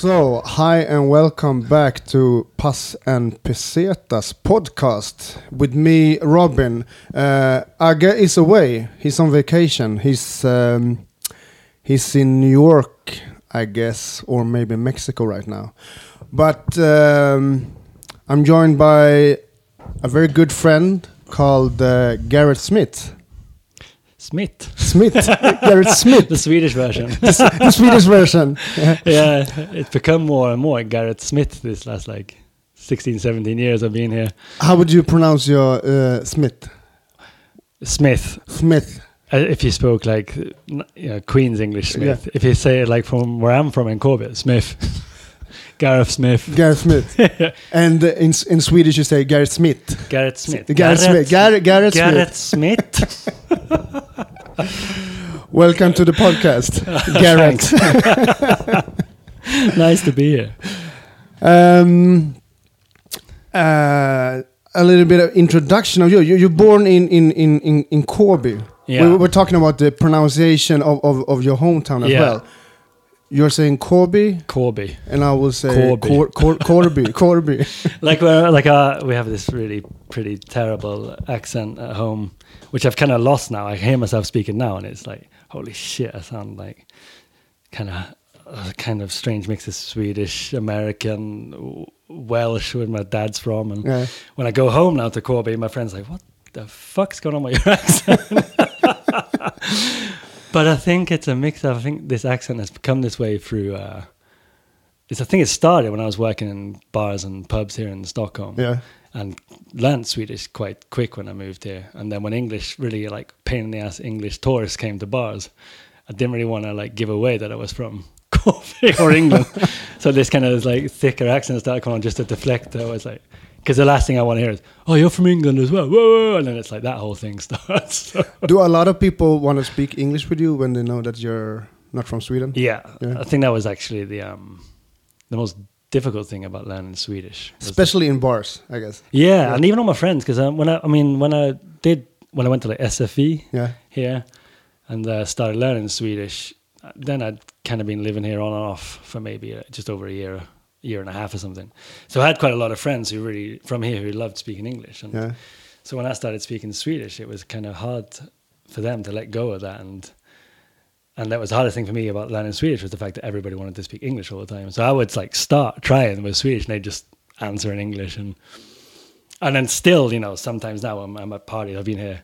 So, hi and welcome back to Pass and Pesetas podcast with me, Robin. Uh, Aga is away. He's on vacation. He's um, he's in New York, I guess, or maybe Mexico right now. But um, I'm joined by a very good friend called uh, Garrett Smith. Smith, Smith, Garrett Smith, the Swedish version. the, the Swedish version. yeah, it's become more and more Garrett Smith this last like 16, 17 years of being here. How would you pronounce your uh, Smith? Smith. Smith. Uh, if you spoke like you know, Queen's English Smith. If you say it like from where I'm from in Corbett, Smith. Gareth Smith. Gareth Smith. and uh, in in Swedish you say Gareth Smith. Garrett Smith. Gareth Smith. Gareth, Gareth Smith. Garrett Smith. Welcome to the podcast, Gareth. nice to be here. um, uh, a little bit of introduction of you. you you're born in in in in, in Corby. Yeah. We were talking about the pronunciation of, of, of your hometown as Yeah. well. You're saying Corby, Corby. and I will say Corby. Cor, Cor, Corby. Corby. like we're like uh, we have this really pretty terrible accent at home, which I've kind of lost now. I hear myself speaking now, and it's like, holy shit, I sound like kind of a kind of strange mix of Swedish, American, Welsh, where my dad's from. And Yeah. when I go home now to Corby, my friends like, what the fuck's going on with your accent? But I think it's a mix. Of, I think this accent has become this way through. Uh, it's, I think it started when I was working in bars and pubs here in Stockholm Yeah. and learned Swedish quite quick when I moved here. And then when English really like pain in the ass English tourists came to bars, I didn't really want to like give away that I was from Corby or England. so this kind of like thicker accent started coming on just to deflect. I was like, because the last thing I want to hear is, "Oh, you're from England as well," whoa, and then it's like that whole thing starts. Do a lot of people want to speak English with you when they know that you're not from Sweden? yeah, Yeah. I think that was actually the um, the most difficult thing about learning Swedish. Especially in bars, I guess. Yeah, Yeah. and even all my friends, because um, when I, I mean, when I did, when I went to like SFI Yeah. here and uh, started learning Swedish, then I'd kind of been living here on and off for maybe uh, just over a year, year and a half or something. So I had quite a lot of friends who really, from here, who loved speaking English. And Yeah. so when I started speaking Swedish, it was kind of hard for them to let go of that. And and that was the hardest thing for me about learning Swedish was the fact that everybody wanted to speak English all the time. So I would like start trying with Swedish and they'd just answer in English and and then still, you know, sometimes now I'm, I'm at parties. I've been here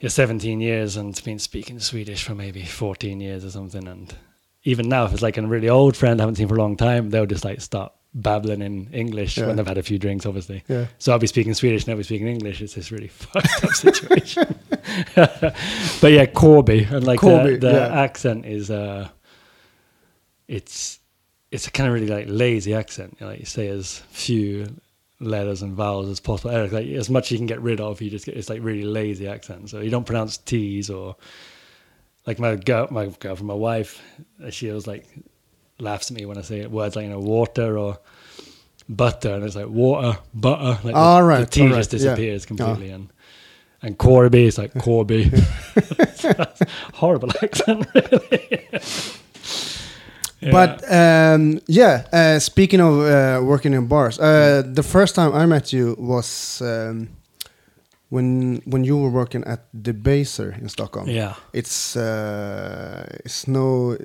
yeah, 17 years and been speaking Swedish for maybe 14 years or something. And even now, if it's like a really old friend I haven't seen for a long time, they'll just like start babbling in English Yeah. when they've had a few drinks, obviously. Yeah. So I'll be speaking Swedish and they'll be speaking English. It's this really fucked up situation. but yeah, Corby and like Corby, the, the yeah. accent is uh, it's it's a kind of really like lazy accent. You know, like you say as few letters and vowels as possible. Like as much as you can get rid of, you just get it's like really lazy accent. So you don't pronounce T's or like my girl, my girlfriend, my wife. She was like laughs at me when I say words like you know water or butter, and it's like water, butter. Like All the, right, the T right, just yeah. disappears completely, and and Corby is like Corby. Horrible accent, really. Yeah. But um, yeah, uh, speaking of uh, working in bars, uh, the first time I met you was um, when when you were working at Debaser in Stockholm. yeah, It's uh, it's no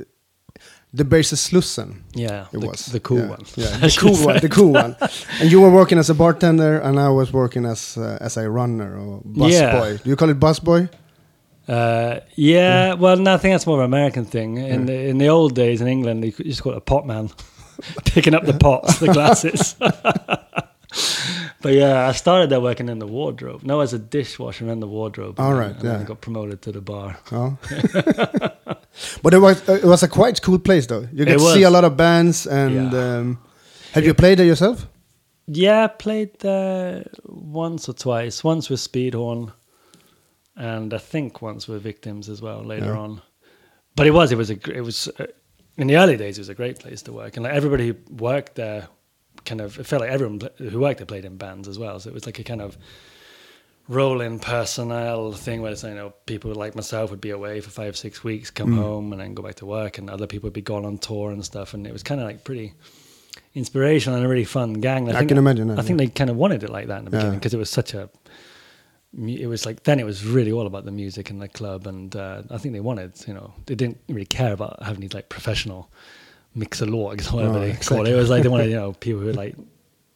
Debaser Slussen. yeah, It the, was the cool yeah, one. Yeah, the cool one. The cool one. And you were working as a bartender, and I was working as uh, as a runner or bus Yeah. boy. Do you call it bus boy? Uh, yeah, well, no, I think that's more of an American thing. In the, in the old days in England, you you just call it a pot man, picking up the pots, the glasses. but yeah, I started there working in the wardrobe. No, as a dishwasher in the wardrobe. All and right, then- and yeah. I got promoted to the bar. Oh. but it was it was a quite cool place though. You get to see a lot of bands and Yeah. um, have you played there yourself? Yeah, I played there once or twice. Once with Speedhorn, and I think once with Victims as well later Yeah. on. But it was it was a it was uh, in the early days it was a great place to work, and like everybody who worked there, kind of it felt like everyone who worked there played in bands as well. So it was like a kind of rolling personnel thing where it's, you know people like myself would be away for five six weeks, come Mm. home and then go back to work, and other people would be gone on tour and stuff, and it was kind of like pretty inspirational and a really fun gang. I can imagine that, I think they kind of wanted it like that in the Yeah. beginning because it was such a. It was like then it was really all about the music and the club, and uh, I think they wanted, you know, they didn't really care about having these like professional mixologues whatever Oh, they call it. It was like they wanted, you know, people who like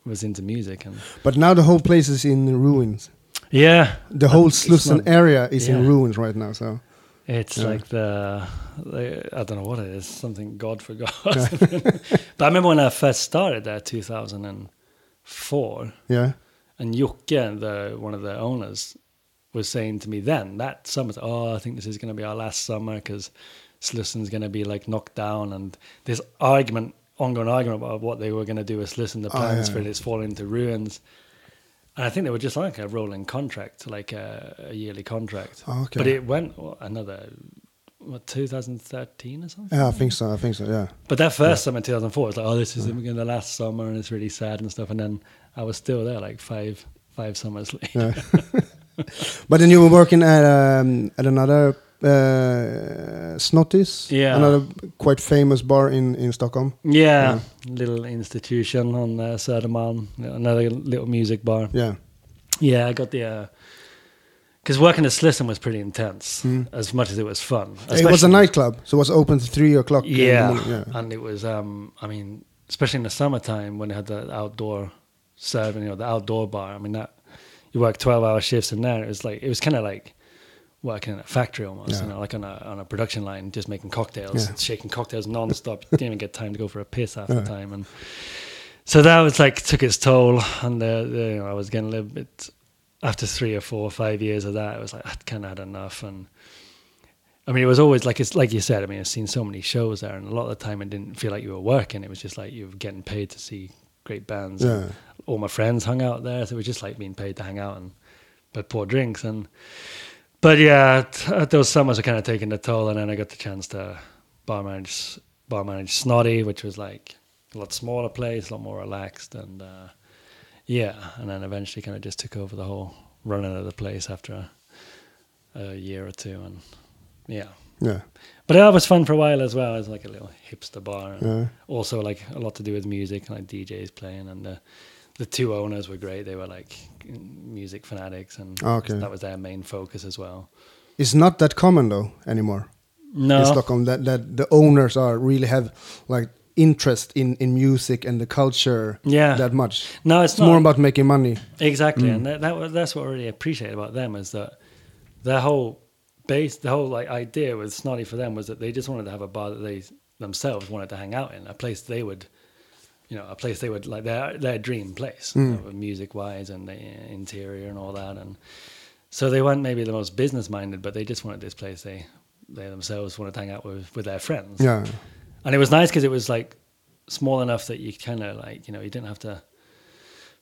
was into music and But now the whole place is in ruins. yeah, The whole Slussen area is in ruins right now. So It's Yeah. like the, the I don't know what it is, something God forgot. but I remember when I first started there, 2004, yeah, and Jocke, the one of the owners, was saying to me then that summer, "Oh, I think this is going to be our last summer because Slussen's going to be like knocked down." And this argument, ongoing argument about what they were going to do with Slussen, the Oh, plans yeah. for it is falling into ruins. And I think they were just like a rolling contract, like a, a yearly contract. Oh, okay. But it went another what 2013 or something. yeah, I think so. I think so. Yeah, But that first summer in 2004 was like, oh, this is to the last summer, and it's really sad and stuff. And then I was still there like five five summers later. yeah. but then you were working at um, at another uh, Snotties, Yeah. another quite famous bar in in Stockholm. Yeah, little institution on uh, Södermalm, another little music bar. Yeah, Yeah, I got the. Because working at Slussen was pretty intense, Mm. as much as it was fun. it was a nightclub, so it was open to three o'clock. in the Yeah, yeah. and it was. Um, I mean, especially in the summertime when they had the outdoor serving, you know, the outdoor bar. I mean, that you work twelve-hour shifts in there. It was like it was kind of like working in a factory almost, Yeah. you know, like on a on a production line, just making cocktails, Yeah. shaking cocktails non-stop. didn't even get time to go for a piss half the time, and so that was like took its toll. And the, the you know, I was getting a little bit after three or four or five years of that. I was like, I kind of had enough, and I mean, it was always like it's like you said. I mean, I've seen so many shows there, and a lot of the time it didn't feel like you were working. It was just like you were getting paid to see great bands. Yeah. All my friends hung out there, so it was just like being paid to hang out and but pour drinks. And but yeah, t- uh, those summers are kind of taking the toll, and then I got the chance to bar manage bar manage Snotty, which was like a lot smaller place, a lot more relaxed, and uh, yeah, and then eventually kind of just took over the whole running of the place after a, a year or two, and yeah. Yeah, But that was fun for a while as well. It was like a little hipster bar. and yeah. Also, like a lot to do with music, like DJs playing, and the the two owners were great. They were like music fanatics, and Ah, Okay. that was their main focus as well. It's not that common though anymore No, in Stockholm that that the owners are really have like interest in in music and the culture yeah, that much. no, it's, It's not more about making money. exactly, Mm. and that, that that's what I really appreciate about them is that their whole base, the whole like idea with Snotty for them was that they just wanted to have a bar that they themselves wanted to hang out in, a place they would, you know, a place they would like their their dream place, Mm. music wise and the interior and all that, and so they weren't maybe the most business minded, but they just wanted this place they they themselves wanted to hang out with with their friends, Yeah, and it was nice because it was like small enough that you kind of like you know you didn't have to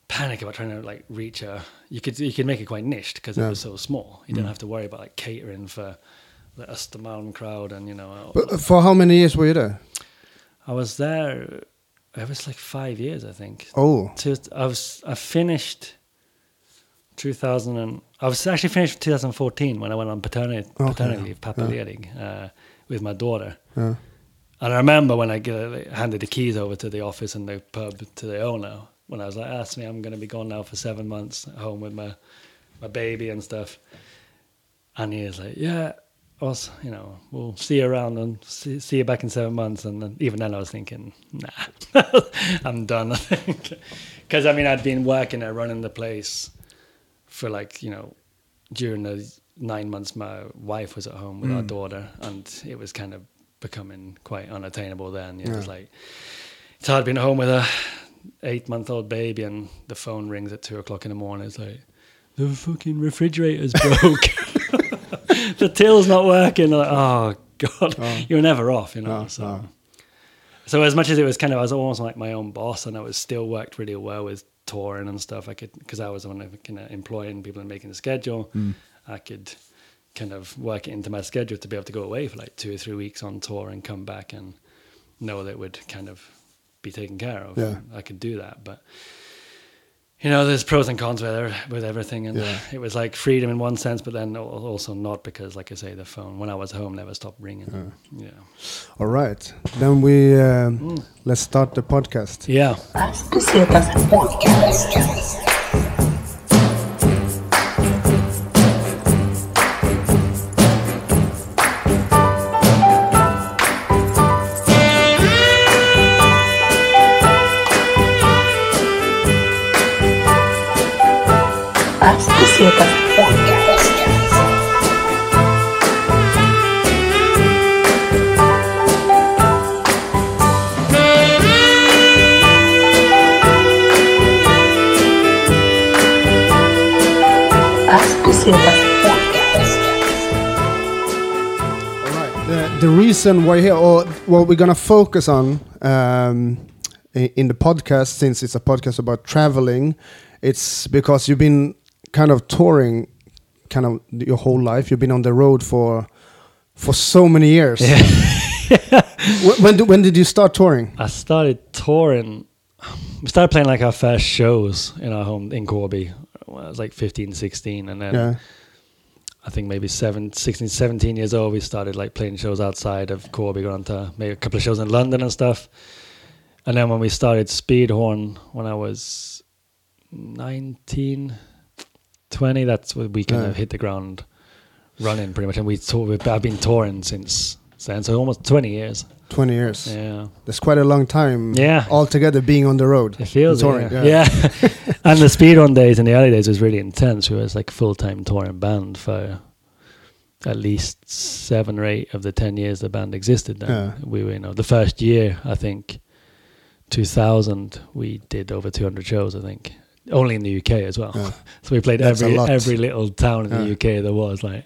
panic about trying to like reach a you could you could make it quite niched because Yeah. it was so small you didn't have to worry about like catering for the Östermalm crowd and you know but for how many years were you there? I was there it was like five years I think Oh, to, I was I finished 2000 and I was actually finished 2014 when I went on paternity Okay. paternity leave Yeah. papaledig uh, with my daughter yeah, And I remember when I handed the keys over to the office and the pub to the owner, when I was like, ask me, I'm going to be gone now for seven months at home with my, my baby and stuff. And he was like, yeah, us, you know, we'll see you around and see, see you back in seven months. And then, even then I was thinking, nah, I'm done, I think. Because, I mean, I'd been working and running the place for like, you know, during the nine months my wife was at home with our Mm. daughter and it was kind of becoming quite unattainable then. It was like, it's hard being at home with a eight month old baby and the phone rings at two o'clock in the morning. It's like, the fucking refrigerator's broke. the till's not working. Like, oh God, Oh. you're never off, you know. No, so, no. so as much as it was kind of, I was almost like my own boss, and I was still worked really well with touring and stuff. I could because I was the one kind of employing people and making the schedule. Mm. I could kind of work it into my schedule to be able to go away for like two or three weeks on tour and come back and know that it would kind of be taken care of. Yeah. I could do that, but you know, there's pros and cons with with everything, and Yeah. it was like freedom in one sense, but then also not because, like I say, the phone when I was home never stopped ringing. Yeah, All right, then we um, Mm. let's start the podcast. yeah. Reason why here, or what we're gonna focus on um, in the podcast, since it's a podcast about traveling, it's because you've been kind of touring, kind of your whole life. You've been on the road for for so many years. Wh- when, did, when did you start touring? I started touring. We started playing like our first shows in our home in Corby. When I was like 15, 16, and then Yeah. I think maybe seven, 16, 17 years old, we started like playing shows outside of Corby, going to maybe a couple of shows in London and stuff. And then when we started Speedhorn, when I was 19, 20, that's when we kind Yeah. of hit the ground running pretty much. And we tour, we've, I've been touring since then, so almost 20 years. 20 years. Yeah. That's quite a long time. Yeah. Altogether being on the road. It feels touring. it, yeah. yeah. and the Speedhorn days in the early days was really intense. We was like full time touring band for at least seven or eight of the ten years the band existed. Then Yeah. we were, you know, the first year I think, two thousand, we did over two hundred shows. I think only in the UK as well. Yeah. so we played That's every every little town in the UK there was. Like,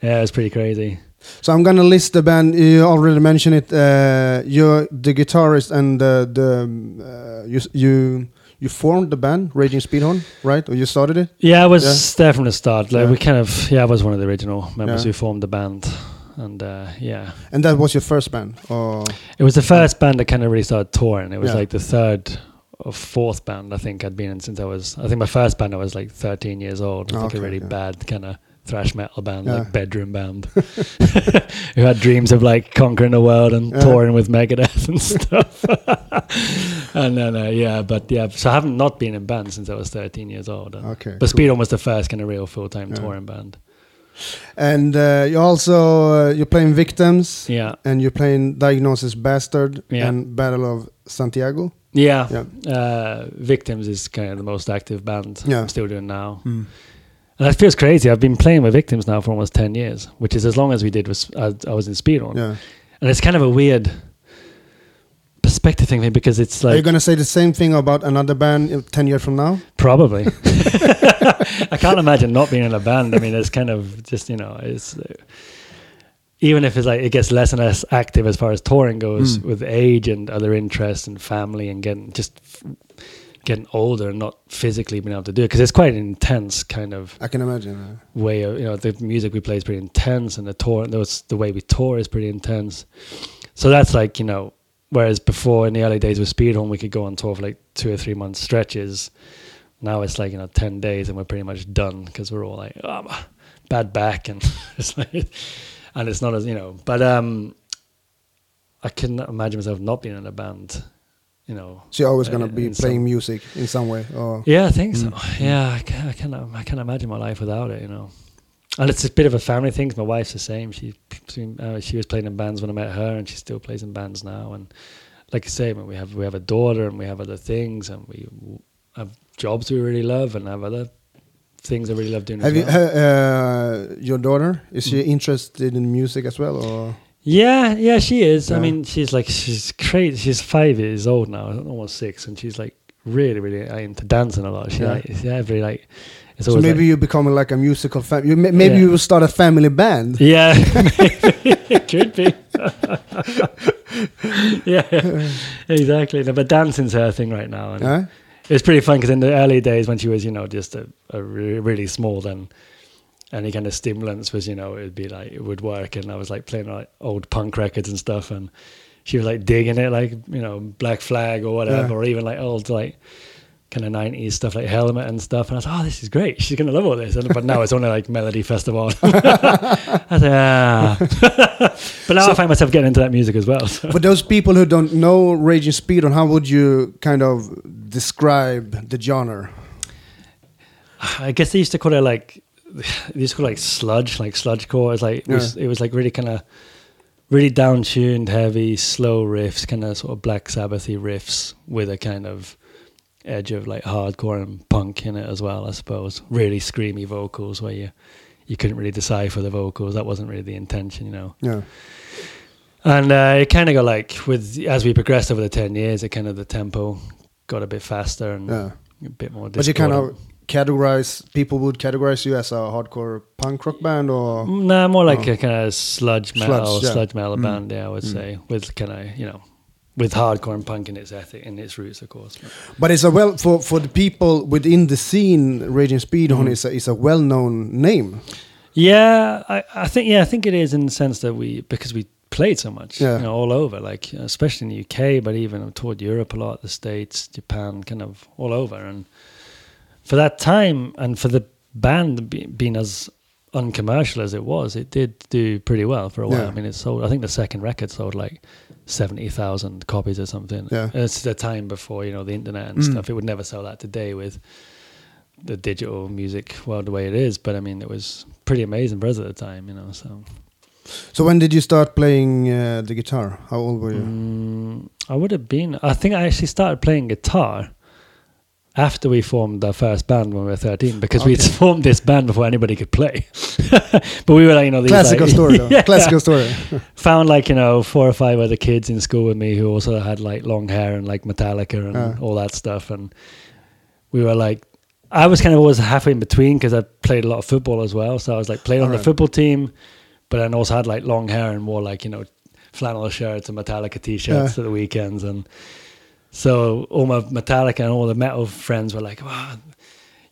yeah, it was pretty crazy. So I'm gonna list the band. You already mentioned it. Uh, you're the guitarist and the the um, uh, you you you formed the band Raging Speedhorn, right? Or you started it? Yeah, I was Yeah. there from the start. Like Yeah. we kind of, yeah, I was one of the original members Yeah. who formed the band, and uh, yeah, And that was your first band, or It was the first band that kind of really started touring. It was like the third or fourth band I think I'd been in since I was. I think my first band I was like 13 years old. It was like Okay, a really bad kind of thrash metal band, Yeah. like bedroom band, who had dreams of like conquering the world and Yeah. touring with Megadeth and stuff. and then uh, yeah, but yeah, so I haven't not been in band since I was 13 years old. And- okay. But cool. Speedhorn was the first kind of real full time Yeah. touring band. And uh, you also uh, you're playing Victims, Yeah, and you're playing Diagnosis Bastard Yeah. and Battle of Santiago. yeah. Yeah. Uh, Victims is kind of the most active band Yeah. I'm still doing now. Hmm. That feels crazy. I've been playing with victims now for almost ten years, which is as long as we did was I, I was in Speedhorn. Yeah. And it's kind of a weird perspective thing because it's like. Are you like gonna say the same thing about another band uh, ten years from now? probably. I can't imagine not being in a band. I mean, it's kind of just you know, it's uh, even if it's like it gets less and less active as far as touring goes Mm. with age and other interests and family and getting just getting older and not physically being able to do it because it's quite an intense kind of I can imagine. uh, way of you know the music we play is pretty intense and the tour those the way we tour is pretty intense. So that's like you know whereas before in the early days with speedhorn we could go on tour for like two or three month stretches. Now it's like you know 10 days and we're pretty much done because we're all like oh, bad back and it's like and it's not as you know but um i couldn't imagine myself not being in a band you know So you're always gonna uh, be in playing some- music in some way, or yeah, I think so. Mm. Yeah, I can't, I can't, I can't imagine my life without it. You know, and it's a bit of a family thing. My wife's the same. She, uh, she was playing in bands when I met her, and she still plays in bands now. And like I say, we have we have a daughter, and we have other things, and we have jobs we really love, and have other things I really love doing. have as you well. uh, your daughter? Is Mm. she interested in music as well, or Yeah, yeah, she is. I mean, she's like she's crazy. She's five years old now, almost six, and she's like really, really into dancing a lot. She Yeah. like, yeah, every like. It's so maybe like, you become like a musical family. Maybe Yeah. you will start a family band. Yeah, maybe it could be. yeah, exactly. No, but dancing's her thing right now, and Yeah? it's pretty fun because in the early days when she was, you know, just a, a re- really small, then any kind of stimulants was, you know, it'd be like it would work, and I was like playing like old punk records and stuff, and she was like digging it, like you know, Black Flag or whatever, Yeah. or even like old like kind of 90s stuff like Helmet and stuff. And I was like, oh, this is great. She's going to love all this. And, but now it's only like Melody Festival. I was like, ah. but now I find myself getting into that music as well. So. For those people who don't know Raging Speedhorn, how would you kind of describe the genre? I guess they used to call it like they used to call it like sludge, like sludge core. It's like it was, it was like really kind of really down tuned, heavy, slow riffs, kind of sort of Black Sabbathy riffs with a kind of edge of like hardcore and punk in it as well. I suppose really screamy vocals where you you couldn't really decipher the vocals. That wasn't really the intention, you know. Yeah. And uh, it kind of got like with as we progressed over the ten years, it kind of the tempo got a bit faster and Yeah. a bit more. But you kind of categorize people would categorize you as a hardcore punk rock band or No, more like Oh. a kind of sludge metal, Sludge, sludge, metal Mm. band. Yeah, I would Mm. say with kind of you know, with hardcore and punk in its ethic and its roots, of course. But it's a well for for the people within the scene. Raging Speedhorn Mhm. is a, is a well known name. Yeah, I, I think yeah, I think it is in the sense that we because we played so much, Yeah. you know, all over, like especially in the UK, but even toured Europe a lot, the States, Japan, kind of all over, and for that time and for the band be, being as uncommercial as it was, it did do pretty well for a while. Yeah. I mean, it sold. I think the second record sold like seventy thousand copies or something. Yeah. it's the time before you know the internet and Mm. stuff. It would never sell that today with the digital music world the way it is. But I mean, it was pretty amazing buzz at the time, you know. So So when did you start playing uh, the guitar? How old were you? mm, I would have been. I think I actually started playing guitar after we formed our first band when we were 13 because we Okay. formed this band before anybody could play. but we were like, you know, these Classical like, story though. Yeah. Classical story. Found like, you know, four or five other kids in school with me who also had like long hair and like Metallica and Yeah. all that stuff. And we were like, I was kind of always halfway in between because I played a lot of football as well. So I was like, played on Alright. the football team, but then also had like long hair and wore like, you know, flannel shirts and Metallica t-shirts Yeah. at the weekends. And so all my Metallica and all the metal friends were like, wow,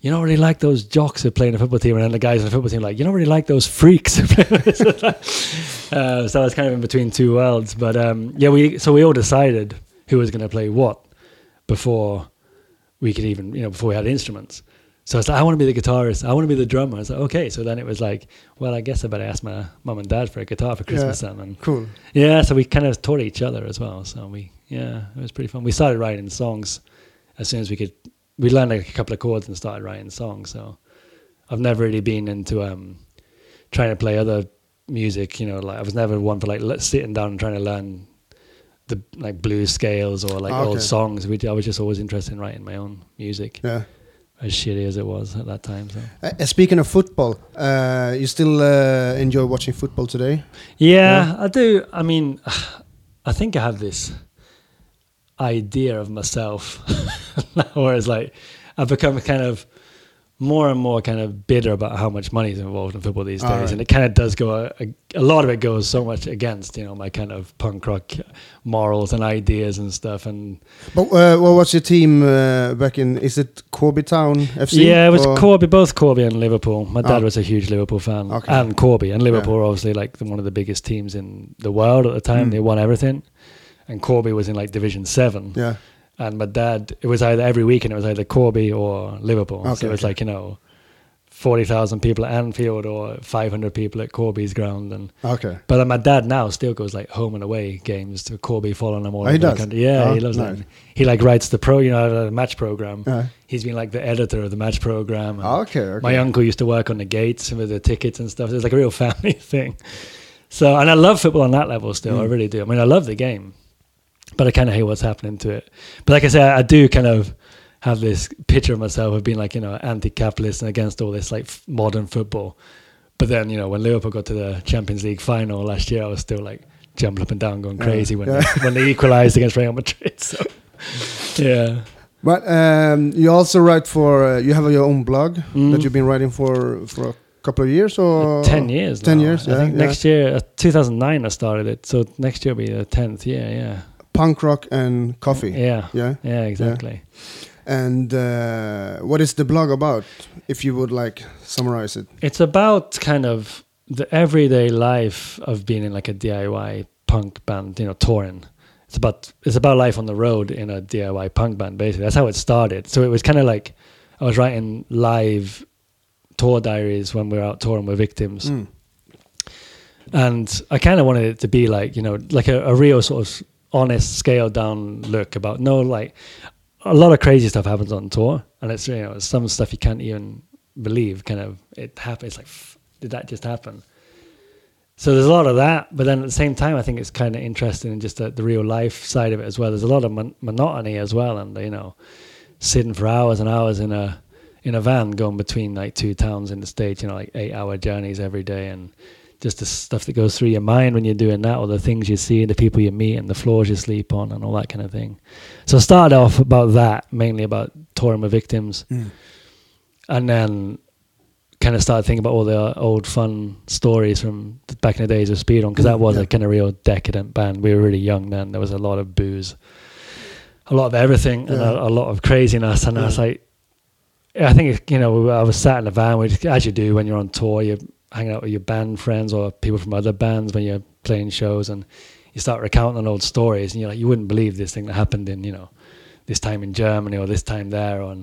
you don't really like those jocks who play in the football team. And then the guys in the football team were like, you don't really like those freaks. who play with us." uh, so I was kind of in between two worlds. But um, yeah, we so we all decided who was going to play what before we could even, you know, before we had instruments. So I was like, I want to be the guitarist. I want to be the drummer. I was like, okay. So then it was like, well, I guess I better ask my mom and dad for a guitar for Christmas then. And Cool. yeah, so we kind of taught each other as well. So we, yeah, it was pretty fun. We started writing songs as soon as we could. We learned like a couple of chords and started writing songs. So I've never really been into um, trying to play other music. You know, like I was never one for like sitting down and trying to learn the like blues scales or like Ah, okay. old songs. We, I was just always interested in writing my own music, Yeah. as shitty as it was at that time. So. Uh, speaking of football, uh, you still uh, enjoy watching football today? Yeah, I do. I mean, I think I have this idea of myself Whereas like I've become kind of more and more kind of bitter about how much money is involved in football these days, right. and it kind of does go. A, a lot of it goes so much against you know my kind of punk rock morals and ideas and stuff. And But uh, what was your team uh, back in? Is it Corby Town FC? yeah, it was or- Corby, both Corby and Liverpool. My dad Oh. was a huge Liverpool fan, Okay. and Corby and Liverpool were obviously like the, one of the biggest teams in the world at the time. Mm. They won everything, and Corby was in like Division Seven. Yeah. And my dad, it was either every weekend, it was either Corby or Liverpool. Okay, so it was okay. like you know, forty thousand people at Anfield or five hundred people at Corby's ground, and Okay. but my dad now still goes like home and away games to Corby, following them all. Oh, he does? country. Yeah, Oh, he loves nice. that. He like writes the pro, you know, the match program. Uh, He's been like the editor of the match program. and okay. Okay. My uncle used to work on the gates with the tickets and stuff. It's like a real family thing. So, and I love football on that level still. I Mm. really do. I mean, I love the game, but I kind of hate what's happening to it. But like I said, I do kind of have this picture of myself of being like, you know, anti-capitalist and against all this like f- modern football. But then, you know, when Liverpool got to the Champions League final last year, I was still like jumping up and down, going Yeah. crazy when Yeah. they, when they equalised against Real Madrid. So, yeah. But um, you also write for. Uh, you have your own blog Mm. that you've been writing for for a couple of years or 10 years 10 now. years, I yeah, think yeah. next year, uh, 2009 I started it. So next year will be the 10th year, yeah. Punk rock and coffee. Yeah. Yeah. Yeah, exactly. And uh, what is the blog about? If you would like summarize it. It's about kind of the everyday life of being in like a DIY punk band, you know, touring. it's about it's about life on the road in a DIY punk band. Basically, that's how it started. So it was kind of like I was writing live tour diaries when we were out touring with victims, Mm. and I kind of wanted it to be like you know like a, a real sort of honest, scaled down look about no like a lot of crazy stuff happens on tour, and it's you know some stuff you can't even believe. Kind of it happens. It's like "F- did that just happen? So there's a lot of that, but then at the same time, I think it's kind of interesting in just the, the real life side of it as well. There's a lot of mon- monotony as well, and you know, sitting for hours and hours in a in a van going between like two towns in the states, you know, like eight hour journeys every day, and just the stuff that goes through your mind when you're doing that, or the things you see, the people you meet, and the floors you sleep on, and all that kind of thing. So I started off about that, mainly about touring with victims, Mm. and then kind of started thinking about all the old fun stories from the- back in the days of Speedhorn because that Mm, was yeah. a kind of real decadent band. We were really young then. There was a lot of booze, a lot of everything, and a, a lot of craziness. And I was like, I think you know, I was sat in a van, which as you do when you're on tour, you're hanging out with your band friends or people from other bands when you're playing shows, and you start recounting old stories, and you're like, you wouldn't believe this thing that happened in you know this time in Germany or this time there, or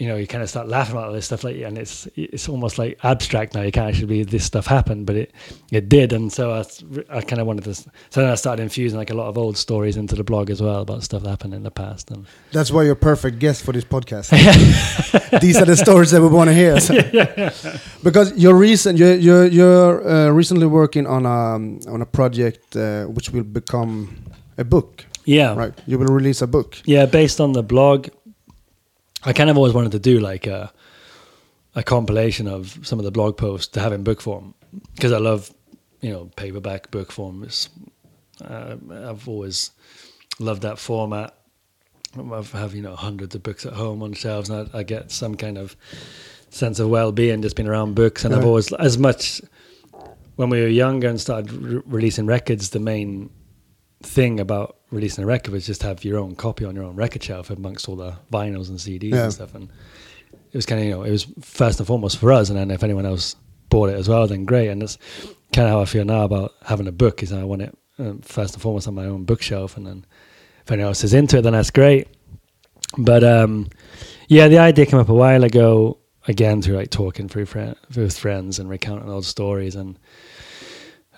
you know, you kind of start laughing about all this stuff, like, and it's it's almost like abstract now. You can't actually believe this stuff happened, but it it did, and so I I kind of wanted to. So then I started infusing like a lot of old stories into the blog as well about stuff that happened in the past, and That's why you're a perfect guest for this podcast. These are the stories that we want to hear. so- Because you're recent, you're you're, you're uh, recently working on a on a project uh, which will become a book, yeah, right? You will release a book. Yeah, based on the blog, I kind of always wanted to do like a a compilation of some of the blog posts to have in book form because I love you know paperback book form. Uh, I've always loved that format. I have you know hundreds of books at home on shelves, and I, I get some kind of sense of well-being just being around books. And I've always, as much when we were younger and started re- releasing records, the main thing about releasing a record was just have your own copy on your own record shelf amongst all the vinyls and CDs Yeah. and stuff. And it was kind of you know it was first and foremost for us, and then if anyone else bought it as well, then great. And that's kind of how I feel now about having a book. Is I want it um, first and foremost on my own bookshelf, and then if anyone else is into it, then that's great. But um, yeah, the idea came up a while ago. Again, through like talking through friend, with friends and recounting old stories, and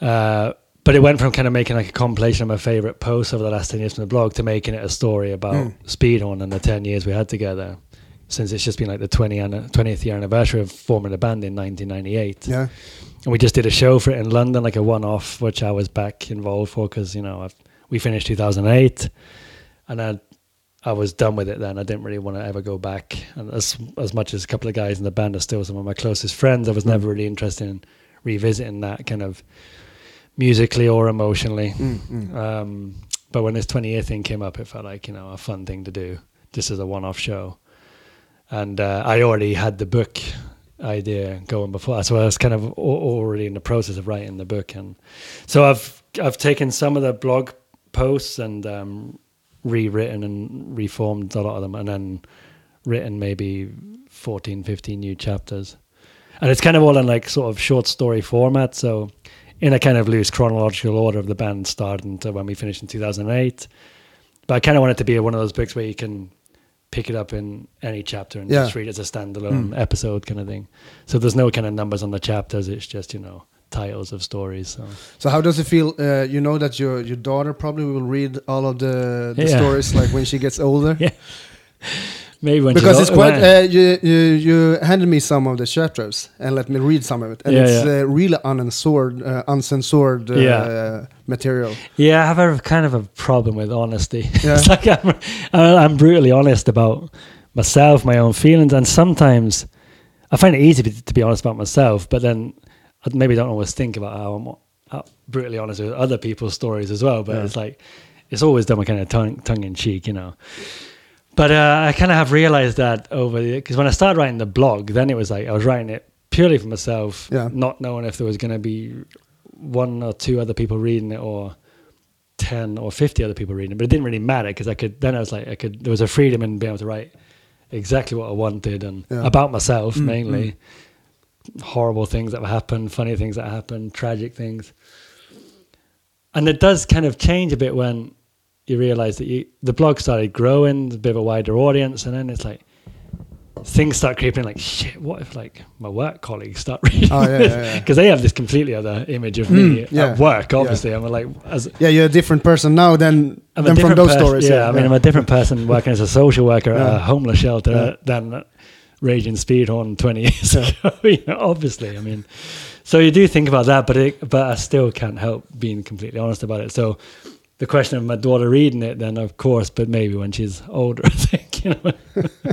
uh, but it went from kind of making like a compilation of my favorite posts over the last ten years from the blog to making it a story about Mm. Speedhorn and the ten years we had together. Since it's just been like the 20 anni- 20th year anniversary of forming the band in 1998, Yeah, and we just did a show for it in London, like a one-off, which I was back involved for because you know I've, we finished 2008, and I I was done with it then. I didn't really want to ever go back. And as as much as a couple of guys in the band are still some of my closest friends, I was never really interested in revisiting that kind of musically or emotionally. Mm, mm. Um, but when this 20 year thing came up, it felt like you know a fun thing to do, just as a one-off show. And uh, I already had the book idea going before, so I was kind of already in the process of writing the book. And so I've I've taken some of the blog posts and um, rewritten and reformed a lot of them, and then written maybe 14, 15 new chapters. And it's kind of all in like sort of short story format. So in a kind of loose chronological order of the band starting to when we finished in 2008. But I kind of want it to be one of those books where you can pick it up in any chapter and Yeah. just read it as a standalone Mm. episode kind of thing. So there's no kind of numbers on the chapters. It's just, you know, titles of stories. So So how does it feel? Uh, you know that your your daughter probably will read all of the, the Yeah. stories like when she gets older. Yeah. Maybe when Because it's quite. Uh, you, you you handed me some of the chapters and let me read some of it, and Yeah, it's yeah. Uh, really uncensored, uh, uncensored uh, Yeah. material. Yeah, I have a kind of a problem with honesty. Yeah. it's like I'm, I'm brutally honest about myself, my own feelings, and sometimes I find it easy to be honest about myself, but then I maybe don't always think about how I'm how brutally honest with other people's stories as well. But it's like it's always done with kind of tongue tongue in cheek, you know. But uh, I kind of have realized that over the because when I started writing the blog, then it was like I was writing it purely for myself, Yeah. not knowing if there was going to be one or two other people reading it or 10 or 50 other people reading it but it didn't really matter because i could then i was like i could there was a freedom in being able to write exactly what i wanted and Yeah. about myself Mm, mainly horrible things that have happened funny things that happened tragic things and it does kind of change a bit when you realize that you the blog started growing, a bit of a wider audience, and then it's like things start creeping. Like shit, what if like my work colleagues start reading Oh, yeah, this? yeah, yeah. Because they have this completely other image of me Mm, yeah, at work. Obviously, I'm like as Yeah, you're a different person now than I'm than from those stories. Yeah, I mean, I'm a different person working as a social worker at a homeless shelter than raging speedhorn 20 years ago. you know, obviously, I mean, so you do think about that, but it, but I still can't help being completely honest about it. So the question of my daughter reading it, then of course, but maybe when she's older, I think, you know,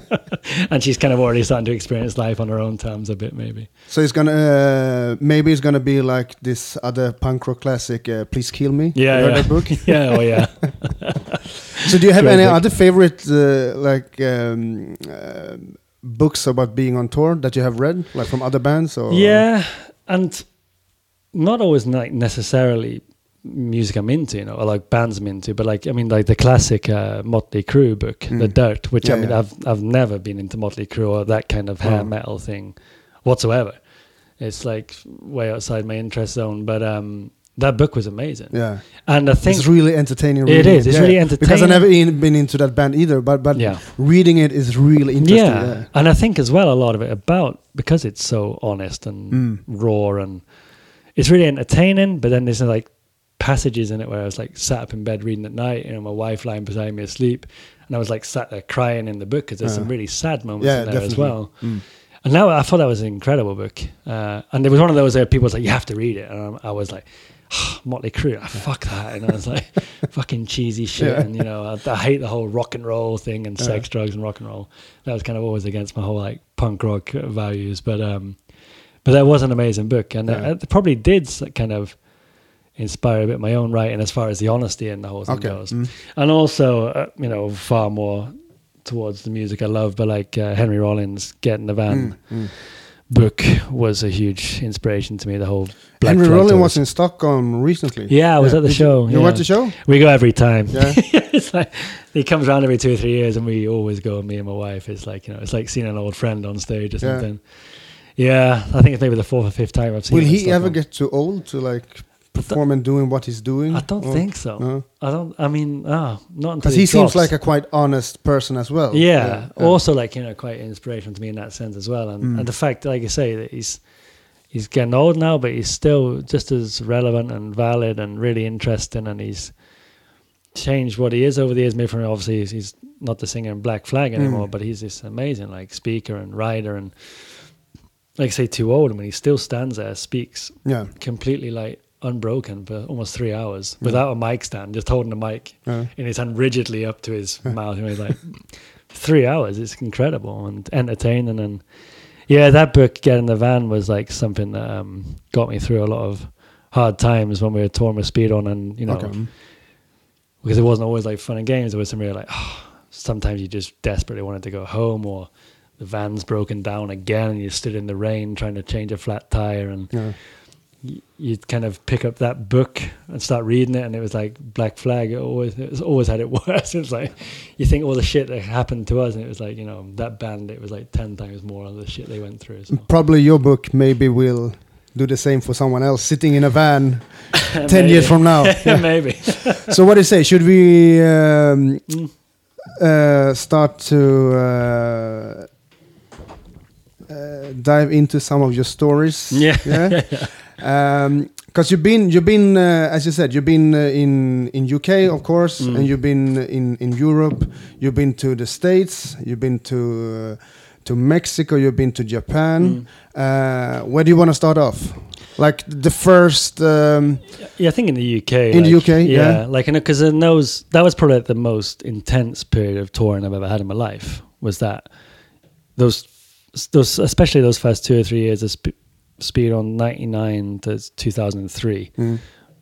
and she's kind of already starting to experience life on her own terms a bit, maybe. So it's gonna uh, maybe it's gonna be like this other punk rock classic, uh, "Please Kill Me." Yeah, yeah. that book. yeah, oh yeah. So do you have Great any book. other favorite uh, like um, uh, books about being on tour that you have read, like from other bands? Or Yeah, and not always like necessarily music I'm into, you know, or like bands I'm into, but like I mean, like the classic uh, Motley Crue book, The Mm. Dirt, which I mean, yeah. I've I've never been into Motley Crue or that kind of hair Oh. metal thing whatsoever. It's like way outside my interest zone, but um, that book was amazing. yeah. And I think it's really entertaining. It reading. is, it's really entertaining Because I've never in, been into that band either, but but Yeah. reading it is really interesting. yeah. Yeah. and I think as well a lot of it about because it's so honest and Mm. raw and it's really entertaining. But then there's like passages in it where I was like sat up in bed reading at night, you know, my wife lying beside me asleep, and I was like sat there crying in the book because there's Uh. some really sad moments Yeah, in there as well. Mm. And now I thought that was an incredible book, uh, and it was one of those where people was like, "You have to read it," and I, I was like. Motley Crue, ah, fuck that, and I was like, fucking cheesy shit, Yeah. and you know, I, I hate the whole rock and roll thing and sex, Yeah. drugs, and rock and roll. That was kind of always against my whole like punk rock uh, values, but um, but that was an amazing book, and Yeah. it, it probably did kind of inspire a bit my own writing as far as the honesty in the whole thing Okay. goes, Mm. and also uh, you know far more towards the music I love, but like uh, Henry Rollins, Get in the Van Mm, mm. book was a huge inspiration to me. The whole Black Henry Rollins was in Stockholm recently. Yeah, I was at the Did show, You, you yeah. to the show? We go every time. Yeah. it's like he comes around every two or three years, and we always go. Me and my wife. It's like you know, it's like seeing an old friend on stage or something. Yeah, I think it's maybe the fourth or fifth time I've seen. Will he ever get too old to like perform and doing what he's doing? I don't Or- think so. No? I don't. I mean, ah, not Because he seems like a quite honest person as well. yeah, yeah. Also, like you know, quite inspirational to me in that sense as well. And, Mm. and the fact, like I say, that he's he's getting old now, but he's still just as relevant and valid and really interesting. And he's changed what he is over the years. Maybe from obviously he's, he's not the singer in Black Flag anymore, Mm. but he's this amazing like speaker and writer and like I say, too old. I mean, he still stands there, speaks yeah. completely like unbroken for almost three hours without a mic stand, just holding the mic in his hand rigidly up to his mouth. Know, he's like three hours. It's incredible and entertaining. And yeah, that book, Get in the Van, was like something that um, got me through a lot of hard times when we were touring with Speedhorn, and you know, Okay. Because it wasn't always like fun and games. There was some real like, sometimes you just desperately wanted to go home, or the van's broken down again, and you stood in the rain trying to change a flat tire, and Yeah. You'd kind of pick up that book and start reading it, and it was like Black Flag. It always, it was always had it worse. It was like you think all the shit that happened to us, and it was like you know that band. It was like ten times more of the shit they went through. So. Probably your book maybe will do the same for someone else sitting in a van 10 years from now. Maybe. so what do you say? Should we um, Mm. uh, start to uh, uh, dive into some of your stories? Yeah. yeah. Because you've been, you've been, uh, as you said, you've been uh, in in UK, of course, Mm. and you've been in in Europe. You've been to the States. You've been to uh, to Mexico. You've been to Japan. Mm. Uh, where do you want to start off? Like the first. Um, Yeah, I think in the UK. In the UK, yeah. like you because in those that was probably the most intense period of touring I've ever had in my life. Was that those those especially those first two or three years Speedhorn ninety nine to two thousand and three. mm,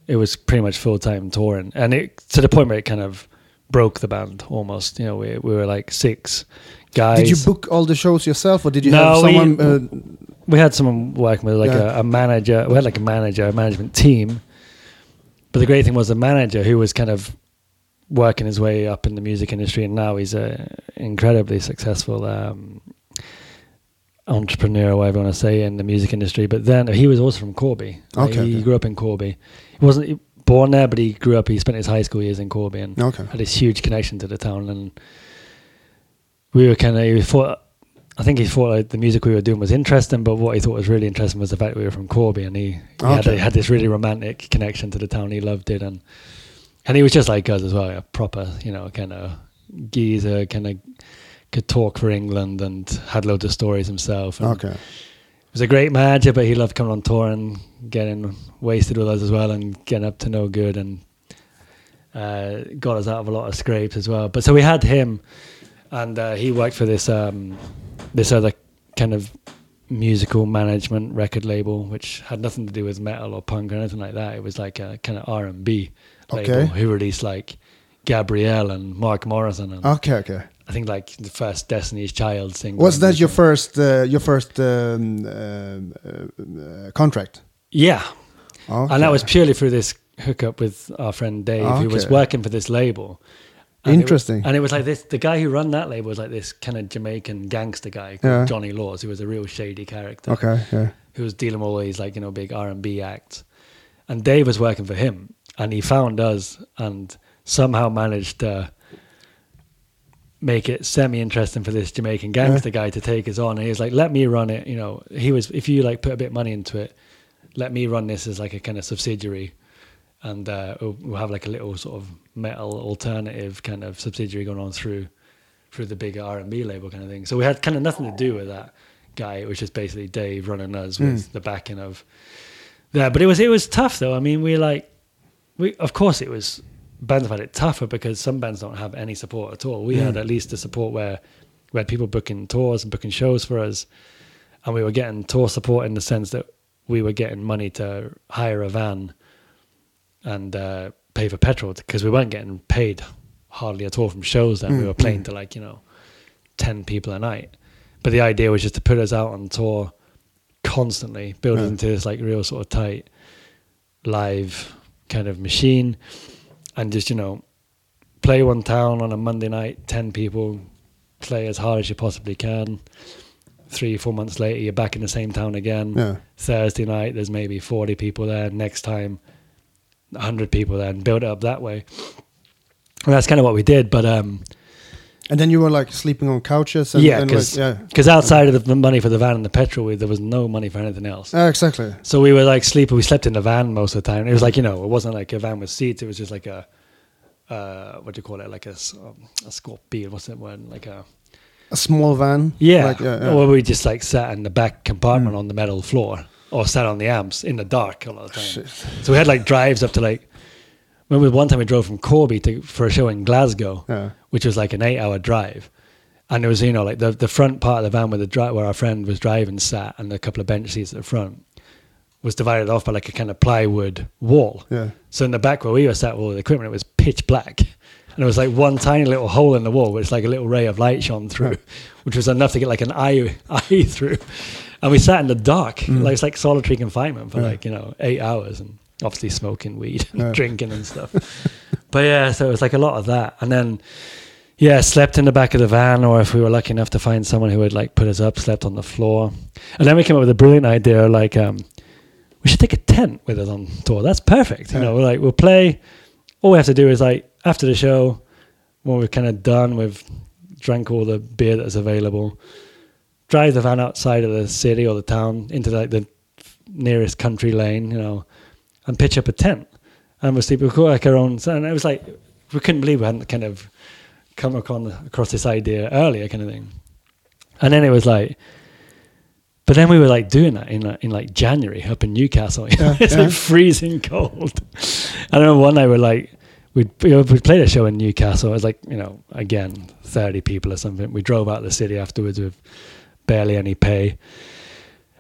It was pretty much full time touring, and it to the point where it kind of broke the band almost. You know, we we were like six guys. did you book all the shows yourself, or did you No, have we- someone? uh, we had someone working with like Yeah. a, a manager. We had like a manager, a management team. But the great thing was the manager who was kind of working his way up in the music industry, and now he's a incredibly successful um, entrepreneur, whatever you want to say, in the music industry. But then he was also from Corby. Like, Okay, he okay. grew up in Corby. He wasn't. Born there, but he grew up. He spent his high school years in Corby and Okay. had this huge connection to the town. And we were kind of he thought. I think he thought like the music we were doing was interesting, but what he thought was really interesting was the fact that we were from Corby, and he, he, had, Okay. he had this really romantic connection to the town. He loved it, and and he was just like us as well, a proper, you know, kind of geezer, kind of could talk for England and had loads of stories himself. And Okay. was a great manager, but he loved coming on tour and getting wasted with us as well and getting up to no good and uh, got us out of a lot of scrapes as well. But so we had him, and uh, he worked for this um, this other kind of musical management record label, which had nothing to do with metal or punk or anything like that. It was like a kind of R and B label Okay. who released like Gabrielle and Mark Morrison and Okay. Okay. I think like the first Destiny's Child single. Was that your first uh, your first um, uh, uh, contract? Yeah, Okay. and that was purely through this hookup with our friend Dave, who was working for this label. And it was- Interesting. and it was like this: the guy who run that label was like this kind of Jamaican gangster guy called Yeah. Johnny Laws, who was a real shady character. okay. Yeah. who was dealing with all these like you know big R and B acts, and Dave was working for him, and he found us and somehow managed to make it semi interesting for this Jamaican gangster guy to take us on. And he was like, "Let me run it." You know, he was if you like put a bit of money into it, let me run this as like a kind of subsidiary. And uh, we'll have like a little sort of metal alternative kind of subsidiary going on through through the bigger R and B label kind of thing. So we had kind of nothing to do with that guy. It was just basically Dave running us with the backing of there. But it was it was tough though. I mean, we like we of course it was bands have had it tougher because some bands don't have any support at all. We had mm. at least the support where we had people booking tours and booking shows for us, and we were getting tour support in the sense that we were getting money to hire a van and uh, pay for petrol because we weren't getting paid hardly at all from shows. Then we mm, were playing mm. to like you know ten people a night, but the idea was just to put us out on tour constantly, build Yeah. into this like real sort of tight live kind of machine, and just you know play one town on a Monday night, ten people, play as hard as you possibly can. Three, four months later, you're back in the same town again. Yeah. Thursday night, there's maybe 40 people there. Next time, 100 people there, and build it up that way. And that's kind of what we did. But um, And then you were like sleeping on couches. And, yeah, because like, yeah. outside of the money for the van and the petrol, we, there was no money for anything else. Uh, exactly. So we were like sleeping. We slept in the van most of the time. It was like you know, it wasn't like a van with seats. It was just like a uh, what do you call it? Like a um, a scorpion. What's that word? Like a A small van. yeah. Like, yeah, yeah. Or we just like sat in the back compartment on the metal floor, or sat on the amps in the dark a lot of the time. Shit. So we had like drives up to like. Remember one time we drove from Corby to for a show in Glasgow, Yeah. which was like an eight-hour drive, and it was you know like the the front part of the van where the dri- where our friend was driving sat, and a couple of bench seats at the front, was divided off by like a kind of plywood wall. Yeah. So in the back where we were sat with all the equipment, it was pitch black. And it was like one tiny little hole in the wall, which like a little ray of light shone through, which was enough to get like an eye eye through. And we sat in the dark, like it's like solitary confinement for Mm. Yeah. like, you know, eight hours and obviously smoking weed and drinking and stuff. but yeah, so it was like a lot of that. And then yeah, slept in the back of the van, or if we were lucky enough to find someone who would like put us up, slept on the floor. And then we came up with a brilliant idea, like um, we should take a tent with us on tour. That's perfect. You Yeah. know, we're like we'll play. All we have to do is like after the show, when we're kind of done, we've drank all the beer that's available. Drive the van outside of the city or the town into like the nearest country lane, you know, and pitch up a tent. And we'll sleep. We've got like our own. And it was like we couldn't believe we hadn't kind of come across across this idea earlier, kind of thing. And then it was like, but then we were like doing that in like, in like January up in Newcastle. Yeah, it's yeah. like freezing cold. I remember one night we're like, we we played a show in Newcastle. It was like you know again thirty people or something. We drove out of the city afterwards with barely any pay.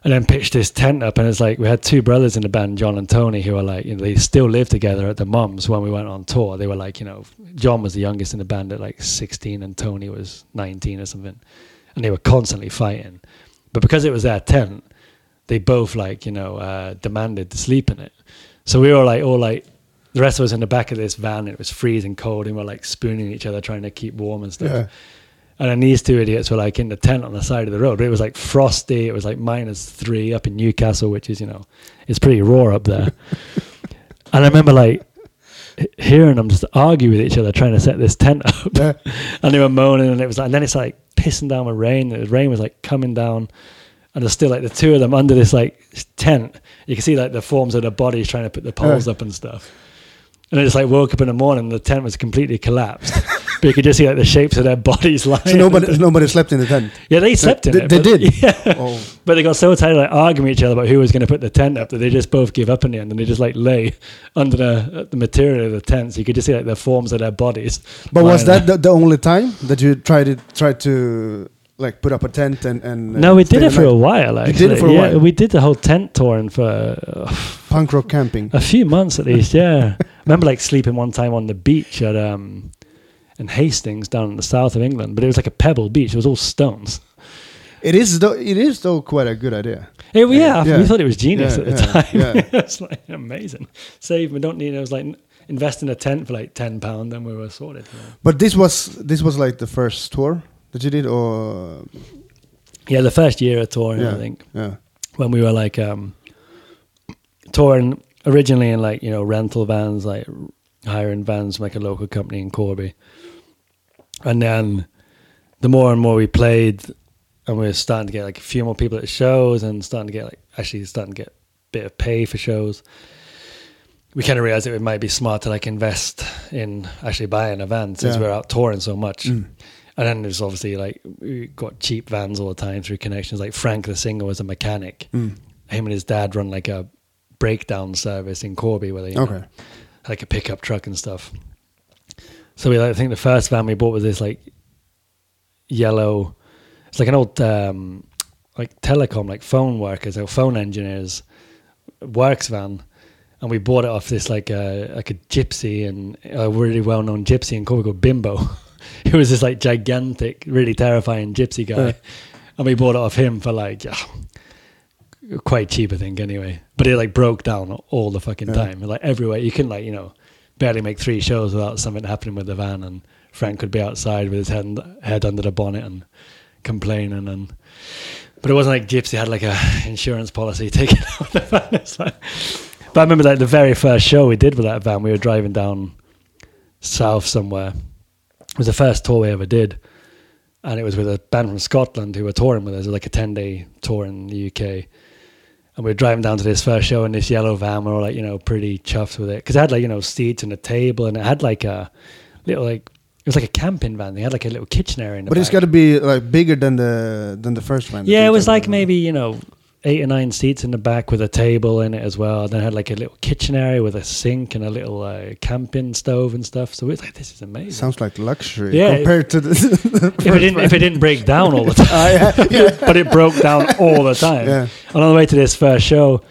And then pitched this tent up, and it's like we had two brothers in the band, John and Tony, who were like, you know, they still lived together at the mums when we went on tour. They were like, you know, John was the youngest in the band at like 16, and Tony was 19 or something, and they were constantly fighting. But because it was their tent, they both like, you know, uh, demanded to sleep in it. So we were like, all like, the rest of us in the back of this van, it was freezing cold, and we're like spooning each other, trying to keep warm and stuff. Yeah. And then these two idiots were like in the tent on the side of the road. It was like frosty. It was like minus three up in Newcastle, which is, you know, it's pretty raw up there. and I remember like hearing them just argue with each other, trying to set this tent up. Yeah. and they were moaning, and it was like, and then it's like pissing down with rain. The rain was like coming down, and there's still like the two of them under this like tent. You can see like the forms of their bodies trying to put the poles Yeah. up and stuff. And I just like woke up in the morning, the tent was completely collapsed, but you could just see like the shapes of their bodies lying. So nobody, nobody slept in the tent. yeah, they slept in They- it. they but- did? Yeah. Oh, But they got so tired of like arguing with each other about who was going to put the tent up that they just both give up in the end and they just like lay under the the material of the tent. So you could just see like the forms of their bodies. but was that the, the only time that you tried to try to like put up a tent and and No, we did it for a while. You Actually, did it for a yeah, while? we did the whole tent touring for uh, punk rock camping. a few months at least. Yeah, I remember like sleeping one time on the beach at um in Hastings down in the south of England, but it was like a pebble beach. It was all stones. It is though. It is though quite a good idea. Yeah, well, yeah, Yeah. we thought it was genius Yeah, at the yeah, time. it's like amazing. Save, we don't need. It was like invest in a tent for like ten pound, then we were sorted. But this was this was like the first tour that you did, or Yeah, the first year of touring, I think, yeah, when we were like um touring originally in like you know rental vans, like hiring vans from like a local company in Corby, and then the more and more we played, and we were starting to get like a few more people at shows, and starting to get like actually starting to get a bit of pay for shows. We kind of realized that it might be smart to like invest in actually buying a van since Yeah. we're out touring so much. Mm. And then there's obviously like we got cheap vans all the time through connections. Like Frank the singer was a mechanic. Mm. Him and his dad run like a breakdown service in Corby where they you know, okay, like a pickup truck and stuff. So we like I think the first van we bought was this like yellow it's like an old um like telecom like phone workers or phone engineers works van and we bought it off this like uh, like a gypsy and a really well known gypsy in Corby called Bimbo. he was this like gigantic, really terrifying gypsy guy. And we bought it off him for like yeah, quite cheap, I think, anyway. But it like broke down all the fucking Yeah. time. Like everywhere. You can like, you know, barely make three shows without something happening with the van and Frank could be outside with his head head under the bonnet and complaining and but it wasn't like Gypsy had like a insurance policy taken out the van. Like, but I remember like the very first show we did with that van, we were driving down south somewhere. It was the first tour we ever did. And it was with a band from Scotland who were touring with us. It was like a 10 day tour in the UK. And we are driving down to this first show in this yellow van. We're all like, you know, pretty chuffed with it. Because it had like, you know, seats and a table and it had like a little like, it was like a camping van. They had like a little kitchen area in the but it's got to be like bigger than the than the first one. Yeah, it was like maybe you know eight or nine seats in the back with a table in it as well. Then had like a little kitchen area with a sink and a little uh, camping stove and stuff. So it's like this is amazing. sounds like luxury Yeah, compared to the. if it didn't if it didn't break down all the time, Ah, yeah, yeah. but it broke down all the time. Yeah. And on the way to this first show,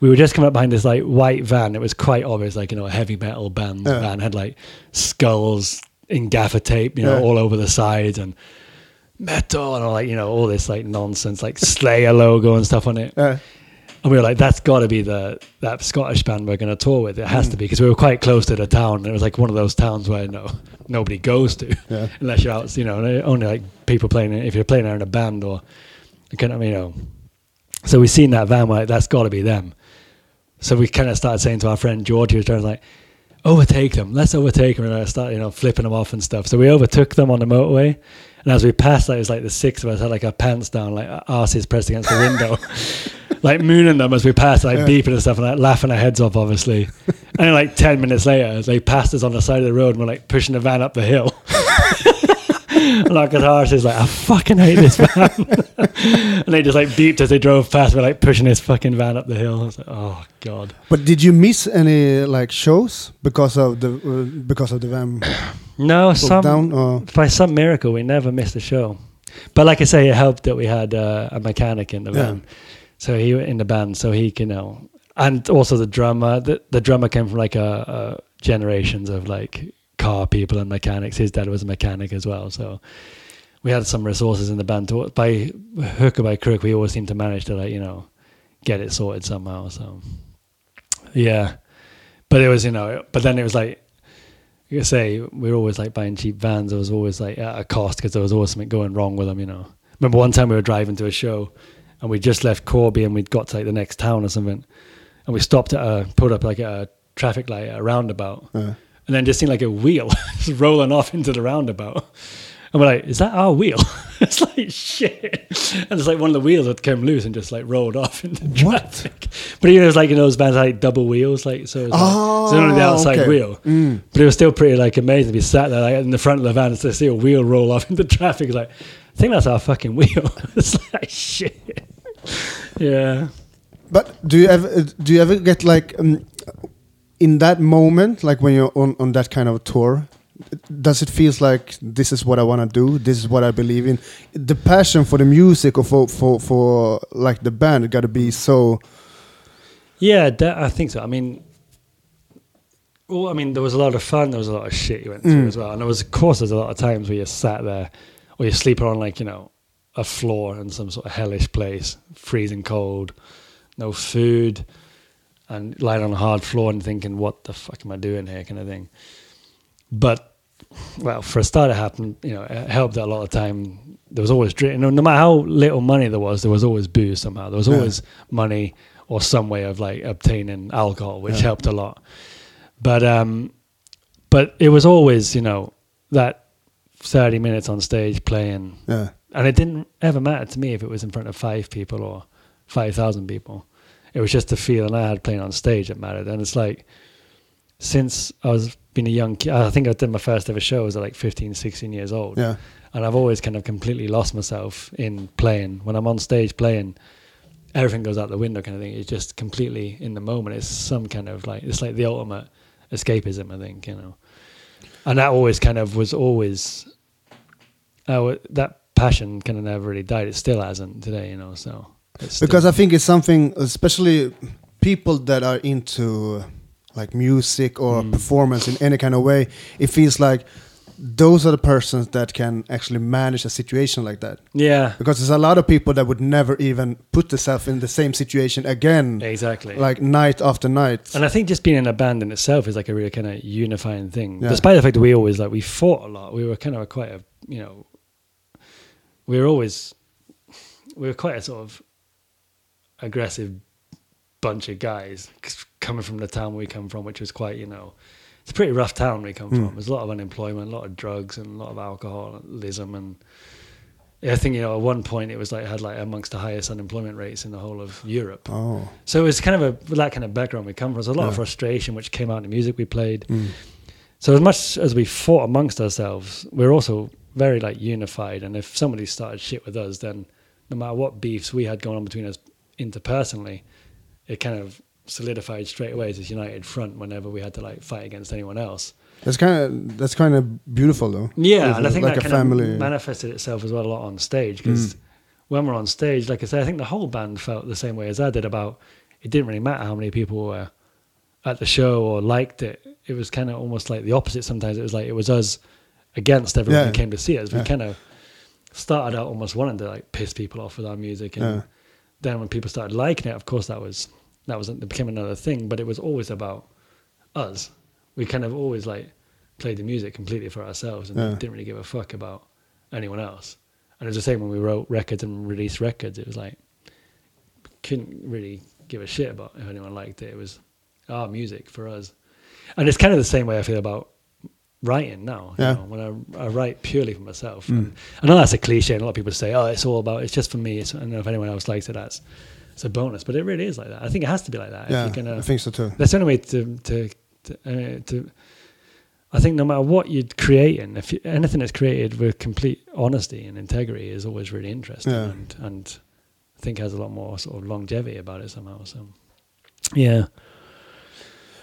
we were just coming up behind this like white van. It was quite obvious, like you know, a heavy metal band Yeah. van had like skulls in gaffer tape, you know, all over the sides and metal and all like you know all this like nonsense, like Slayer logo and stuff on it. Yeah. And we were like, that's got to be the that Scottish band we're going to tour with. It has Mm. to be because we were quite close to the town. And it was like one of those towns where no nobody goes to Yeah. unless you're out. You know, only like people playing if you're playing there in a band or kind of you know. So we seen that van. We're like, that's got to be them. So we kind of started saying to our friend George, who was driving, like, overtake them. Let's overtake them. And I started, you know, flipping them off and stuff. So we overtook them on the motorway. And as we passed, it was like the six of us had like our pants down, like our asses pressed against the window, like mooning them as we passed, like Yeah. beeping and stuff, and like laughing our heads off, obviously. and then, like 10 minutes later, they passed us on the side of the road and we're like pushing the van up the hill. and our guitarist is like, I fucking hate this van. and they just like beeped as they drove past. We're like pushing this fucking van up the hill. I was like, oh, God. But did you miss any like shows because of the uh, because of the van No, some down? Or by some miracle we never missed a show. But like I say, it helped that we had uh, a mechanic in the Yeah. band, so he in the band, so he can you know, and also the drummer. The, the drummer came from like a, a generations of like car people and mechanics. His dad was a mechanic as well, so we had some resources in the band. By hook or by crook, we always seemed to manage to like you know get it sorted somehow. So yeah, but it was you know, but then it was like You say, we were always like buying cheap vans. It was always like at a cost because there was always something going wrong with them, you know. Remember one time we were driving to a show and we just left Corby and we'd got to like the next town or something. And we stopped at a, put up like a traffic light a roundabout, Yeah. And then just seen like a wheel just rolling off into the roundabout. And we're like, is that our wheel? it's like shit. And it's like one of the wheels that came loose and just like rolled off into What? traffic. But you know, it's like in those bands like double wheels, like so. It's, like, it's only the Oh, outside okay. wheel. But it was still pretty like amazing to be sat there like in the front of the van and to see a wheel roll off into traffic. It's like, I think that's our fucking wheel. it's like shit. Yeah. But do you ever do you ever get like um, in that moment, like when you're on on that kind of tour? Does it feels like this is what I want to do? This is what I believe in. The passion for the music or for for for like the band got to be so. Yeah, that, I think so. I mean, well, I mean, there was a lot of fun. There was a lot of shit you went through Mm. as well, and there was, of course, there's a lot of times where you sat there, or you're sleeping on like you know a floor in some sort of hellish place, freezing cold, no food, and lying on a hard floor and thinking, "What the fuck am I doing here?" kind of thing. But well, for a start, it happened. You know, it helped that a lot of time. There was always drink. No, no matter how little money there was, there was always booze somehow. There was Yeah. always money or some way of like obtaining alcohol, which Yeah. helped a lot. But um, but it was always you know that thirty minutes on stage playing, Yeah, and it didn't ever matter to me if it was in front of five people or five thousand people. It was just the feeling I had playing on stage that mattered, and it's like since I was being a young kid, I think I did my first ever show. I was like 15, 16 years old yeah, and I've always kind of completely lost myself in playing. When I'm on stage playing, everything goes out the window, kind of thing. It's just completely in the moment. It's some kind of like it's like the ultimate escapism, I think, you know. And that always kind of was always uh, that passion kind of never really died. It still hasn't today, you know. So because I think it's something, especially people that are into like music or Mm. performance in any kind of way. It feels like those are the persons that can actually manage a situation like that. yeah, Because there's a lot of people that would never even put themselves in the same situation again, exactly. like night after night. And I think just being in a band in itself is like a really kind of unifying thing. Yeah. Despite the fact that we always like we fought a lot, we were kind of quite a you know, we were always we were quite a sort of aggressive bunch of guys coming from the town we come from, which was quite you know, it's a pretty rough town we come from. There's a lot of unemployment, a lot of drugs, and a lot of alcoholism and. I think you know at one point it was like had like amongst the highest unemployment rates in the whole of Europe. oh, So it was kind of a that kind of background we come from. There's a lot of frustration which came out in the music we played. Mm. So as much as we fought amongst ourselves, we're also very like unified. And if somebody started shit with us, then no matter what beefs we had going on between us interpersonally, it kind of solidified straight away as this united front whenever we had to like fight against anyone else. that's kind of that's kind of beautiful though. Yeah, and I think like that a kind family. of manifested itself as well a lot on stage because mm. when we're on stage, like I said, I think the whole band felt the same way as I did about it didn't really matter how many people were at the show or liked it. It was kind of almost like the opposite sometimes. It was like it was us against everyone Yeah. who came to see us. We Yeah. kind of started out almost wanting to like piss people off with our music and Yeah. Then when people started liking it, of course that was that was it became another thing, but it was always about us. We kind of always like played the music completely for ourselves and Yeah. didn't really give a fuck about anyone else. And it was the same when we wrote records and released records. It was like couldn't really give a shit about if anyone liked it. It was our music for us. And it's kind of the same way I feel about writing now. you know, when I, I write purely for myself. And I know that's a cliche, and a lot of people say, "Oh, it's all about it's just for me." It's, I don't know if anyone else likes it. That's it's a bonus, but it really is like that. I think it has to be like that. yeah, gonna, I think so too. that's the only way to to to, uh, to I think no matter what you're creating, if you, anything that's created with complete honesty and integrity is always really interesting, Yeah. and and I think has a lot more sort of longevity about it somehow. So, yeah,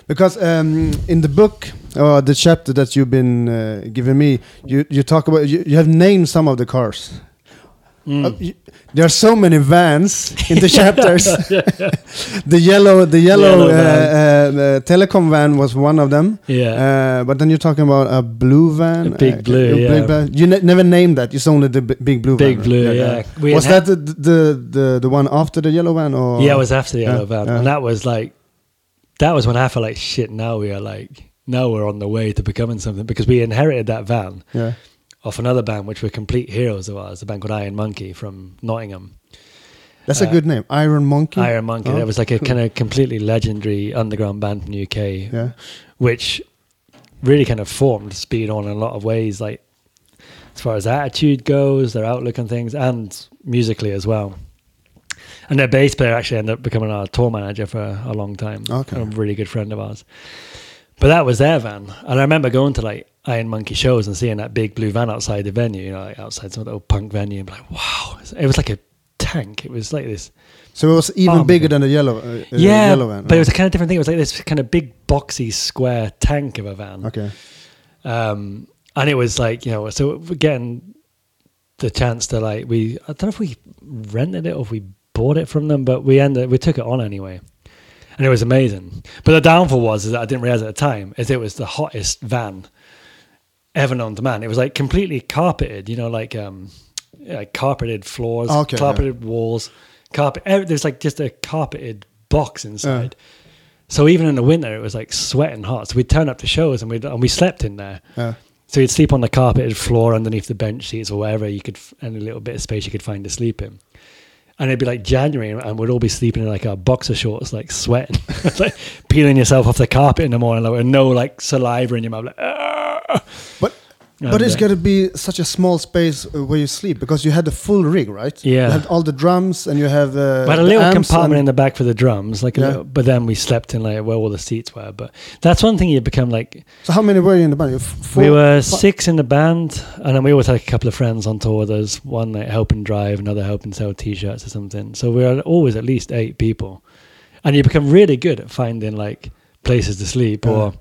Because um, in the book, uh, the chapter that you've been uh, giving me, you, you talk about you, you have named some of the cars. Mm. Uh, you- there are so many vans in the chapters. the yellow, the yellow, Yellow uh, van. uh, the telecom van was one of them. yeah. Uh, but then you're talking about a blue van. A big blue, yeah. big van. You ne- never named that. It's only the big blue Big van. blue, yeah. We Was that the, the the the one after the yellow van, or yeah, it was after the Yeah, yellow van, yeah. and that was like that was when I felt like shit. Now we are like now we're on the way to becoming something because we inherited that van yeah, off another band which were complete heroes of ours, a band called Iron Monkey from Nottingham. That's a Uh, good name, Iron Monkey. Iron Monkey. Oh, That was like a kind of completely legendary underground band from the UK, Yeah. which really kind of formed Speedhorn in a lot of ways, like as far as attitude goes, their outlook on things, and musically as well. And their bass player actually ended up becoming our tour manager for a long time. Okay. A really good friend of ours. But that was their van. And I remember going to like Iron Monkey shows and seeing that big blue van outside the venue, you know, like outside some little punk venue, and be like, wow. It was like a tank. It was like this So it was even bigger than the yellow. Uh, uh, yeah, yellow van. but it was a kind of different thing. It was like this kind of big boxy square tank of a van. okay. Um, and it was like, you know, so getting the chance to like, we, I don't know if we rented it or if we bought it from them, but we ended, we took it on anyway. And it was amazing. But the downfall was is that I didn't realize at the time is it was the hottest van ever known to man. It was like completely carpeted, you know, like, um, like carpeted floors, Okay, yeah. carpeted walls, carpet. There's like just a carpeted box inside. So even in the winter, it was like sweating hot. So we'd turn up to shows and we and we slept in there. Yeah. So you'd sleep on the carpeted floor underneath the bench seats or wherever you could, f- a little bit of space you could find to sleep in. And it'd be like January, and we'd all be sleeping in like our boxer shorts, like sweating, like peeling yourself off the carpet in the morning, like with no like saliva in your mouth, like. "Ah." But but it's uh, got to be such a small space uh, where you sleep because you had the full rig, right? Yeah. You had all the drums and you have. Uh, had a little compartment in the back for the drums, like a Yeah. little, but then we slept in like where all the seats were. But that's one thing you become like So how many were you in the band? Four, we were fi- six in the band, and then we always had a couple of friends on tour. There's one like helping drive, another helping sell T-shirts or something. So we were always at least eight people, and you become really good at finding like places to sleep, Yeah. or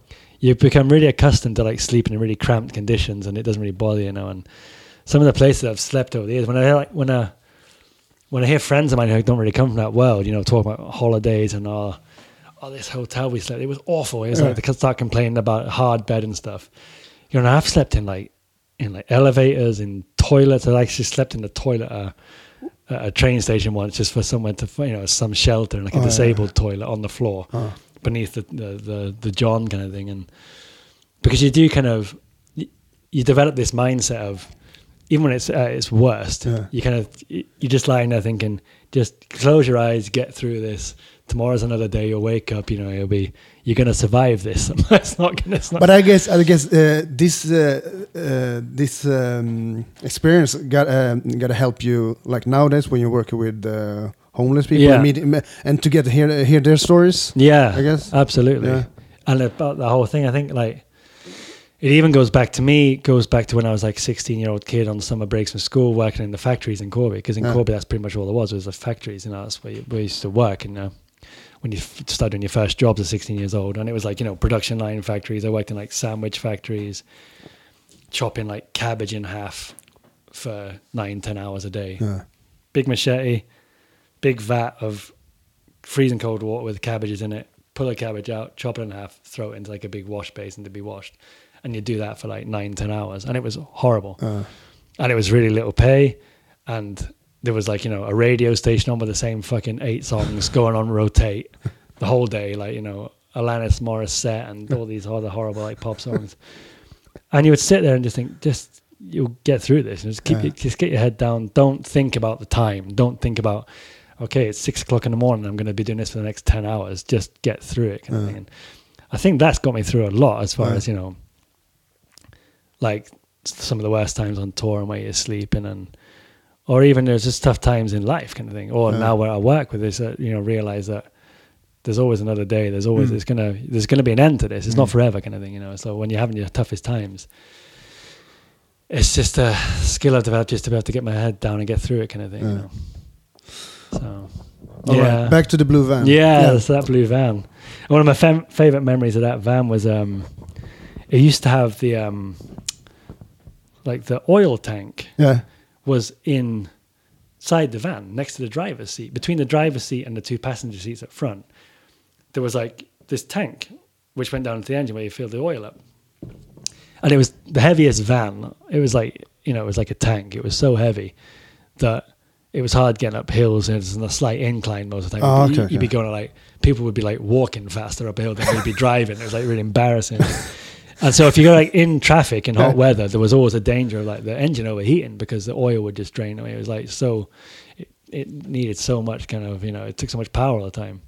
you become really accustomed to like sleeping in really cramped conditions, and it doesn't really bother you now. And some of the places I've slept over the years, when I hear, like when I when I hear friends of mine who don't really come from that world, you know, talk about holidays and all, oh this hotel we slept, it was awful. It was Yeah. like they could start complaining about hard bed and stuff. You know, I've slept in like in like elevators, in toilets. I actually slept in the toilet uh, at a train station once, just for someone to you know some shelter, like a Oh, yeah. disabled toilet on the floor Oh. Beneath the, the the the John kind of thing, and because you do kind of you, you develop this mindset of even when it's at its worst, Yeah. you kind of you you just lying there thinking, just close your eyes, get through this. Tomorrow's another day. You'll wake up. You know, you'll be you're gonna survive this. it's not gonna. It's not, But I guess I guess uh, this uh, uh, this um, experience got um, got to help you like nowadays when you're working with uh, homeless people Yeah. and, meet, and to get to hear hear their stories. Yeah, I guess. absolutely. Yeah. And about the whole thing, I think like it even goes back to me. Goes back to when I was like 16 year old kid on summer breaks from school, working in the factories in Corby. Because in Yeah. Corby, that's pretty much all there was was the factories. You know, that's where you, where you used to work. And you know, when you f- start doing your first jobs at 16 years old, and it was like you know production line factories. I worked in like sandwich factories, chopping like cabbage in half for nine, ten hours a day Yeah. big machete, big vat of freezing cold water with cabbages in it. Pull a cabbage out, chop it in half, throw it into like a big wash basin to be washed, and you do that for like nine, ten hours, and it was horrible. Uh, And it was really little pay, and there was like you know a radio station on with the same fucking eight songs going on rotate the whole day, like you know Alanis Morissette and all these other horrible like pop songs. And you would sit there and just think, just you'll get through this, and just keep Yeah. just get your head down. Don't think about the time. Don't think about okay, it's six o'clock in the morning. I'm going to be doing this for the next ten hours. Just get through it, kind of thing. And I think that's got me through a lot as far Yeah. as you know, like some of the worst times on tour and where you're sleeping and or even there's just tough times in life kind of thing or Yeah. now where i work with this uh, you know realize that there's always another day there's always Mm. there's gonna there's gonna be an end to this it's not Mm. forever kind of thing you know so when you're having your toughest times it's just a skill i've developed just to be able to get my head down and get through it kind of thing you know so all right, yeah Back to the blue van. yeah, so that blue van. One of my fam- favorite memories of that van was um, it used to have the um, like the oil tank Yeah. was inside the van next to the driver's seat, between the driver's seat and the two passenger seats up front. There was like this tank which went down into the engine where you filled the oil up, and it was the heaviest van. It was like you know it was like a tank. It was so heavy that it was hard getting up hills and it's in a slight incline most of the time. Oh, You'd be- okay, You'd be okay. going like people would be like walking faster up a hill than they'd be driving. It was like really embarrassing. And so if you go like in traffic in hot Yeah. weather, there was always a danger of like the engine overheating because the oil would just drain away. It was like so, it needed so much kind of you know it took so much power all the time.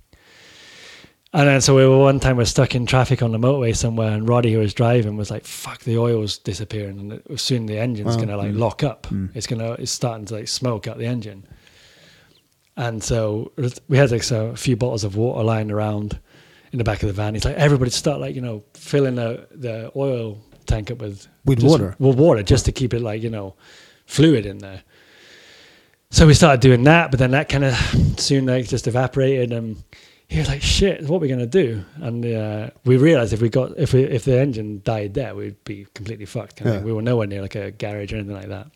And then so we were one time we are stuck in traffic on the motorway somewhere, and Roddy who was driving was like, "Fuck, the oil's disappearing, and soon the engine's Wow. gonna like lock up. Hmm. It's gonna it's starting to like smoke out the engine." And so we had like so a few bottles of water lying around in the back of the van. He's like, "Everybody start like you know filling the the oil tank up with With just- water? with water, just to keep it like you know fluid in there." So we started doing that, but then that kind of soon like just evaporated, and he was like, "Shit, what are we gonna do?" And uh, we realized if we got if we if the engine died there, we'd be completely fucked. Kind of Yeah. We were nowhere near like a garage or anything like that.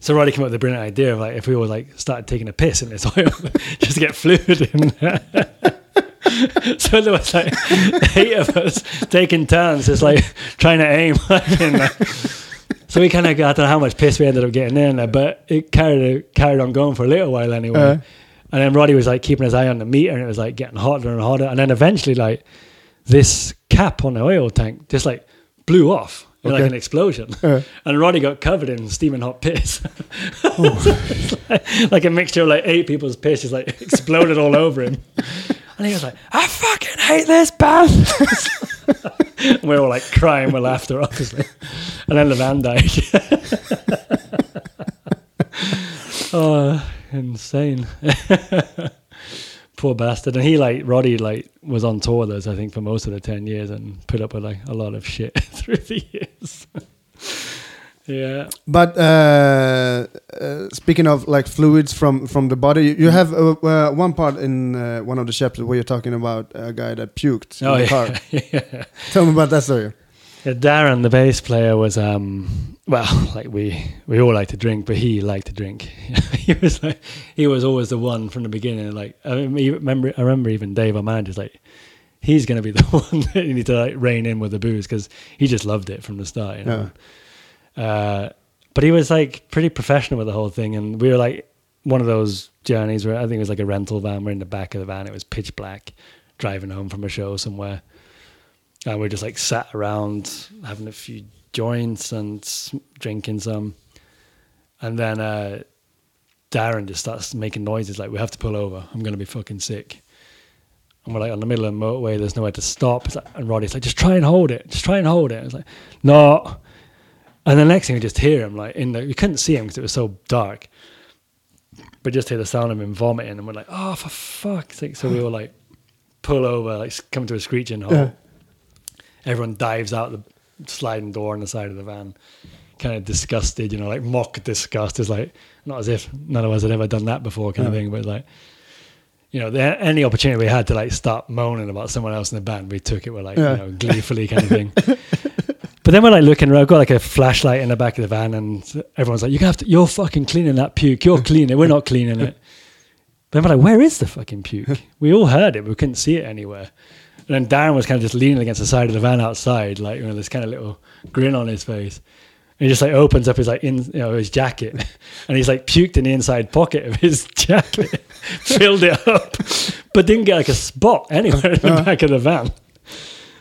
So Roddy came up with the brilliant idea of like if we all like started taking a piss in this oil just to get fluid in there. so there was like eight of us taking turns just like trying to aim. So we kind of I don't know how much piss we ended up getting in there, but it carried carried on going for a little while anyway. Uh. And then Roddy was like keeping his eye on the meter, and it was like getting hotter and hotter. And then eventually, like this cap on the oil tank just like blew off in like an explosion, Uh. and Roddy got covered in steaming hot piss. Like, like a mixture of like eight people's piss just like exploded all over him. And he was like, I fucking hate this band. and we were all like crying with laughter, obviously. And then the van died. oh, insane. Poor bastard. And he like Roddy like was on tour with us, I think, for most of the ten years and put up with like a lot of shit through the years. yeah. But uh, uh, speaking of like fluids from from the body, you- you have uh, uh, one part in uh, one of the chapters where you're talking about a guy that puked Oh in the yeah. car. yeah. Tell me about that story. Yeah, Darren, the bass player, was um well, like we we all like to drink, but he liked to drink. he was like he was always the one from the beginning. Like I remember, I remember even Dave, our manager's like, he's gonna be the one that you need to like rein in with the booze because he just loved it from the start. You know? Uh, but he was like pretty professional with the whole thing, and we were like one of those journeys where I think it was like a rental van. We're in the back of the van. It was pitch black, driving home from a show somewhere and we just like sat around having a few joints and drinking some. And then uh darren just starts making noises like we have to pull over. I'm gonna be fucking sick. And we're like on the middle of the motorway. There's nowhere to stop. Like, and roddy's like just try and hold it. Just try and hold it. It's like no. And the next thing we just hear him like in the you couldn't see him because it was so dark. But just hear the sound of him vomiting and we're like oh for fuck's sake. So we were like pull over like come to a screeching halt. Yeah. Everyone dives out the sliding door on the side of the van, kind of disgusted, you know, like mock disgust. It's like not as if none of us had ever done that before, kind of thing. But like, you know, the, any opportunity we had to like start moaning about someone else in the band, we took it We're like Yeah. you know gleefully kind of thing. But then we're like looking around, I've got like a flashlight in the back of the van, and everyone's like, "You have to, you're fucking cleaning that puke. You're cleaning it. We're not cleaning it." Then we're like, "Where is the fucking puke?" we all heard it, but we couldn't see it anywhere. And then Darren was kind of just leaning against the side of the van outside, like you know, this kind of little grin on his face. And he just like opens up his like in you know his jacket, and he's like puked in the inside pocket of his jacket, filled it up, but didn't get like a spot anywhere in the back of the van.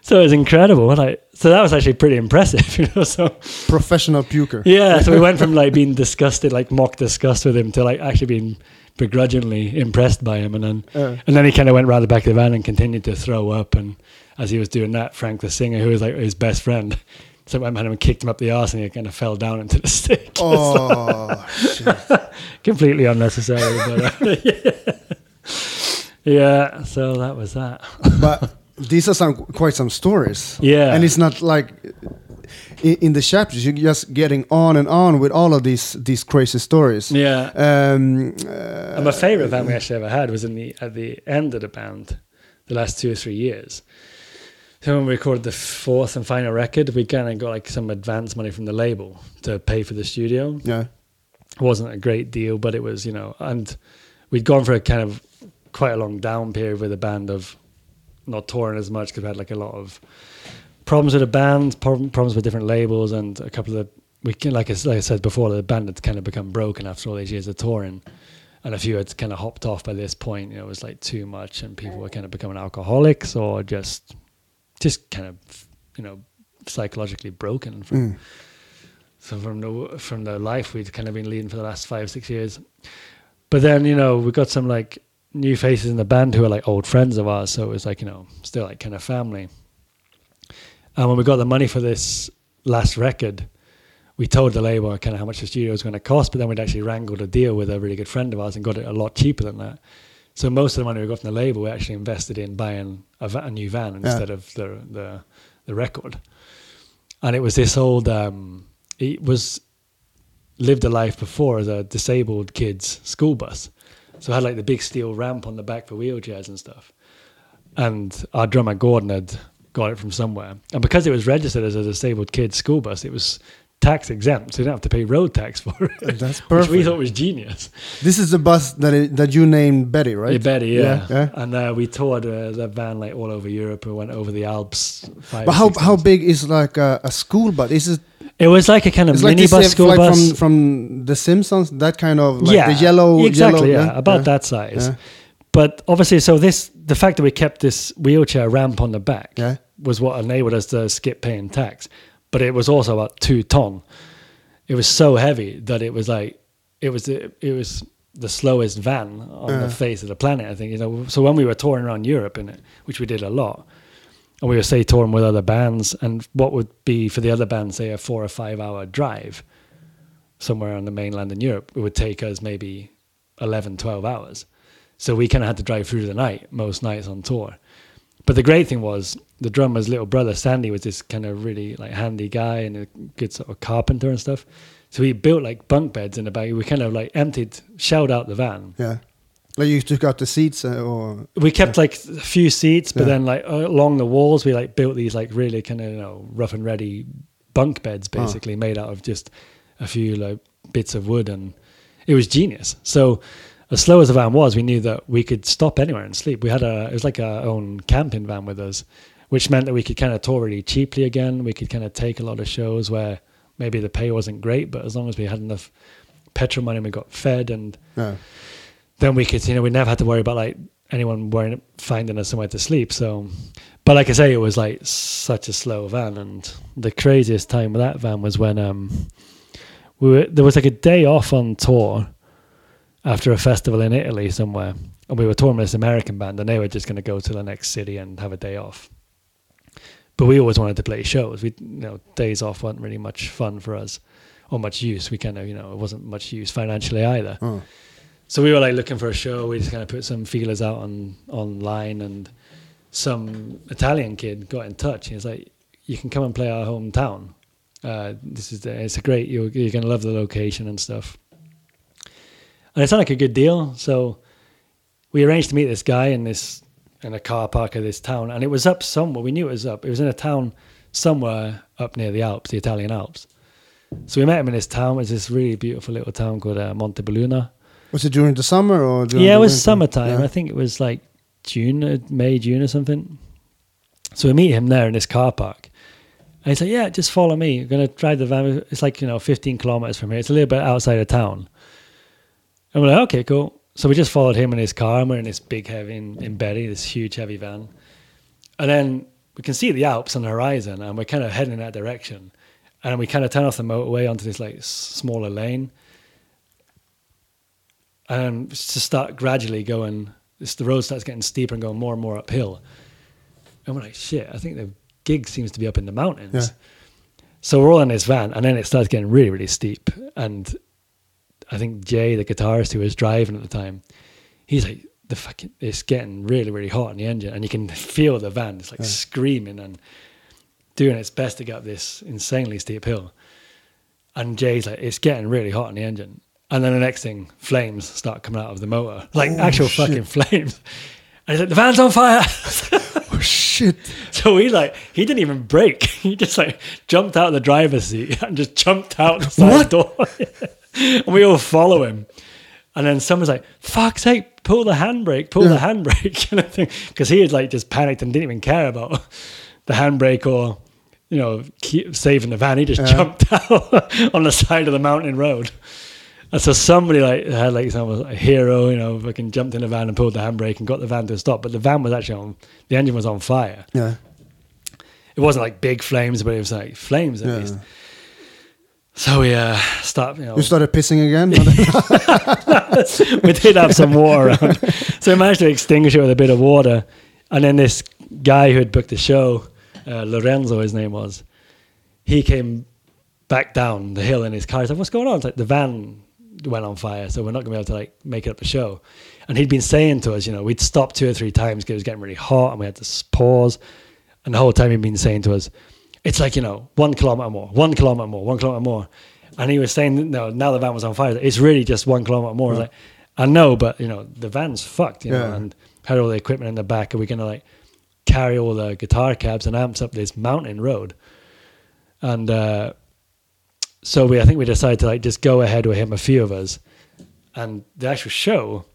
So it was incredible. Like so that was actually pretty impressive, you know. So Professional puker. yeah, so we went from like being disgusted, like mock disgust with him, to like actually being begrudgingly impressed by him, and then Uh. and then he kind of went round the back of the van and continued to throw up. And as he was doing that, Frank, the singer, who was like his best friend, so went behind him and kicked him up the arse, and he kind of fell down into the stick. Oh, shit. Completely unnecessary, but uh, yeah. yeah. So that was that. but these are some quite some stories. Yeah. and it's not like in, in the chapters you're just getting on and on with all of these these crazy stories. Yeah. Um, uh, And my favorite band we actually ever had was in the at the end of the band, the last two or three years. So when we recorded the fourth and final record, we kind of got like some advance money from the label to pay for the studio. yeah. It wasn't a great deal, but it was, you know, and we'd gone for a kind of quite a long down period with the band of not touring as much because we had like a lot of problems with the band, prob- problems with different labels, and a couple of we can, like I, s- like I said before, the band had kind of become broken after all these years of touring, and a few had kind of hopped off by this point. You know, it was like too much, and people were kind of becoming alcoholics or just just kind of you know psychologically broken from Mm. so from the from the life we'd kind of been leading for the last five six years. But then you know we got some like new faces in the band who are like old friends of ours, so it was like you know still like kind of family. And when we got the money for this last record, we told the label kind of how much the studio was going to cost, but then we'd actually wrangled a deal with a really good friend of ours and got it a lot cheaper than that. So most of the money we got from the label, we actually invested in buying a, va- a new van instead of the, the the record. And it was this old. Um, it was lived a life before as a disabled kids school bus, so it had like the big steel ramp on the back for wheelchairs and stuff. And our drummer Gordon had got it from somewhere, and because it was registered as a disabled kid school bus, it was tax exempt, so you didn't have to pay road tax for it. That's Which we thought was genius. This is the bus that i that you named Betty, right? Yeah, Betty, yeah. Yeah, yeah. And uh, we toured uh, that van like all over Europe. We went over the Alps. Five, But how how times. big is like a, a school bus? Is it It was like a kind of it's like school like bus. from from The Simpsons? That kind of like yeah, the yellow exactly. yellow, yeah, about that size. Yeah. But obviously, so this the fact that we kept this wheelchair ramp on the back Yeah. Was what enabled us to skip paying tax. But it was also about two ton. It was so heavy that it was like it was it was the slowest van on the face of the planet. I think you know. So when we were touring around Europe in it, which we did a lot, and we were say touring with other bands, and what would be for the other bands say a four or five hour drive somewhere on the mainland in Europe, it would take us maybe 11, 12 hours. So we kind of had to drive through the night most nights on tour. But the great thing was the drummer's little brother Sandy was this kind of really like handy guy and a good sort of carpenter and stuff. So he built like bunk beds in the back. We kind of like emptied, shelled out the van. Yeah. Like you took out the seats uh, or We kept like a few seats, but Yeah. then like along the walls we like built these like really kind of you know rough and ready bunk beds Oh. basically made out of just a few like bits of wood and it was genius. So as slow as the van was, we knew that we could stop anywhere and sleep. We had a it was like our own camping van with us, which meant that we could kind of tour really cheaply again. We could kind of take a lot of shows where maybe the pay wasn't great, but as long as we had enough petrol money, we got fed and then we could, you know, we never had to worry about like anyone worrying, finding us somewhere to sleep. So, but like I say, it was like such a slow van, and the craziest time with that van was when um, we were there was like a day off on tour after a festival in Italy somewhere, and we were touring with this American band, and they were just going to go to the next city and have a day off. But we always wanted to play shows. We, you know, days off weren't really much fun for us, or much use. We kind of, you know, it wasn't much use financially either. Oh. So we were like looking for a show. We just kind of put some feelers out on online, and some Italian kid got in touch. He was like, "You can come and play our hometown. Uh, this is the, it's a great. You're, you're gonna love the location and stuff." And it sounded like a good deal. So we arranged to meet this guy in this in a car park of this town, and it was up somewhere. We knew it was up. It was in a town somewhere up near the Alps, the Italian Alps. So we met him in this town. It's this really beautiful little town called uh, Montebelluna. Was it during the summer or during Yeah, it was summertime. Yeah. I think it was like June, uh, May, June or something. So we meet him there in this car park. And he's like, yeah, just follow me. We're going to drive the van. It's like, you know, 15 kilometers from here. It's a little bit outside of town. And we're like, okay, cool. So we just followed him in his car and we're in this big, heavy, in, in Betty, this huge, heavy van. And then we can see the Alps on the horizon and we're kind of heading in that direction. And we kind of turn off the motorway onto this like smaller lane and just start gradually going. This, the road starts getting steeper and going more and more uphill. And we're like, shit, I think the gig seems to be up in the mountains. Yeah. So we're all in this van, and then it starts getting really, really steep. And I think Jay, the guitarist who was driving at the time, he's like, the fucking, it's getting really, really hot in the engine, and you can feel the van. It's like screaming and doing its best to get up this insanely steep hill. And Jay's like, it's getting really hot in the engine. And then the next thing, flames start coming out of the motor, like Oh, actual shit. fucking flames. And he's like, the van's on fire. Oh shit! so he like, he didn't even brake. He just like jumped out of the driver's seat and just jumped out the side What? door. And we all follow him. And then someone's like, fuck's sake, pull the handbrake, pull the handbrake. kind of thing. Because he had like just panicked and didn't even care about the handbrake or, you know, keep saving the van. He just jumped out on the side of the mountain road. And so somebody like had like some a hero, you know, fucking jumped in the van and pulled the handbrake and got the van to a stop. But the van was actually on, the engine was on fire. Yeah, It wasn't like big flames, but it was like flames at Yeah. least. So we uh, stopped. You know, You started pissing again? we did have some water around. So we managed to extinguish it with a bit of water. And then this guy who had booked the show, uh, Lorenzo, his name was, he came back down the hill in his car. He's like, What's going on? It's like the van went on fire, so we're not going to be able to like make it up the show. And he'd been saying to us, you know, we'd stop two or three times because it was getting really hot and we had to pause. And the whole time he'd been saying to us, it's like, you know, one kilometer more, one kilometer more, one kilometer more. And he was saying, no, now the van was on fire. It's really just one kilometer more. I Like, I know, but, you know, the van's fucked, you know, Yeah. and had all the equipment in the back. Are we going to like carry all the guitar cabs and amps up this mountain road? And uh, so we, I think we decided to like just go ahead with him, a few of us. And the actual show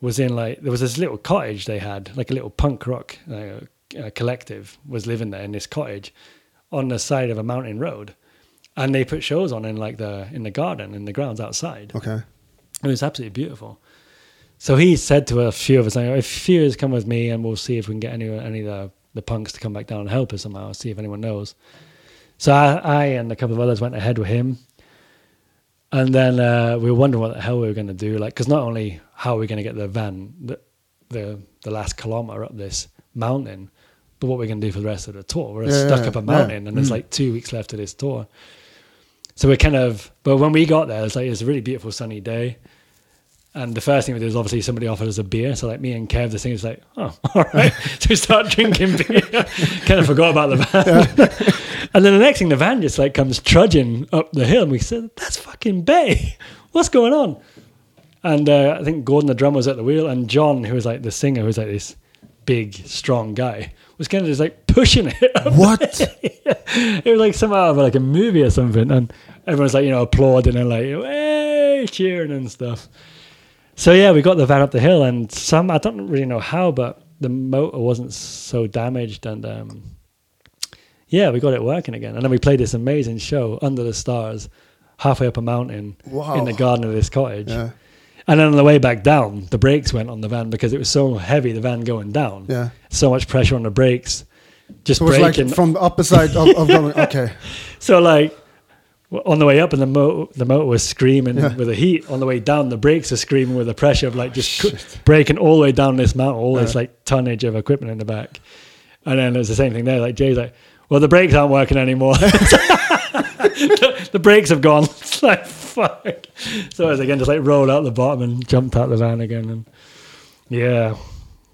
was in like, there was this little cottage they had, like a little punk rock uh, uh, collective was living there in this cottage on the side of a mountain road. And they put shows on in like the in the garden in the grounds outside. okay. It was absolutely beautiful. So he said to a few of us, "If a few of us come with me, and we'll see if we can get any any of the, the punks to come back down and help us somehow. See if anyone knows." So I, I and a couple of others went ahead with him, and then uh, we were wondering what the hell we were going to do. Like, because not only how are we going to get the van the, the the last kilometer up this mountain, but what we're going to do for the rest of the tour. We're Yeah, stuck yeah, up a yeah. mountain, and there's Mm. like two weeks left of this tour. So we're kind of, but when we got there, it's like it's a really beautiful sunny day. And the first thing we did is obviously somebody offered us a beer. So like me and Kev, the thing is like, oh, all right. so we start drinking beer. kind of forgot about the van. and then the next thing, the van just like comes trudging up the hill, and we said, "That's fucking Bay. What's going on?" And uh, I think Gordon, the drummer, was at the wheel, and John, who was like the singer, who was like this big, strong guy, was kind of just like pushing it. What? it was like some out of like a movie or something, and everyone's like you know applauding and like hey cheering and stuff. So yeah, we got the van up the hill, and some I don't really know how, but the motor wasn't so damaged, and um, yeah, we got it working again. And then we played this amazing show under the stars, halfway up a mountain Wow. in the garden of this cottage. Yeah. And then on the way back down, the brakes went on the van because it was so heavy, the van going down. Yeah. So much pressure on the brakes, just So it was braking. like from the opposite of, of going, okay. So like on the way up, and the motor, the motor was screaming Yeah. with the heat. On the way down, the brakes are screaming with the pressure of like just Oh, braking all the way down this mountain, all this like tonnage of equipment in the back. And then there's the same thing there. Like Jay's like, well, the brakes aren't working anymore. the, the brakes have gone. It's like fuck. So I was again just like rolled out the bottom and jumped out the van again, and yeah.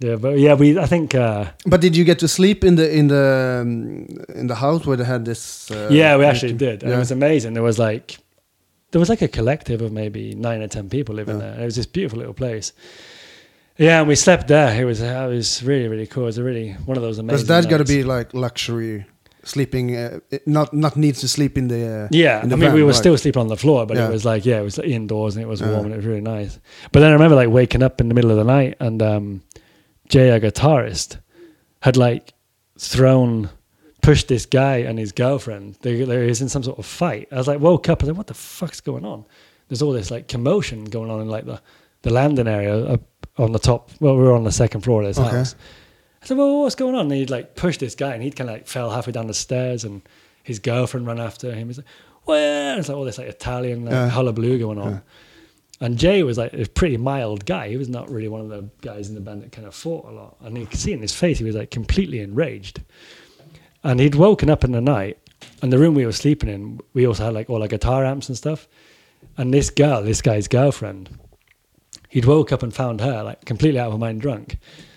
Yeah, but yeah, we. I think. Uh, But did you get to sleep in the in the um, in the house where they had this? Uh, yeah, we actually did. Yeah. It was amazing. There was like there was like a collective of maybe nine or ten people living Yeah. there. It was this beautiful little place. Yeah, and we slept there. It was it was really really cool. It was a really one of those amazing. Because that's got to be like luxury sleeping. Uh, not not needs to sleep in the. Uh, Yeah, in the I mean, van, we were right. still sleeping on the floor, but Yeah. it was like, yeah, it was indoors and it was warm and it was really nice. But then I remember like waking up in the middle of the night and um, Jay, our guitarist, had like thrown, pushed this guy and his girlfriend. They, they was in some sort of fight. I was like, woke up. I was like, what the fuck's going on? There's all this like commotion going on in like the, the landing area up on the top. Well, we were on the second floor of this Okay. house. I said, well, what's going on? And he'd like pushed this guy and he'd kind of like fell halfway down the stairs and his girlfriend ran after him. He's like, well, it's like all this like Italian like, Yeah. hullabaloo going on. Yeah. And Jay was like a pretty mild guy. He was not really one of the guys in the band that kind of fought a lot. And you could see in his face, he was like completely enraged. And he'd woken up in the night, and the room we were sleeping in, we also had like all our guitar amps and stuff. And this girl, this guy's girlfriend, he'd woke up and found her like completely out of her mind drunk,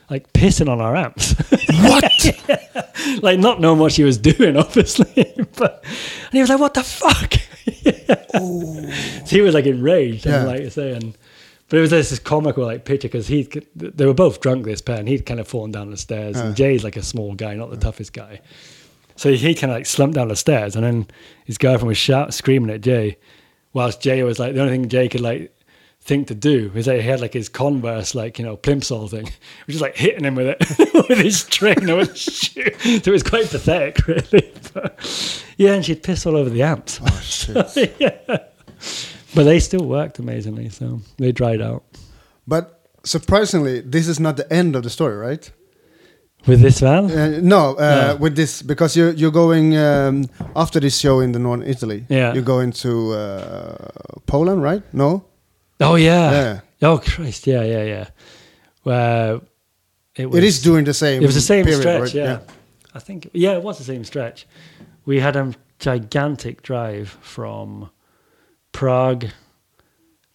like pissing on our amps. What? like not knowing what she was doing, obviously. but and he was like, "What the fuck?" so he was like enraged, Yeah. and like I say, and but it was this comical like picture because he they were both drunk this pair, and he'd kind of fallen down the stairs. Yeah. And uh. Jay's like a small guy, not the uh. toughest guy. So he kind of like slumped down the stairs, and then his girlfriend was shout, screaming at Jay, whilst Jay was like the only thing Jay could like think to do is that he had like his Converse like you know plimsoll thing, which is like hitting him with it with his trainer with his shoe. So it was quite pathetic, really. But, yeah, and she'd piss all over the amps. Oh shit! yeah. But they still worked amazingly, so they dried out. but surprisingly, this is not the end of the story, right? With this van? Uh, no, uh, No. with this because you're you're going um, after this show in the North Italy. Yeah. you're going to uh, Poland, right? No, Oh yeah. Yeah. Oh Christ, yeah, yeah, yeah. Well, it was. it is doing the same. It was the same period, stretch, right? yeah. I think, yeah, it was the same stretch. We had a gigantic drive from Prague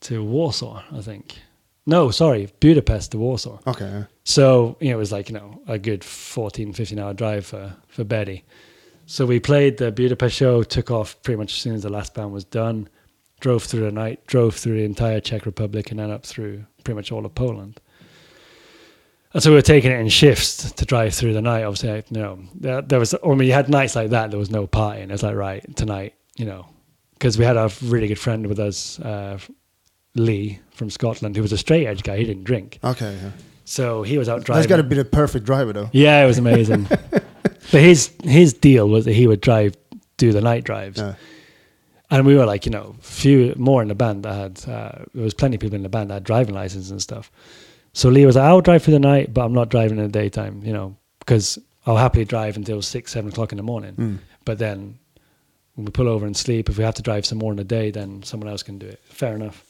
to Warsaw, I think. No, sorry, Budapest to Warsaw. Okay. So, you know, it was like, you know, a good 14, 15 hour drive for, for Betty. So we played the Budapest show, took off pretty much as soon as the last band was done, drove through the night, drove through the entire Czech Republic and then up through pretty much all of Poland. And so we were taking it in shifts to drive through the night. Obviously, I, you know, there, there was, I mean, you had nights like that, there was no partying. It's like, right, tonight, you know, because we had a really good friend with us, uh, Lee from Scotland, who was a straight edge guy. He didn't drink. Okay. Yeah. So he was out driving. That's got to be the perfect driver, though. Yeah, it was amazing. but his his deal was that he would drive, do the night drives, Yeah. And we were like, you know, few more in the band that had. Uh, there was plenty of people in the band that had driving licenses and stuff. So Lee was like, I'll drive through the night, but I'm not driving in the daytime, you know, because I'll happily drive until six, seven o'clock in the morning. Mm. But then when we pull over and sleep, if we have to drive some more in the day, then someone else can do it. Fair enough.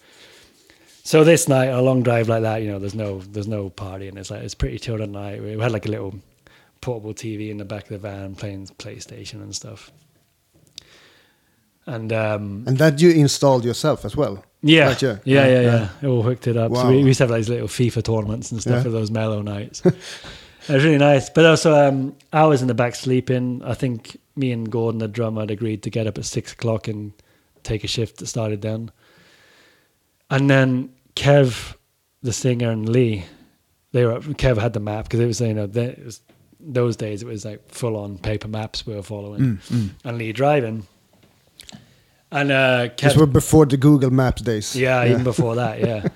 So this night, a long drive like that, you know, there's no there's no party, and it's like it's pretty chilled at night. We had like a little portable TV in the back of the van playing PlayStation and stuff. And um, And that you installed yourself as well. yeah, Right, yeah, yeah. yeah, yeah, Yeah, It all hooked it up. So Wow. we, we used to have like these little FIFA tournaments and stuff Yeah. for those mellow nights. it was really nice. But also, um, I was in the back sleeping. I think me and Gordon, the drummer, had agreed to get up at six o'clock and take a shift that started then. And then Kev, the singer, and Lee, they were Kev had the map because it was you know the, it was, those days it was like full on paper maps we were following, Mm, and Lee driving. And uh, Kev, This were before the Google Maps days. yeah, even before that, yeah.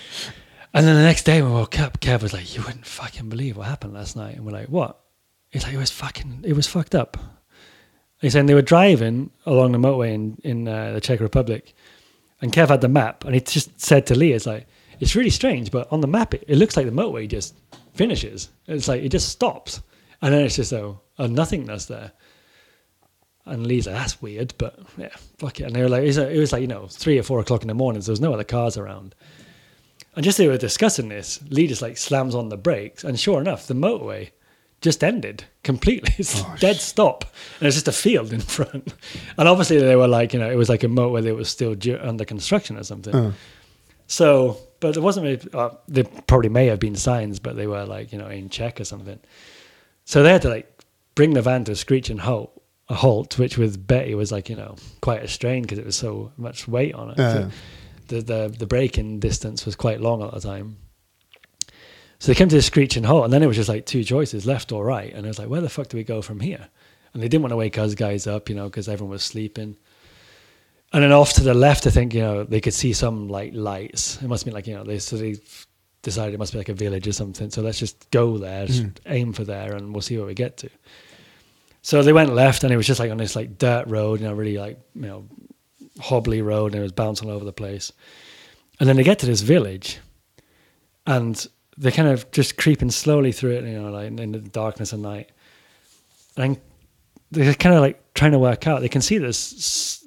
and then the next day we woke up, Kev was like, "You wouldn't fucking believe what happened last night." And we're like, "What?" He's like, "It was fucking, it was fucked up." He's saying they were driving along the motorway in in uh, the Czech Republic, and Kev had the map, and he just said to Lee, "It's like it's really strange, but on the map it, it looks like the motorway just finishes. It's like it just stops, and then it's just a, a nothingness there." And Lee's like, that's weird, but yeah, fuck it. And they were like, it was, like, you know, three or four o'clock in the morning, so there was no other cars around. And just as they were discussing this, Lee just like slams on the brakes, and sure enough, the motorway just ended completely. It's dead stop, and it's just a field in front. And obviously, they were like, you know, it was like a motorway that was still under construction or something. Uh, So, but there wasn't really, uh, there probably may have been signs, but they were like, you know, in Czech or something. So they had to like bring the van to a screeching halt, a halt, which with Betty was like, you know, quite a strain because it was so much weight on it. So the, the, the braking distance was quite long at the time. So they came to the screeching halt, and then it was just like two choices, left or right. And I was like, where the fuck do we go from here? And they didn't want to wake us guys up, you know, because everyone was sleeping. And then off to the left, I think you know they could see some like lights. It must be like you know they so they decided it must be like a village or something. So let's just go there, just hmm. aim for there, and we'll see where we get to. So they went left, and it was just like on this like dirt road, you know, really like you know hobbly road, and it was bouncing all over the place. And then they get to this village, and they're kind of just creeping slowly through it, you know, like in the darkness of night. And they're kind of like trying to work out. They can see there's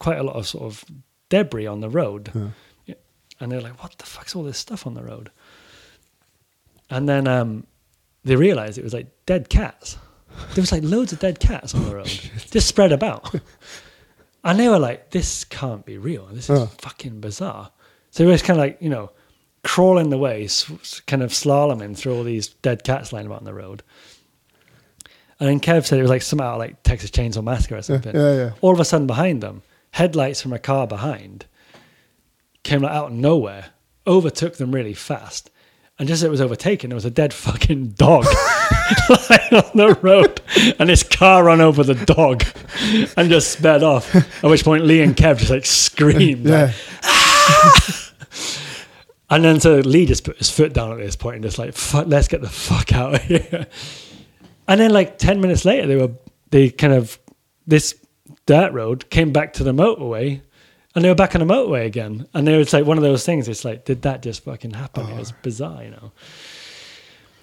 quite a lot of sort of debris on the road, Yeah. And they're like, "What the fuck's all this stuff on the road?" And then um, they realize it was like dead cats. There was like loads of dead cats on the road, just spread about. And they were like, "This can't be real. This is Oh. fucking bizarre." So it was kind of like you know, crawling the way, kind of slaloming through all these dead cats lying about on the road. And then Kev said it was like some out like Texas Chainsaw Massacre or yeah, something. yeah, yeah. All of a sudden, behind them, headlights from a car behind came like out of nowhere, overtook them really fast. And just as it was overtaken, there was a dead fucking dog lying on the road. And this car ran over the dog and just sped off. At which point, Lee and Kev just like screamed. Yeah. And then so Lee just put his foot down at this point and just like, fuck, let's get the fuck out of here. And then like 10 minutes later, they were, they kind of, this dirt road came back to the motorway and they were back on the motorway again. And they were like one of those things, it's like, did that just fucking happen? It was oh. bizarre, you know.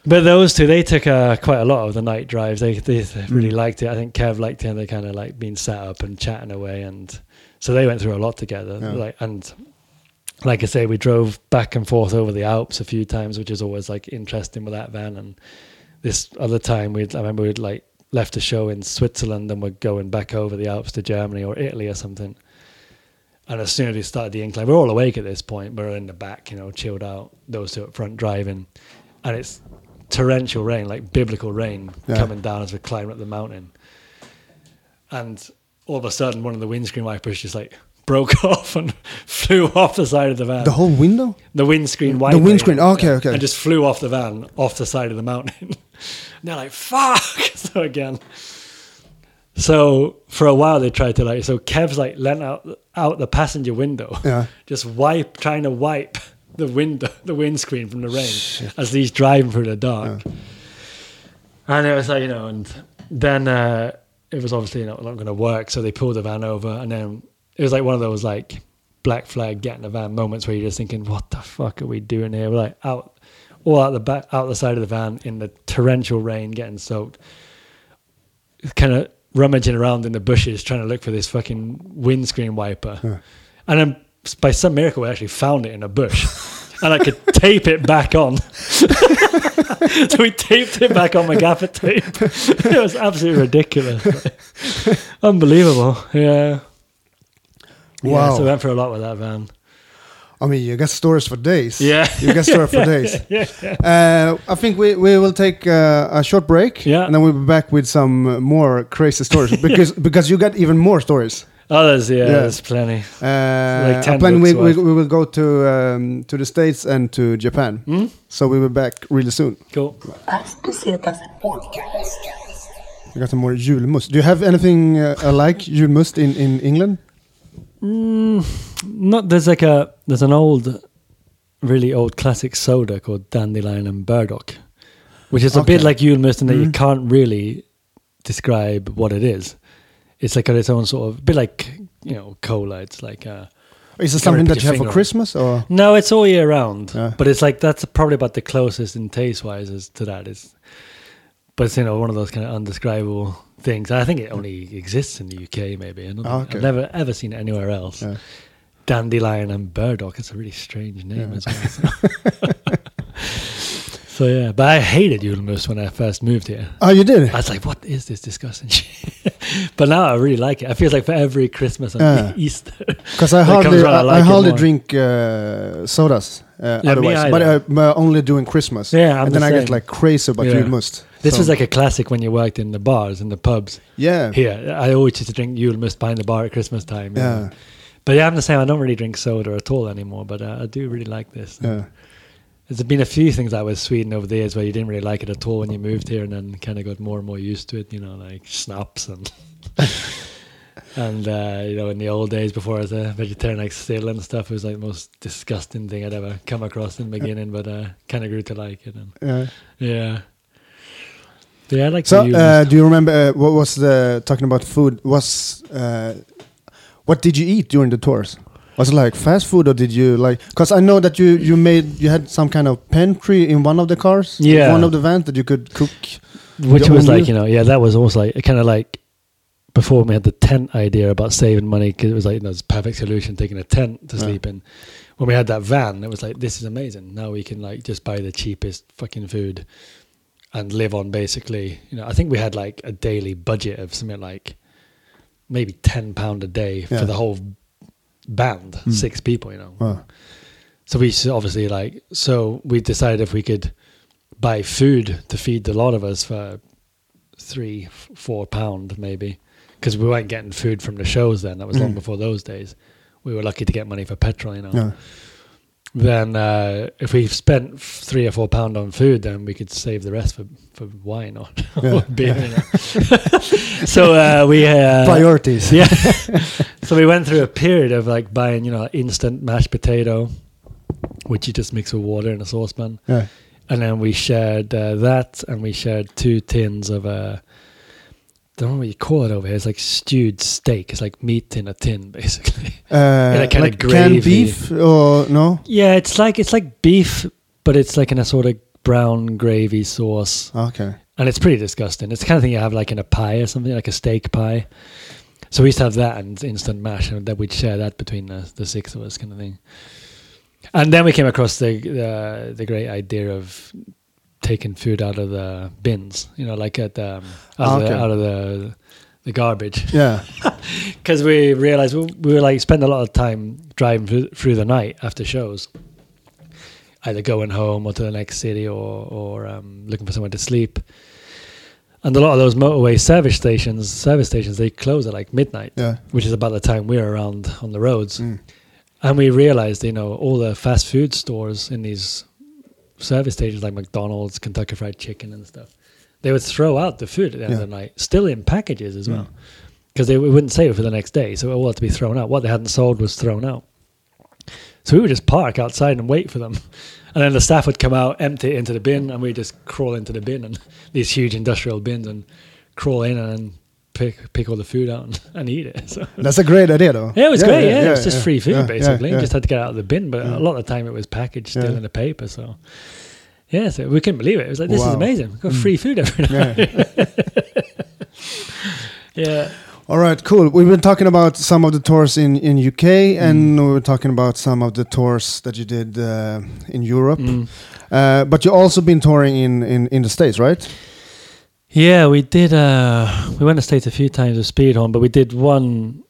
But those two, they took uh, quite a lot of the night drives. They, they really Mm. liked it. I think Kev liked it. and They kind of like being sat up and chatting away, and so they went through a lot together. Yeah. Like and like I say, we drove back and forth over the Alps a few times, which is always like interesting with that van. And this other time, we I remember we'd like left a show in Switzerland and we're going back over the Alps to Germany or Italy or something. And as soon as we started the incline, we're all awake at this point. We're in the back, you know, chilled out. Those two up front driving, and it's torrential rain, like biblical rain, Yeah. coming down as we climb up the mountain. And all of a sudden, one of the windscreen wipers just like broke off and flew off the side of the van. The whole window? The windscreen wiper. The windscreen, yeah, okay, okay. And just flew off the van, off the side of the mountain. and they're like, fuck! So again. So for a while they tried to like, so Kev's like lent out, out the passenger window. Yeah. Just wipe, trying to wipe the window, the windscreen from the rain as he's driving through the dark. And it was like, you know, and then uh, it was obviously not, not going to work. So they pulled the van over. And then it was like one of those like black flag get in the van moments where you're just thinking, what the fuck are we doing here? We're like out, all out the back, out the side of the van in the torrential rain, getting soaked. Kind of rummaging around in the bushes trying to look for this fucking windscreen wiper. And then by some miracle, we actually found it in a bush. and I could tape it back on. so we taped it back on my gaffer tape. it was absolutely ridiculous. Unbelievable. Yeah. Yeah, Wow. so we went for a lot with that van. I mean, you got stories for days. Yeah. You got stories for days. Yeah. Uh, I think we, we will take uh, a short break. Yeah. And then we'll be back with some uh, more crazy stories because because you got even more stories. Oh, there's, yeah, Yeah. there's plenty. Uh, Like 10 I'm we, we, we will go to um, to the States and to Japan. Hmm? So we will be back really soon. Cool. I got some more julmust. Do you have anything uh, uh, like julmust in, in England? Not there's like a there's an old, really old classic soda called Dandelion and Burdock, which is a bit like Julmust in that you Mhm. can't really describe what it is. It's like its own sort of bit like you know cola. It's like uh Is it something that you have for. Christmas or? no, it's all year round. Yeah. But it's like that's probably about the closest in taste wise as to that is. But it's you know one of those kind of undescribable things. I think it only exists in the UK. Maybe I oh, okay. i've never ever seen it anywhere else. Yeah. Dandelion and burdock. It's a really strange name Yeah. as well. So. So, yeah, but I hated Julmust when I first moved here. Oh, you did. I was like, "What is this disgusting shit?" but now I really like it. I feel like for every Christmas and Yeah. Easter, Because I hardly, around, I I, like I hardly drink uh, sodas uh, me otherwise, but. I'm uh, only doing Christmas. Yeah, I'm and then the I get like crazy about Yeah. this So- was like a classic when you worked in the bars and the pubs yeah, here. I always used to drink Julmust behind the bar at Christmas time. yeah. But yeah, I'm the same. I don't really drink soda at all anymore, but uh, I do really like this. yeah. There's been a few things that was Sweden over the years where you didn't really like it at all when you moved here, and then kind of got more and more used to it. You know, like schnapps and and uh, you know, in the old days before I was a vegetarian, like sill and stuff, it was like the most disgusting thing I'd ever come across in the beginning, but uh, kind of grew to like it. And yeah. yeah, yeah, I like So, uh, do you remember uh, what was the talking about food? Was uh, what did you eat during the tours? Was it like fast food, or did you like? Because I know that you you made you had some kind of pantry in one of the cars, Yeah. one of the vans that you could cook. which was like you know yeah that was almost like kind of like before we had the tent idea about saving money because it was like you know, it's a perfect solution taking a tent to Yeah. sleep in when we had that van it was like this is amazing now we can like just buy the cheapest fucking food and live on basically you know i think we had like a daily budget of something like maybe 10 pound a day Yeah. for the whole band Hmm. six people you know Wow. so we obviously like so we decided if we could buy food to feed the lot of us for three, four pound maybe, because we weren't getting food from the shows then. That was long Mm. before those days. We were lucky to get money for petrol, you know. Yeah. Then uh, if we spent three or four pound on food, then we could save the rest for for wine or, Yeah. or beer. So uh, we uh, Priorities. yeah. so we went through a period of like buying, you know, instant mashed potato, which you just mix with water in a saucepan, Yeah. and then we shared uh, that, and we shared two tins of uh, don't know what you call it over here. It's like stewed steak. It's like meat in a tin, basically. Uh, that kinda like canned beef or no? yeah, it's like it's like beef, but it's like in a sort of brown gravy sauce, Okay. and it's pretty disgusting. It's the kind of thing you have like in a pie or something, like a steak pie. So we used to have that and instant mash, and then we'd share that between the, the six of us, kind of thing. And then we came across the, the the great idea of taking food out of the bins, you know, like at um, out, Ah, of the, out of the the garbage Yeah. because we realized we, we were like spend a lot of time driving through, through the night after shows either going home or to the next city or or um, looking for somewhere to sleep and a lot of those motorway service stations service stations they close at like midnight Yeah. which is about the time we're around on the roads Mm. and we realized you know all the fast food stores in these service stations like mcdonald's kentucky fried chicken and stuff they would throw out the food at the end Yeah. of the night still in packages as well. Because they wouldn't save it for the next day so it all had to be thrown out. What they hadn't sold was thrown out. So we would just park outside and wait for them. And then the staff would come out empty it into the bin and we'd just crawl into the bin and these huge industrial bins and crawl in and pick pick all the food out and, and eat it so That's a great idea, though. yeah, it was great. Yeah, it was just yeah, free food yeah, basically. yeah, You just had to get out of the bin, but Yeah. a lot of the time it was packaged still Yeah. in the paper. So yeah, so we couldn't believe it. It was like this is amazing. We've got free food every night. yeah. Yeah. All right, cool. We've been talking about some of the tours in in UK, and we were talking about some of the tours that you did uh, in Europe. Mm. Uh, but you also been touring in, in in the states, right? Yeah, we did. Uh, we went to States a few times with Speedhorn, but we did one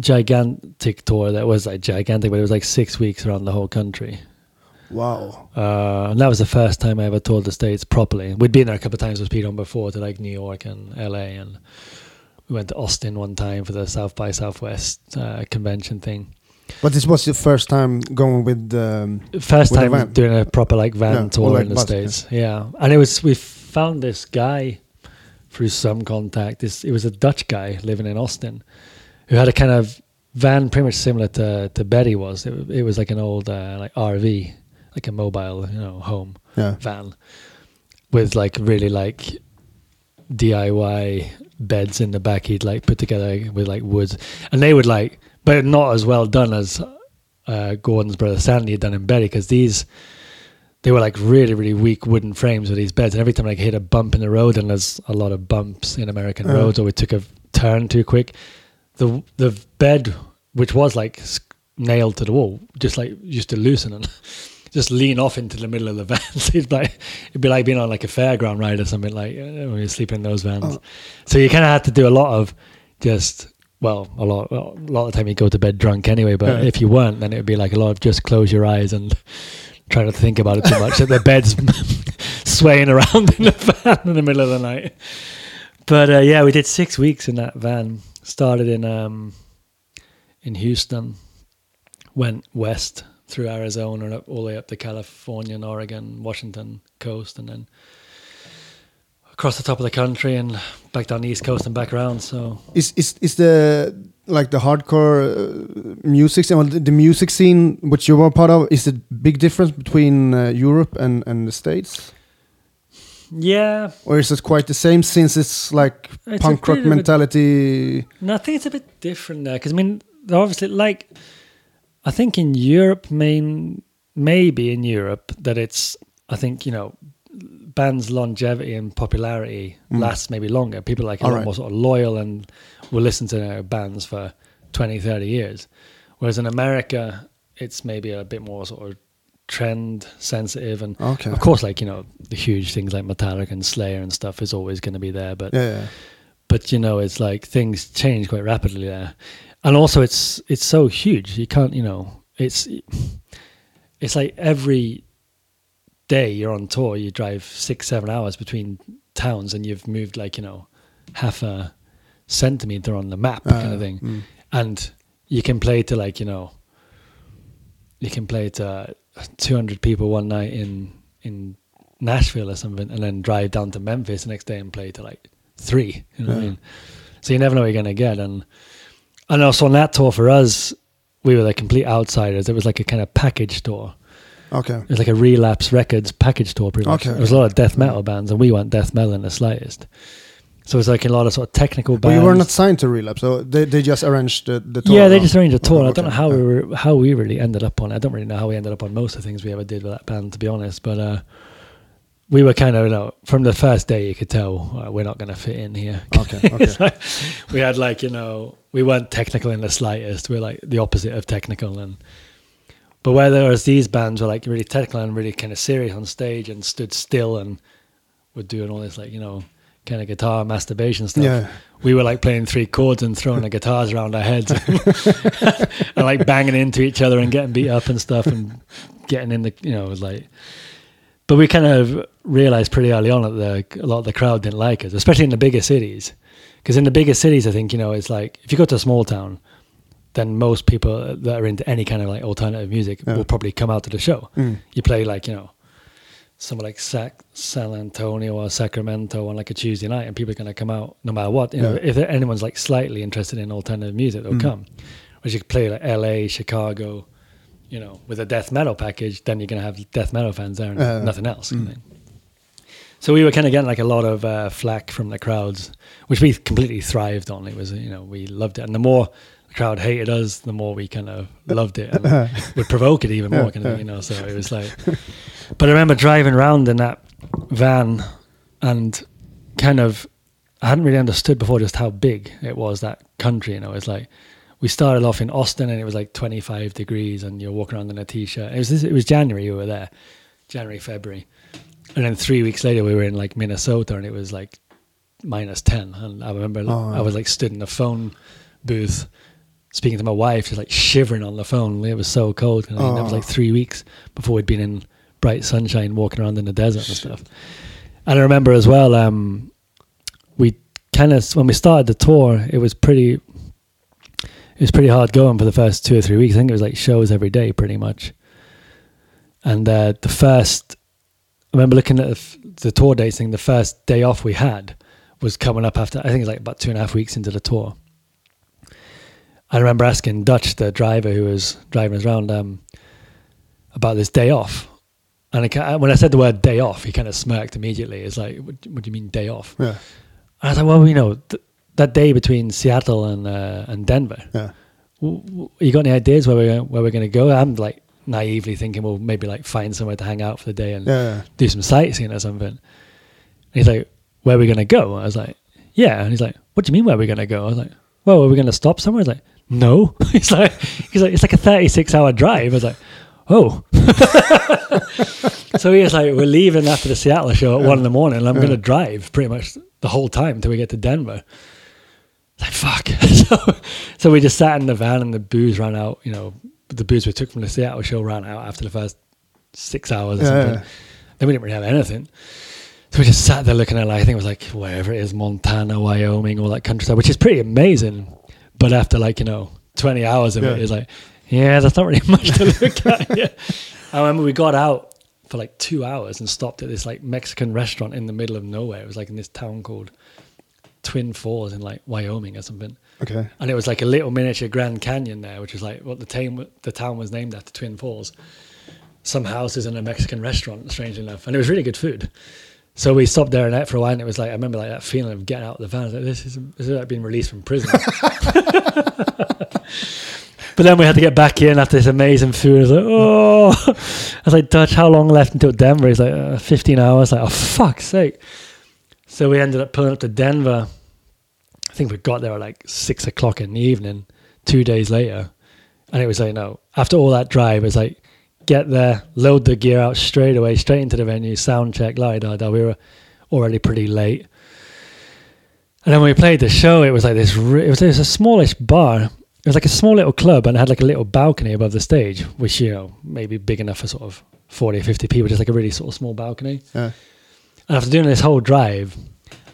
gigantic tour that was like gigantic, but it was like six weeks around the whole country. Wow. Uh, and that was the first time I ever toured the States properly. We'd been there a couple of times with Speedhorn before to like New York and LA, and we went to Austin one time for the South by Southwest uh, convention thing. But this was your first time going with. Um, First With time doing a proper like van Yeah, tour like in the bus, states. Yeah. and it was we found this guy through some contact. This it was a Dutch guy living in Austin who had a kind of van pretty much similar to to Betty was. It, it was like an old uh, like RV, like a mobile you know home yeah. van with like really like DIY beds in the back he'd like put together with like woods and they would like but not as well done as uh, Gordon's brother Sandy had done in Betty because these they were like really really weak wooden frames with these beds and every time I hit a bump in the road and there's a lot of bumps in American Uh. roads or we took a turn too quick the the bed which was like nailed to the wall just like used to loosen and just lean off into the middle of the van. it'd, be like, it'd be like being on like a fairground ride or something like uh, when you're sleeping in those vans. Oh. So you kind of had to do a lot of just well, a lot, a lot of the time you go to bed drunk anyway. But Yeah. if you weren't, then it would be like a lot of just close your eyes and try not to think about it too much. that the bed's swaying around in the van in the middle of the night. But uh, yeah, we did six weeks in that van. Started in um, in Houston, went west through Arizona and up, all the way up to California and Oregon, Washington coast, and then across the top of the country and back down the east coast and back around. So Is is is the like the hardcore uh, music scene, well, the music scene which you were part of? Is it big difference between uh, Europe and and the states, yeah, or is it quite the same since it's like It's punk rock bit mentality? no, I think it's a bit different there because I mean, obviously like I think in Europe, main maybe in Europe that it's I think you know bands' longevity and popularity Mm. lasts maybe longer. People are like a All lot right. more sort of loyal and will listen to their bands for 20, 30 years. Whereas in America, it's maybe a bit more sort of trend sensitive and Okay. of course like you know the huge things like Metallica and Slayer and stuff is always going to be there but Yeah, yeah. but you know it's like things change quite rapidly there and also it's it's so huge you can't you know it's it's like every day you're on tour you drive six seven hours between towns and you've moved like you know half a centimeter on the map kind Uh, of thing. mm. and you can play to like you know you can play to 200 people one night in in Nashville or something and then drive down to Memphis the next day and play to like three you know what I mean? So you never know what you're going to get. And and also on that tour for us we were the complete outsiders. It was like a kind of package tour Okay. it was like a relapse records package tour pretty much Okay. there was a lot of death metal bands and we weren't death metal in the slightest so it was like a lot of sort of technical But bands you were not signed to Relapse, so they, they just arranged the, the tour. yeah, they just arranged a tour. Oh, I don't know how Yeah. we were, how we really ended up on it. I don't really know how we ended up on most of the things we ever did with that band, to be honest. But uh, we were kind of, you know, from the first day, you could tell uh, we're not going to fit in here. Okay, okay. Like, we had like, you know, we weren't technical in the slightest. We are like the opposite of technical. And, but whereas these bands were like really technical and really kind of serious on stage and stood still and were doing all this like, you know, kind of guitar masturbation stuff. Yeah. We were like playing three chords and throwing the guitars around our heads and like banging into each other and getting beat up and stuff and getting in the, you know, it was like, but we kind of realized pretty early on that the, a lot of the crowd didn't like us, especially in the bigger cities. Because in the bigger cities, I think, you know, it's like if you go to a small town, then most people that are into any kind of like alternative music Yeah. will probably come out to the show. Mm. You play like, you know, somewhere like Sac- San Antonio or Sacramento on like a Tuesday night, and people are going to come out no matter what. You know, if anyone's like slightly interested in alternative music, they'll Mm. come. Whereas you could play like LA, Chicago, you know, with a death metal package, then you're going to have death metal fans there and Uh, nothing else. mm. So we were kind of getting like a lot of uh, flack from the crowds, which we completely thrived on. It was, you know, we loved it. And the more crowd hated us, the more we kind of loved it and would provoke it even more, kind of, you know. So it was like, but I remember driving around in that van and kind of, I hadn't really understood before just how big it was, that country, you know. It's like, we started off in Austin and it was like 25 degrees and you're walking around in a t-shirt. It was, it was January we were there, January, February. And then three weeks later, we were in like Minnesota, and it was like minus ten. And I remember Oh, I was like stood in the phone booth, speaking to my wife, just like shivering on the phone. It was so cold. And that was Oh. like three weeks before we'd been in bright sunshine, walking around in the desert and stuff. And I remember as well, um, we kind of when we started the tour, it was pretty. It was pretty hard going for the first two or three weeks. I think it was like shows every day, pretty much. And uh, the first I remember looking at the, the tour dates thing. The first day off we had was coming up after I think it's like about two and a half weeks into the tour. I remember asking Dutch, the driver who was driving us around, um, about this day off. And I, when I said the word day off, he kind of smirked immediately. It's like, what, what do you mean day off? Yeah, And I was like, well, you know, th- that day between Seattle and uh, and Denver, yeah. w- w- you got any ideas where we're where we're going to go? I'm like naively thinking, well, maybe like find somewhere to hang out for the day and Yeah, do some sightseeing or something. And he's like, where are we going to go? I was like, yeah. And he's like, what do you mean where are we going to go? I was like, well, are we going to stop somewhere? He's like, no. he's like, he's like, it's like a 36 hour drive. I was like, oh. so he was like, we're leaving after the Seattle show at one in the morning and I'm going to drive pretty much the whole time till we get to Denver. Like, fuck. so, so we just sat in the van and the booze ran out, you know, the booze we took from the Seattle show ran out after the first six hours or Yeah, something. yeah. Then we didn't really have anything. So we just sat there looking at, like, I think it was like wherever it is, Montana, Wyoming, all that countryside, which is pretty amazing. But after like, you know, 20 hours of Yeah. it, it's like, yeah, there's not really much to look at. Yeah. I remember we got out for like two hours and stopped at this like Mexican restaurant in the middle of nowhere. It was like in this town called Twin Falls in like Wyoming or something. Okay. And it was like a little miniature Grand Canyon there, which was like what the town the town was named after Twin Falls. Some houses and a Mexican restaurant, strangely enough, and it was really good food. So we stopped there and ate for a while, and it was like I remember like that feeling of getting out of the van. I was like, this is this is like being released from prison. but then we had to get back in after this amazing food. I was like, oh, I was like, Dutch, how long left until Denver? He's like, uh, 15 hours. Like, oh fuck's sake. So we ended up pulling up to Denver. I think we got there at like six o'clock in the evening, two days later. And it was like, no, after all that drive, it was like, get there, load the gear out straight away, straight into the venue, sound check, la da da. We were already pretty late. And then when we played the show, it was like this, it, was, it was a smallish bar. It was like a small little club and it had like a little balcony above the stage, which, you know, maybe big enough for sort of 40 or 50 people, just like a really sort of small balcony. Yeah. And after doing this whole drive,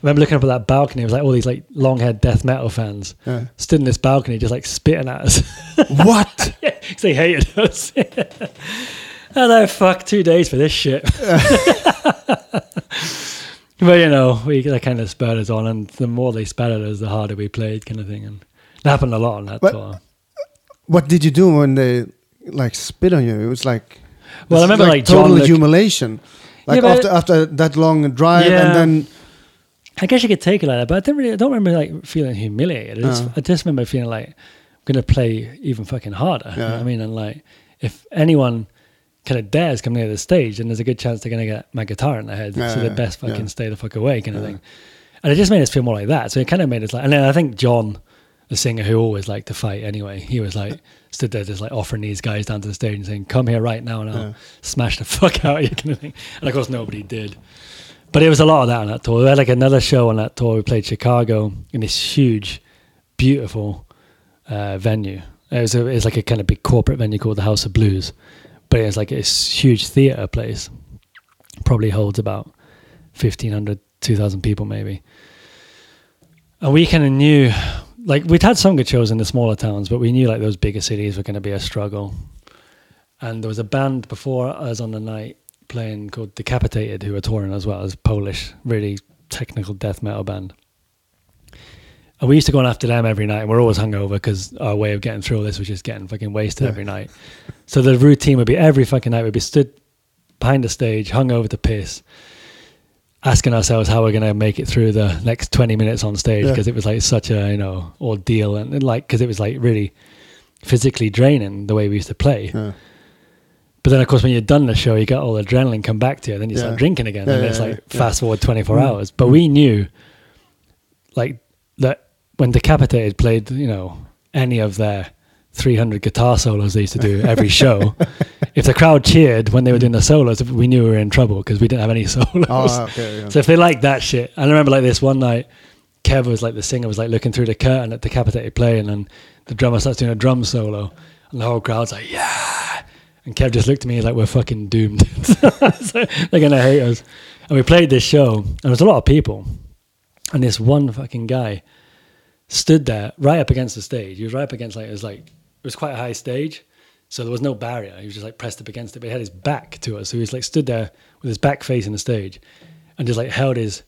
remember looking up at that balcony. It was like all these like long haired death metal fans Yeah. stood in this balcony, just like spitting at us. what? yeah, 'cause they hated us. and I fuck two days for this shit. but you know, we that kind of spurred us on, and the more they spat at us, the harder we played, kind of thing. And it happened a lot on that tour. What did you do when they like spit on you? It was like Well, I remember like, total John. Humiliation. Like Yeah, after after that long drive, Yeah. and then I guess you could take it like that, but I didn't really. I don't remember like feeling humiliated. I just, Uh. I just remember feeling like I'm gonna play even fucking harder. You know Yeah. what I mean, and like if anyone kind of dares come near the stage, then there's a good chance they're going to get my guitar in their head. Yeah, so they yeah, best fucking stay the fuck away, kind of thing. And it just made us feel more like that. So it kind of made us like, and then I think John, the singer who always liked to fight anyway, he was like, stood there just like offering these guys down to the stage and saying, come here right now and I'll smash the fuck out of you, kind of thing. And of course, nobody did. But it was a lot of that on that tour. We had like another show on that tour. We played Chicago in this huge, beautiful uh, venue. It was, a, it was like a kind of big corporate venue called the House of Blues. But it was like this huge theater place. Probably holds about 1,500, 2,000 people maybe. And we kind of knew, like, we'd had some good shows in the smaller towns, but we knew like those bigger cities were going to be a struggle. And there was a band before us on the night playing called Decapitated, who are touring as well as Polish, really technical death metal band. And we used to go on after them every night, and we're always hungover because our way of getting through all this was just getting fucking wasted Yeah. every night. So the routine would be every fucking night we'd be stood behind the stage, hungover to piss, asking ourselves how we're going to make it through the next 20 minutes on stage Yeah. because it was like such a, you know, ordeal and, and like, because it was like really physically draining the way we used to play. Yeah. But then, of course, when you're done the show, you got all the adrenaline come back to you. Then you Yeah. start drinking again, Yeah, and it's like fast forward 24 Mm. hours. But we mm. knew, like, that when Decapitated played, you know, any of their 300 guitar solos they used to do every show, if the crowd cheered when they were mm. doing the solos, we knew we were in trouble because we didn't have any solos. Oh, okay. So if they liked that shit, I remember like this one night, Kev was like the singer was like looking through the curtain at Decapitated playing, and the drummer starts doing a drum solo, and the whole crowd's like, "Yeah!" And Kev just looked at me like we're fucking doomed. So they're gonna hate us. And we played this show, and there was a lot of people, and this one fucking guy stood there right up against the stage. He was right up against like it was like it was quite a high stage, so there was no barrier. He was just like pressed up against it, but he had his back to us. So he was like stood there with his back facing the stage, and just like held his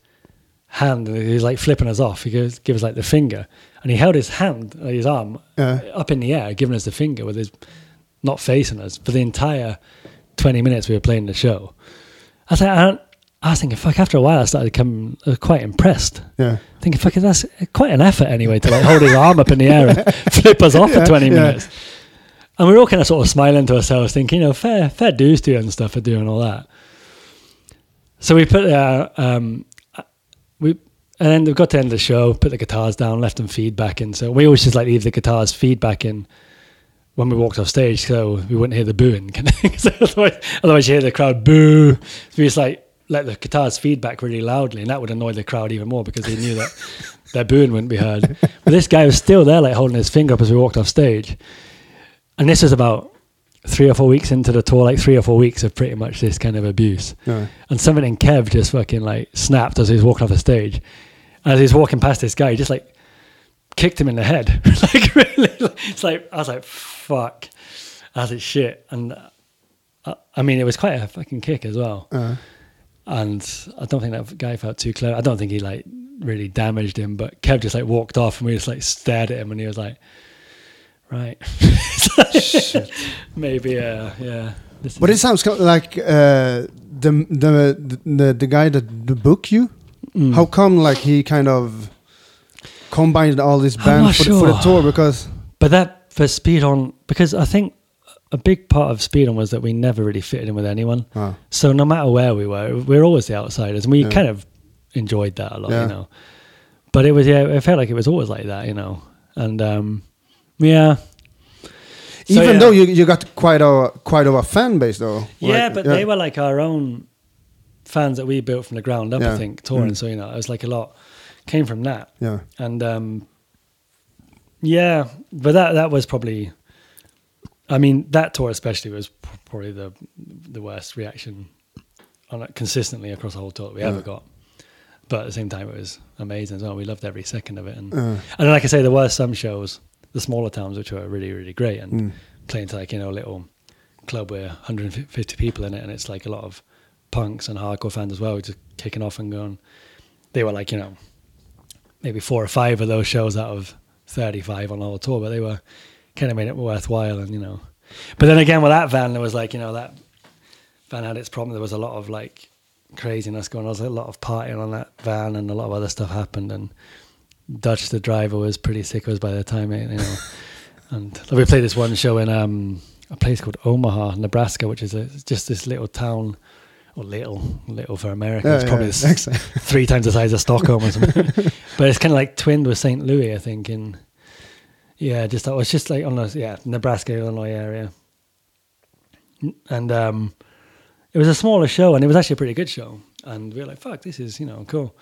hand and he was like flipping us off. He goes, give us like the finger, and he held his hand, like his arm, Yeah. up in the air, giving us the finger with his not facing us for the entire twenty minutes we were playing the show. I was like, I, I was thinking, fuck. After a while, I started becoming uh, quite impressed. Yeah. Thinking, fuck, that's quite an effort anyway to like hold his arm up in the air and flip us off Yeah, for twenty yeah. minutes. And we were all kind of sort of smiling to ourselves, thinking, you know, fair, fair dues to you and stuff for doing all that. So we put, our, um, we, and then we got to the end of the show, put the guitars down, left them feedback in. So we always just like leave the guitars feedback in when we walked off stage, so we wouldn't hear the booing. kind of thing. So otherwise, otherwise you hear the crowd boo. So we just like let the guitars feedback really loudly, and that would annoy the crowd even more because they knew that their booing wouldn't be heard. But this guy was still there, like holding his finger up as we walked off stage. And this was about three or four weeks into the tour, like three or four weeks of pretty much this kind of abuse. Yeah. And something in Kev just fucking like snapped as he was walking off the stage. And as he was walking past this guy, he just like kicked him in the head. like really, it's like I was like, "Fuck!" I it "Shit!" And uh, I mean, it was quite a fucking kick as well. Uh, And I don't think that guy felt too clever. I don't think he like really damaged him. But Kev just like walked off, and we just like stared at him, and he was like, "Right, like, maybe, uh, yeah." But is- it sounds like uh, the, the the the guy that the book you. Mm. How come like he kind of combined all this I'm band not for, the, for the tour because But that for Speedhorn, because I think a big part of Speedhorn was that we never really fitted in with anyone. Ah. So no matter where we were, we were always the outsiders, and we Yeah. kind of enjoyed that a lot, Yeah. you know. But it was yeah, it felt like it was always like that, you know. And um, yeah, So, even yeah. though you you got quite a quite of a fan base though. yeah, right? but they were like our own fans that we built from the ground up. I think touring, Mm. so you know, it was like a lot came from that. yeah and um, yeah, but that that was probably, I mean, that tour especially was probably the the worst reaction on it consistently across the whole tour that we ever got. But at the same time, it was amazing as well. We loved every second of it, and Uh, and like I say, there were some shows, the smaller towns, which were really really great, and Mm. playing to like you know a little club with 150 people in it, and it's like a lot of punks and hardcore fans as well, just kicking off and going. They were like you know maybe four or five of those shows out of 35 on whole tour, but they were kind of made it worthwhile. And, you know, but then again, with that van, there was like, you know, that van had its problem. There was a lot of like craziness going on. There was a lot of partying on that van and a lot of other stuff happened. And Dutch, the driver, was pretty sick us by the time, it, you know. and we played this one show in um, a place called Omaha, Nebraska, which is a, just this little town, or little, little for America. Yeah, it's probably yeah, exactly. three times the size of Stockholm or something. but it's kind of like twinned with St. Louis, I think. In yeah, just that was just like on the yeah Nebraska, Illinois area, and um, it was a smaller show, and it was actually a pretty good show. And we were like, "Fuck, this is you know cool."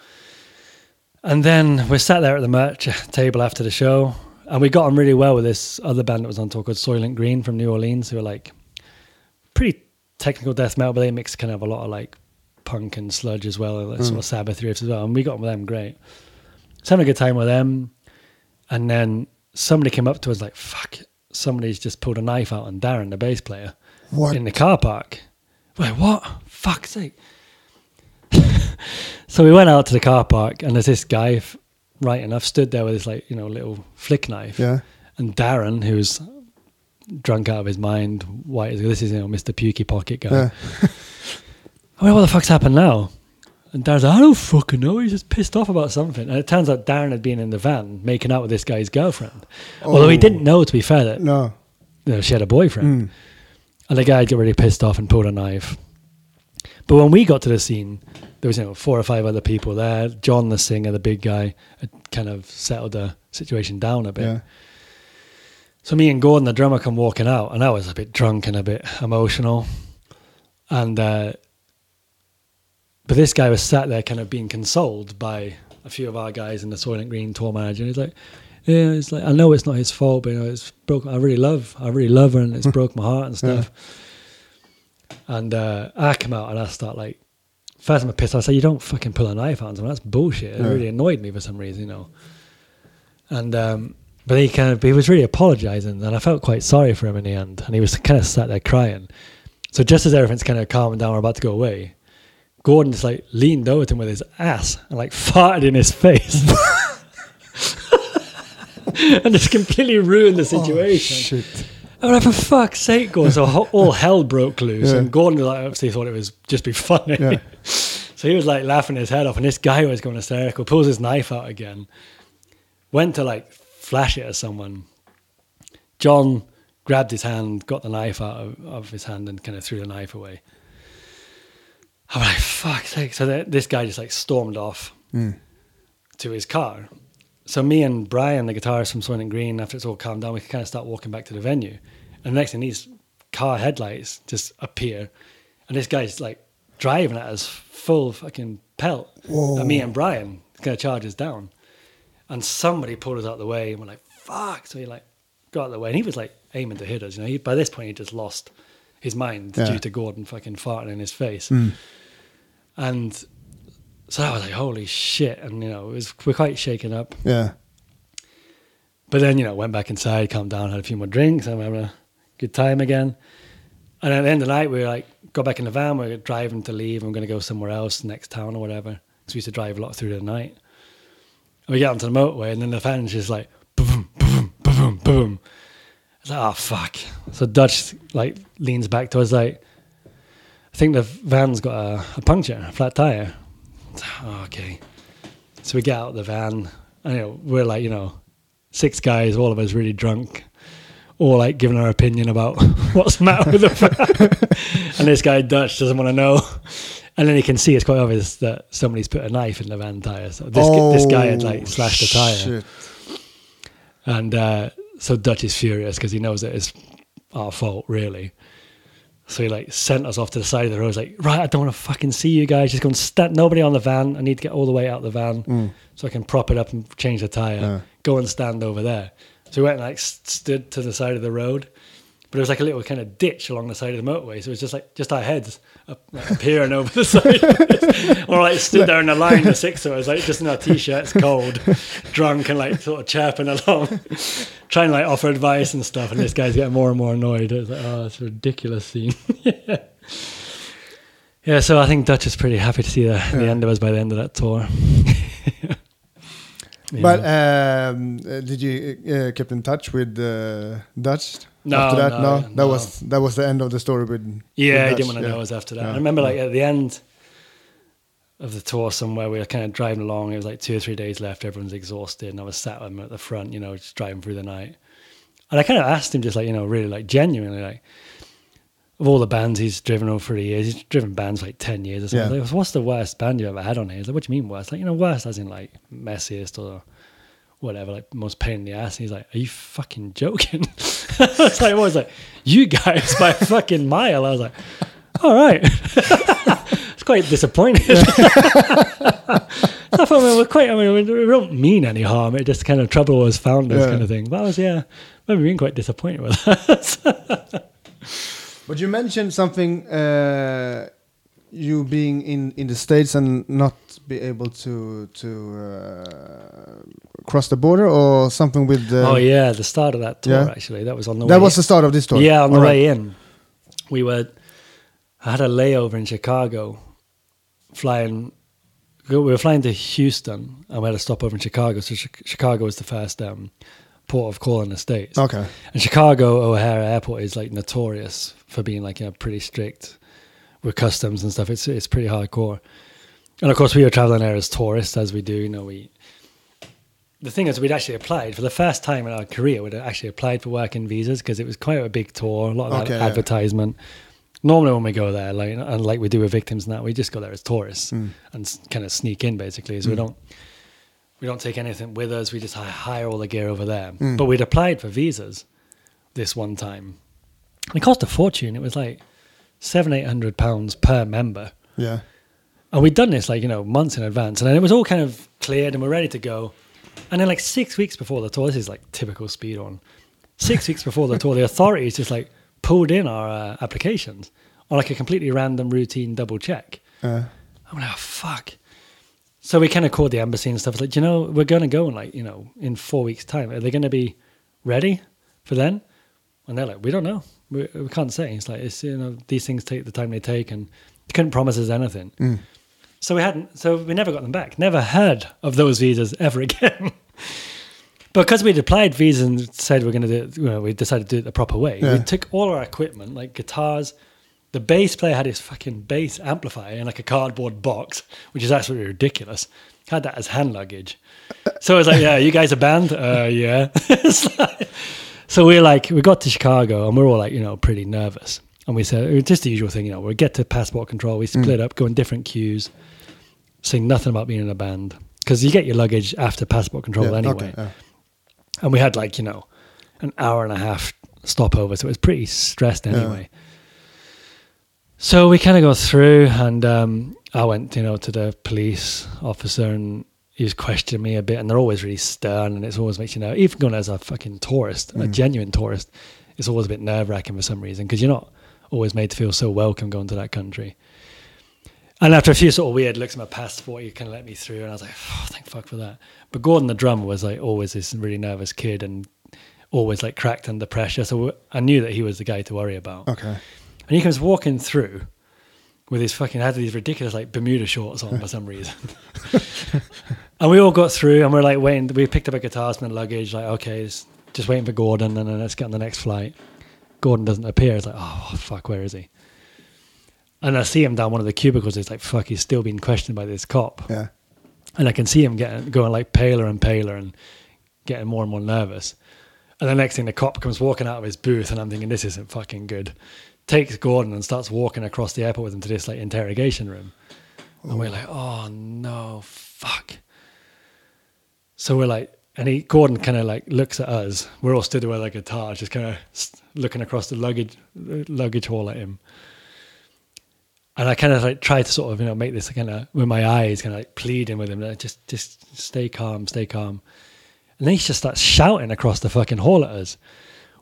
And then we sat there at the merch table after the show, and we got on really well with this other band that was on tour called Soylent Green from New Orleans, who were like pretty technical death metal, but they mixed kind of a lot of like punk and sludge as well, like sort of mm. Sabbath riffs as well. And we got on with them great. So having a good time with them, and then somebody came up to us like, "Fuck!" Somebody's just pulled a knife out on Darren, the bass player, What? in the car park. We're what? Fuck's sake! so we went out to the car park, and there's this guy, right enough, stood there with his like you know little flick knife. Yeah. And Darren, who's drunk out of his mind, white as this is you know Mr. Pukey Pocket guy. Yeah. I mean, what the fuck's happened now? And Darren's like, I don't fucking know. He's just pissed off about something. And it turns out Darren had been in the van making out with this guy's girlfriend. Although he Oh. didn't know, to be fair, that No. you know, she had a boyfriend. Mm. And the guy got really pissed off and pulled a knife. But when we got to the scene, there was you know four or five other people there. John, the singer, the big guy, had kind of settled the situation down a bit. Yeah. So me and Gordon, the drummer, come walking out, and I was a bit drunk and a bit emotional. And uh, but this guy was sat there, kind of being consoled by a few of our guys in the Soylent Green tour manager. And he's like, "Yeah, it's like I know it's not his fault, but you know, it's broke. I really love, I really love her, and it's broke my heart and stuff." And uh, I come out and I start like, first I'm pissed. I say, "You don't fucking pull a knife out on someone. That's bullshit." It Yeah. really annoyed me for some reason, you know. And um, but he kind of he was really apologising, and I felt quite sorry for him in the end. And he was kind of sat there crying. So just as everything's kind of calming down, we're about to go away. Gordon just like leaned over to him with his ass and like farted in his face. and just completely ruined the oh, situation. Oh, shit. I'm like, for fuck's sake, Gordon. So all hell broke loose. Yeah. And Gordon like, obviously thought it was just be funny. Yeah. so he was like laughing his head off. And this guy was going hysterical, pulls his knife out again, went to like flash it at someone. John grabbed his hand, got the knife out of, of his hand, and kind of threw the knife away. I'm like, fuck sake. So th- this guy just like stormed off Mm. to his car. So me and Brian, the guitarist from Soylent Green, after it's all calmed down, we can kind of start walking back to the venue. And the next thing, these car headlights just appear, and this guy's like driving at us full fucking pelt. Whoa. And me and Brian kind of charge us down, and somebody pulled us out the way, and we're like, "Fuck!" So he like got out of the way, and he was like aiming to hit us. You know, he, by this point he just lost his mind Yeah. due to Gordon fucking farting in his face, Mm. and so I was like, "Holy shit!" And you know, it was we're quite shaken up. Yeah. But then, you know, went back inside, calmed down, had a few more drinks, and we having a good time again. And at the end of the night, we were like, got back in the van, we were driving to leave, and we're going to go somewhere else, next town or whatever. Because we used to drive a lot through the night. We get onto the motorway, and then the van's just like, boom, boom, boom, boom. I was like, oh, fuck. So Dutch, like, leans back to us, like, I think the van's got a, a puncture, a flat tire. Oh, okay. So we get out of the van, and, you know, we're like, you know, six guys, all of us really drunk, all like giving our opinion about what's the matter with the van. and this guy Dutch doesn't want to know. And then he can see it's quite obvious that somebody's put a knife in the van tire. So this this guy had like Oh, slashed the tire, Shit. and uh, so Dutch is furious because he knows that it's our fault, really. So he like sent us off to the side of the road. He's like, right, I don't want to fucking see you guys. Just go and stand nobody on the van. I need to get all the way out the van so I can prop it up and change the tire. Yeah. Go and stand over there. So we went and like stood to the side of the road, but it was like a little kind of ditch along the side of the motorway. So it was just like just our heads appearing over the side. or like stood there in a line, the six of us, like just in our t-shirts, cold, drunk, and like sort of chirping along, trying to like offer advice and stuff. And this guy's getting more and more annoyed. It was like, oh, it's a ridiculous scene. yeah. Yeah, so I think Dutch is pretty happy to see the, the end of us by the end of that tour. Yeah. But um, uh, did you uh, keep in touch with uh, Dutch No, after that? no, that no. was that was the end of the story with. Yeah, with I didn't want to yeah. know us after that. Yeah. I remember like at the end of the tour somewhere we were kind of driving along. It was like two or three days left. Everyone's exhausted, and I was sat with them at the front, you know, just driving through the night. And I kind of asked him just like, you know, really like genuinely like, of all the bands he's driven over the years, he's driven bands for like 10 years or something. Yeah. Like, What's the worst band you ever had on here? He's like, what do you mean worst? Like, you know, worst as in like messiest or whatever, like most pain in the ass. And he's like, are you fucking joking? I was like, what was like, you guys by a fucking mile. I was like, all right. it's quite disappointed. I thought we were quite, I mean, we don't mean any harm. It just kind of trouble was found, this Yeah. kind of thing. But I was, yeah, maybe being quite disappointed with that. But you mentioned something, uh, you being in, in the States and not be able to to uh, cross the border or something with the... oh, yeah, the start of that tour, Yeah. actually. That was on the way That was the start of this tour? Yeah, on the All way right. in, we were. I had a layover in Chicago, flying. We were flying to Houston, and we had a stopover in Chicago. So Chi- Chicago was the first um, port of call in the states. Okay. And Chicago O'Hare Airport is like notorious for being like you know pretty strict with customs and stuff. It's it's pretty hardcore. And of course, we were traveling there as tourists, as we do. You know, we. The thing is, we'd actually applied for the first time in our career. We'd actually applied for working visas because it was quite a big tour, a lot of Okay, ad- yeah. advertisement. Normally, when we go there, like and like we do with victims and that, we just go there as tourists Mm. and kind of sneak in, basically. So we don't we don't take anything with us. We just hire all the gear over there. Mm. But we'd applied for visas this one time. It cost a fortune. It was like seven, eight hundred pounds per member. Yeah. And we'd done this like, you know, months in advance. And then it was all kind of cleared and we're ready to go. And then like six weeks before the tour, this is like typical Speedhorn. Six weeks before the tour, the authorities just like pulled in our uh, applications on like a completely random routine double check. Uh, I'm like, oh, fuck. So we kind of called the embassy and stuff. Like, you know, we're going to go in like, you know, in four weeks' time. Are they going to be ready for then? And they're like, we don't know. We, we can't say. It's like, it's, you know, these things take the time they take and they couldn't promise us anything. mm. So we hadn't, so we never got them back. Never heard of those visas ever again. because we'd applied visas and said we're going to do it, you know, we decided to do it the proper way. Yeah. We took all our equipment, like guitars. The bass player had his fucking bass amplifier in like a cardboard box, which is absolutely ridiculous. Had that as hand luggage. So it was like, yeah, you guys a band? Uh, yeah. It's like- so we're like, we got to Chicago and we're all like, you know, pretty nervous. And we said, it was just the usual thing, you know, we get to passport control, we split up, go in different queues, saying nothing about being in a band. Because you get your luggage after passport control yeah. anyway. Okay. yeah. And we had like, you know, an hour and a half stopover. So it was pretty stressed anyway. So we kind of go through and um, I went, you know, to the police officer and he was questioning me a bit. And they're always really stern and it's always makes you know, even going as a fucking tourist, a mm. genuine tourist, it's always a bit nerve wracking for some reason because you're not always made to feel so welcome going to that country. And after a few sort of weird looks at my passport, you kind of let me through, and I was like, oh, "Thank fuck for that." But Gordon, the drummer, was like always this really nervous kid, and always like cracked under pressure. So I knew that he was the guy to worry about. Okay. And he comes walking through with his fucking had these ridiculous like Bermuda shorts on for some reason. and we all got through, and we're like waiting. We picked up a guitar, some luggage. Like, okay, just waiting for Gordon, and then let's get on the next flight. Gordon doesn't appear. It's like, oh fuck, where is he? And I see him down one of the cubicles. It's like, fuck, he's still being questioned by this cop. Yeah. And I can see him getting going like paler and paler and getting more and more nervous. And the next thing, the cop comes walking out of his booth, and I'm thinking, this isn't fucking good. Takes Gordon and starts walking across the airport with him to this like interrogation room. And we're like, oh no, fuck. So we're like, and he Gordon kind of like looks at us. We're all stood there with our guitars, just kind of looking across the luggage luggage hall at him. And I kind of like try to sort of you know make this kind of with my eyes, kind of like pleading with him, like, just just stay calm, stay calm. And then he just starts shouting across the fucking hall at us.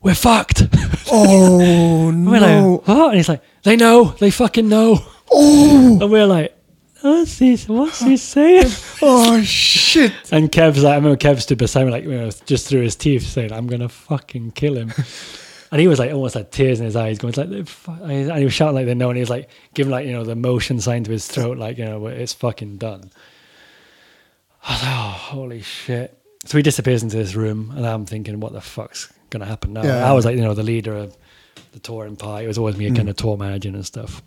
We're fucked. Oh We're no! like, what? And he's like, they know, they fucking know. Oh! And we're like, what's he, what's he saying? Oh shit! And Kev's like, I remember Kev stood beside me, like, you know, just through his teeth, saying, I'm going to fucking kill him. and he was like, almost had tears in his eyes, going, like, and he was shouting like they know. And he was like, giving, like, you know, the motion sign to his throat, like, you know, it's fucking done. I was like, oh, holy shit. So he disappears into this room, and I'm thinking, what the fuck's going to happen now? Yeah. I was like, you know, the leader of the touring party. It was always me kind of tour managing and stuff.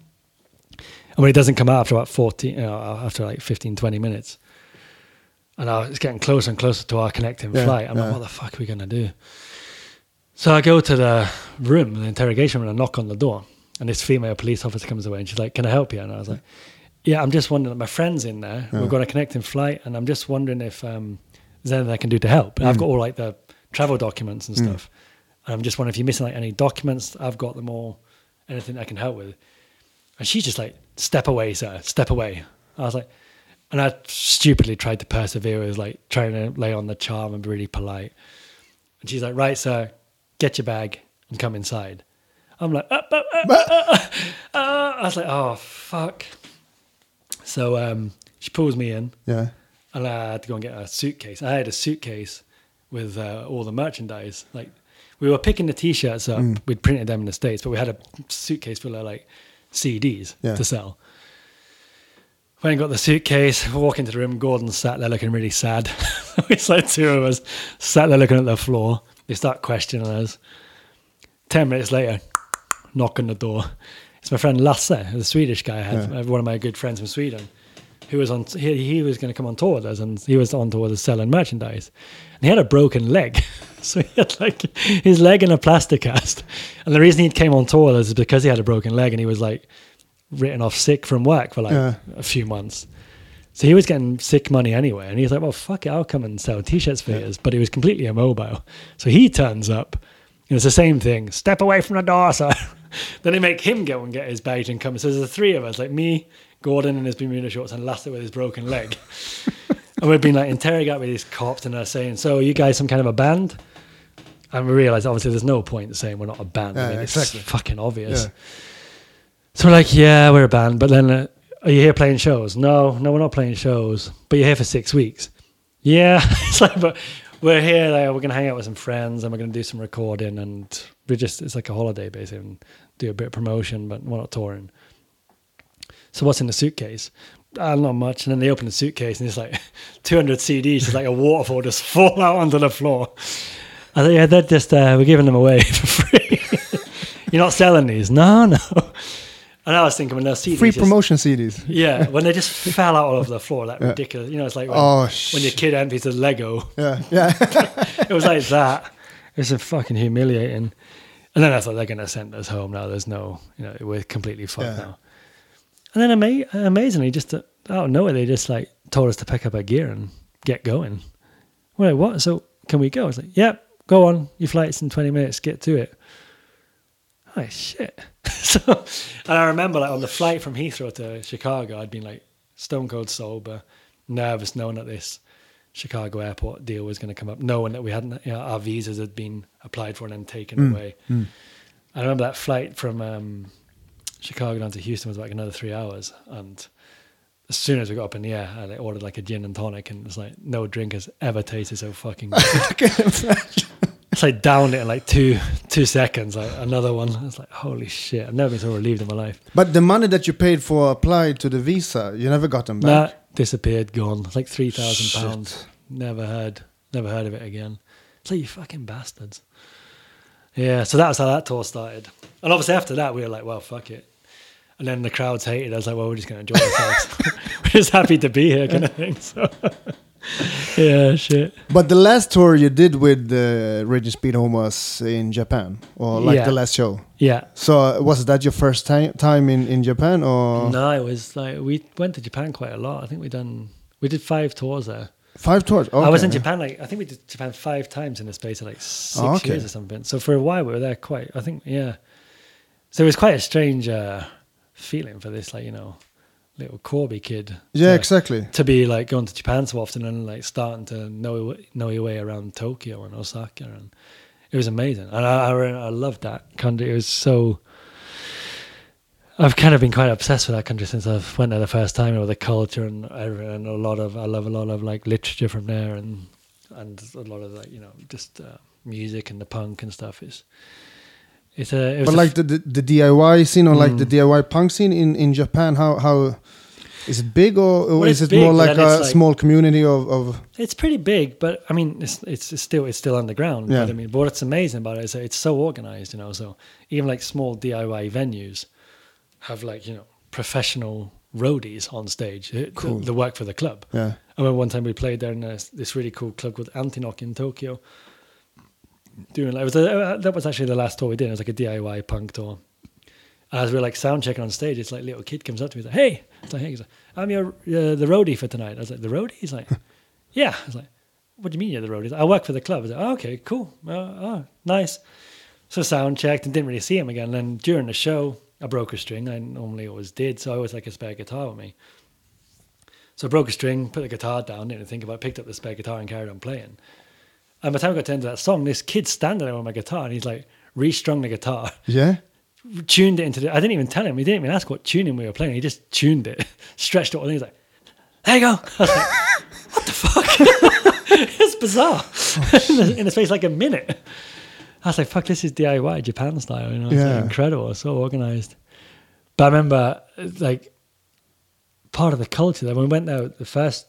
And when it doesn't come out after about 14, you know, after like 15, 20 minutes, and I was getting closer and closer to our connecting Yeah, flight, I'm yeah. like, what the fuck are we going to do? So I go to the room, the interrogation room, and I knock on the door. And this female police officer comes away and she's like, Can I help you? And I was like, Yeah, I'm just wondering, my friend's in there. We've got a connecting flight. And I'm just wondering if um, there's anything I can do to help. And I've got all like the travel documents and hmm. stuff. And I'm just wondering if you're missing like any documents, I've got them all, anything I can help with. And she's just like, Step away, sir, step away. I was like, and I stupidly tried to persevere with like trying to lay on the charm and be really polite. And she's like, right, sir, get your bag and come inside. I'm like, up, up, up, up, up, up. Uh, I was like, oh, fuck. So um, she pulls me in Yeah. and I had to go and get a suitcase. I had a suitcase with uh, all the merchandise. Like we were picking the t-shirts up. Mm. We'd printed them in the states, but we had a suitcase full of like CDs Yeah. to sell. Went and got the suitcase. Walk into the room. Gordon sat there looking really sad. it's like two of us sat there looking at the floor. They start questioning us. Ten minutes later, knock on the door. It's my friend Lasse, the Swedish guy. I had Yeah. one of my good friends from Sweden who was on he, he was going to come on tour with us and he was on tour with us selling merchandise. And he had a broken leg. So he had like his leg in a plastic cast. And the reason he came on tour with us is because he had a broken leg and he was like written off sick from work for like Yeah. a few months. So he was getting sick money anyway and he was like well fuck it i'll come and sell t-shirts for you but he was completely immobile. So he turns up and it's the same thing. Step away from the door sir. Then they make him go and get his badge and come. So there's the three of us like me Gordon in his Bermuda shorts and Lasse with his broken leg. and we've been like interrogated with these cops and they're saying, So are you guys some kind of a band? And we realized obviously there's no point in saying we're not a band. I Yeah, mean, it's exactly. fucking obvious. Yeah. So we're like, Yeah, we're a band. But then, uh, are you here playing shows? No, no, we're not playing shows. But you're here for six weeks. Yeah. it's like, but we're here, like, we're going to hang out with some friends and we're going to do some recording. And we just, it's like a holiday basically and do a bit of promotion, but we're not touring. So what's in the suitcase? Uh, not much. And then they open the suitcase and it's like 200 CDs, just like a waterfall, just fall out onto the floor. I thought, yeah, they're just, uh, we're giving them away for free. You're not selling these? No, no. And I was thinking when those CDs Free just- promotion CDs. yeah, when they just fell out all over the floor, like Yeah. ridiculous. You know, it's like when, Oh, when your kid empties a Lego. Yeah. Yeah. It was like that. It was a fucking humiliating. And then I thought they're going to send us home now. There's no, you know, we're completely fucked Yeah. now. And then ama- amazingly, just uh, out of nowhere, they just like told us to pick up our gear and get going. We're like, what? So can we go? It's like, yep, go on. Your flight's in 20 minutes. Get to it. Oh, shit. so, and I remember like on the flight from Heathrow to Chicago, I'd been like stone cold sober, nervous, knowing that this Chicago airport deal was going to come up, knowing that we hadn't, you know, our visas had been applied for and then taken away. I remember that flight from um, Chicago down to Houston was like another three hours, and as soon as we got up in the air, I like, ordered like a gin and tonic, and it's like no drink has ever tasted so fucking. good. it's like downed it in like two two seconds, like another one. It's like holy shit! I've never been so relieved in my life. But the money that you paid for applied to the visa, you never got them back. That disappeared, gone. Like three thousand pounds. Never heard, never heard of it again. It's like you fucking bastards. Yeah, so that's how that tour started. And obviously after that, we were like, well, fuck it. And then the crowds hated us. Like, well, we're just going to enjoy ourselves. we're just happy to be here, kind of thing. So, yeah, shit. But the last tour you did with uh, Raging Speedhorn was in Japan, or like Yeah. the last show. Yeah. So uh, was that your first time time in in Japan, or No, it was like we went to Japan quite a lot. I think we done we did five tours there. five tours? I was in Okay. Japan like I think we did Japan five times in the space of like six Oh, okay. years or something. So for a while we were there quite. I think yeah. So it was quite a strange uh, feeling for this like you know little Corby kid. Yeah, to, exactly. To be like going to Japan so often and like starting to know know your way around Tokyo and Osaka and it was amazing and I I, I loved that country. It was so. I've kind of been quite obsessed with that country since I went there the first time. You know, the culture and and a lot of I love a lot of like literature from there, and and a lot of like you know just uh, music and the punk and stuff. Is it's a it was But a like the, the the DIY scene or like the Mm. DIY punk scene in in Japan, how how is it big or, or Well, is it more big, like a like- small community of of? It's pretty big, but I mean, it's it's, it's still it's still underground. Yeah. I mean, but what's amazing about it is that it's so organized, you know. So even like small DIY venues have like you know professional roadies on stage Cool. the, the work for the club. Yeah. I remember one time we played there in this, this really cool club called Antiknock in Tokyo, doing like it was a, uh, that was actually the last tour we did. It was like a DIY punk tour. And as we were like sound checking on stage, it's like little kid comes up to me, he's like, "Hey," it's like, "Hey," he's like, "I'm your uh, the roadie for tonight." I was like, "The roadie?" He's like, "Yeah." I was like, "What do you mean you're the roadie?" Like, I work for the club. I was like, oh, "Okay, cool. Uh, oh, nice." So sound checked and didn't really see him again. And then during the show, I broke a string. I normally always did, so I always like a spare guitar with me. So I broke a string, put the guitar down, didn't think about, it, picked up the spare guitar and carried on playing. And by the time I got to the end of that song, this kid's standing there with my guitar and he's like restrung the guitar, Yeah. tuned it into the. I didn't even tell him. He didn't even ask what tuning we were playing. He just tuned it, stretched it all. And he's like, "There you go." I was like, "What the fuck?" it's bizarre. Oh, in, the, in the space like a minute. I was like, "Fuck, this is DIY Japan style." You know, it's like Yeah. incredible, so organized. But I remember, like, part of the culture that when we went there the first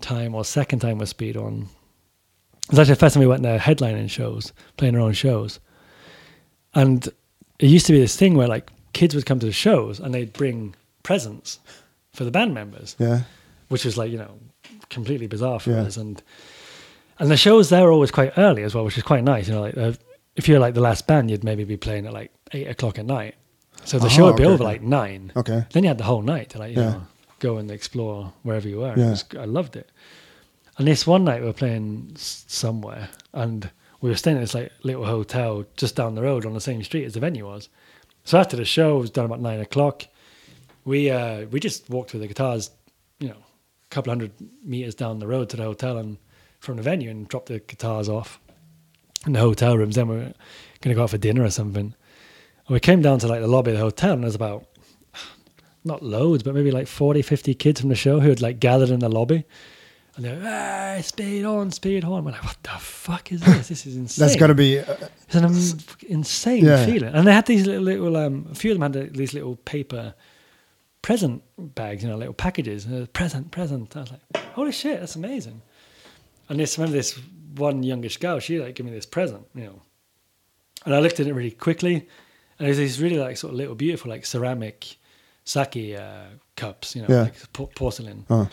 time or second time with Speedhorn. It was actually the first time we went there headlining shows, playing our own shows. And it used to be this thing where like kids would come to the shows and they'd bring presents for the band members, Yeah. which was like, you know, completely bizarre for Yeah. us. And and the shows there are always quite early as well, which is quite nice. You know, like uh, if you're like the last band, you'd maybe be playing at like eight o'clock at night. So the Oh, show would be okay, over like nine. Okay. Then you had the whole night to like, you Yeah. know, go and explore wherever you were. Yeah. It was, I loved it. And this one night we were playing somewhere and we were staying in this like little hotel just down the road on the same street as the venue was. So after the show was done about nine o'clock, we uh, we just walked with the guitars, you know, a couple hundred meters down the road to the hotel and from the venue and dropped the guitars off in the hotel rooms. Then we were to go out for dinner or something. And we came down to like the lobby of the hotel and there's about not loads, but maybe like 40, 50 kids from the show who had like gathered in the lobby. And they're hey, Speedhorn, speed on. We're like, what the fuck is this? This is insane. That's got to be. Uh, It's an am- insane Yeah. feeling. And they had these little, little um, a few of them had these little paper present bags, you know, little packages. Uh, present, present. I was like, holy shit, that's amazing. And this, remember this one youngish girl, she like gave me this present, you know. And I looked at it really quickly, and it was these really like sort of little beautiful like ceramic sake uh, cups, you know, Yeah. like por- porcelain oh.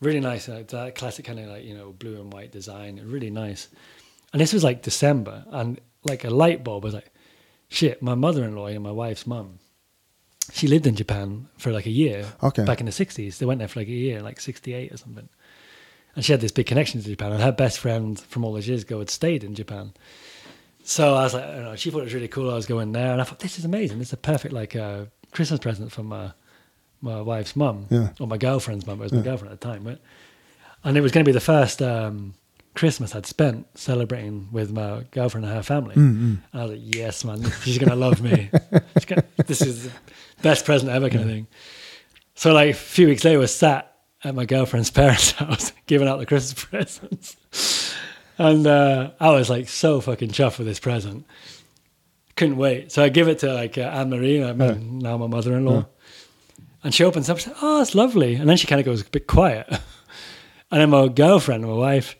Really nice. Uh, that classic kind of like you know blue and white design. Really nice. And this was like December, and like a light bulb was like, shit. My mother-in-law and my wife's mum, she lived in Japan for like a year. Okay. Back in the '60s, they went there for like a year, like '68 or something. And she had this big connection to Japan, and her best friend from all those years ago had stayed in Japan. So I was like, I don't know, she thought it was really cool. I was going there, and I thought this is amazing. This is a perfect like uh, Christmas present from. my my wife's mum Yeah. or my girlfriend's mum. It was my girlfriend at the time, right? And it was going to be the first um, Christmas I'd spent celebrating with my girlfriend and her family. And I was like, yes, man, she's going to love me. Gonna, this is the best present ever, kind of thing. So, like, a few weeks later, I was sat at my girlfriend's parents' house giving out the Christmas presents. And uh, I was like so fucking chuffed with this present. Couldn't wait. So I give it to like uh, Anne Marie, uh, my- now my mother in law. And she opens up, she's like, oh, it's lovely. And then she kind of goes a bit quiet. and then my girlfriend, my wife,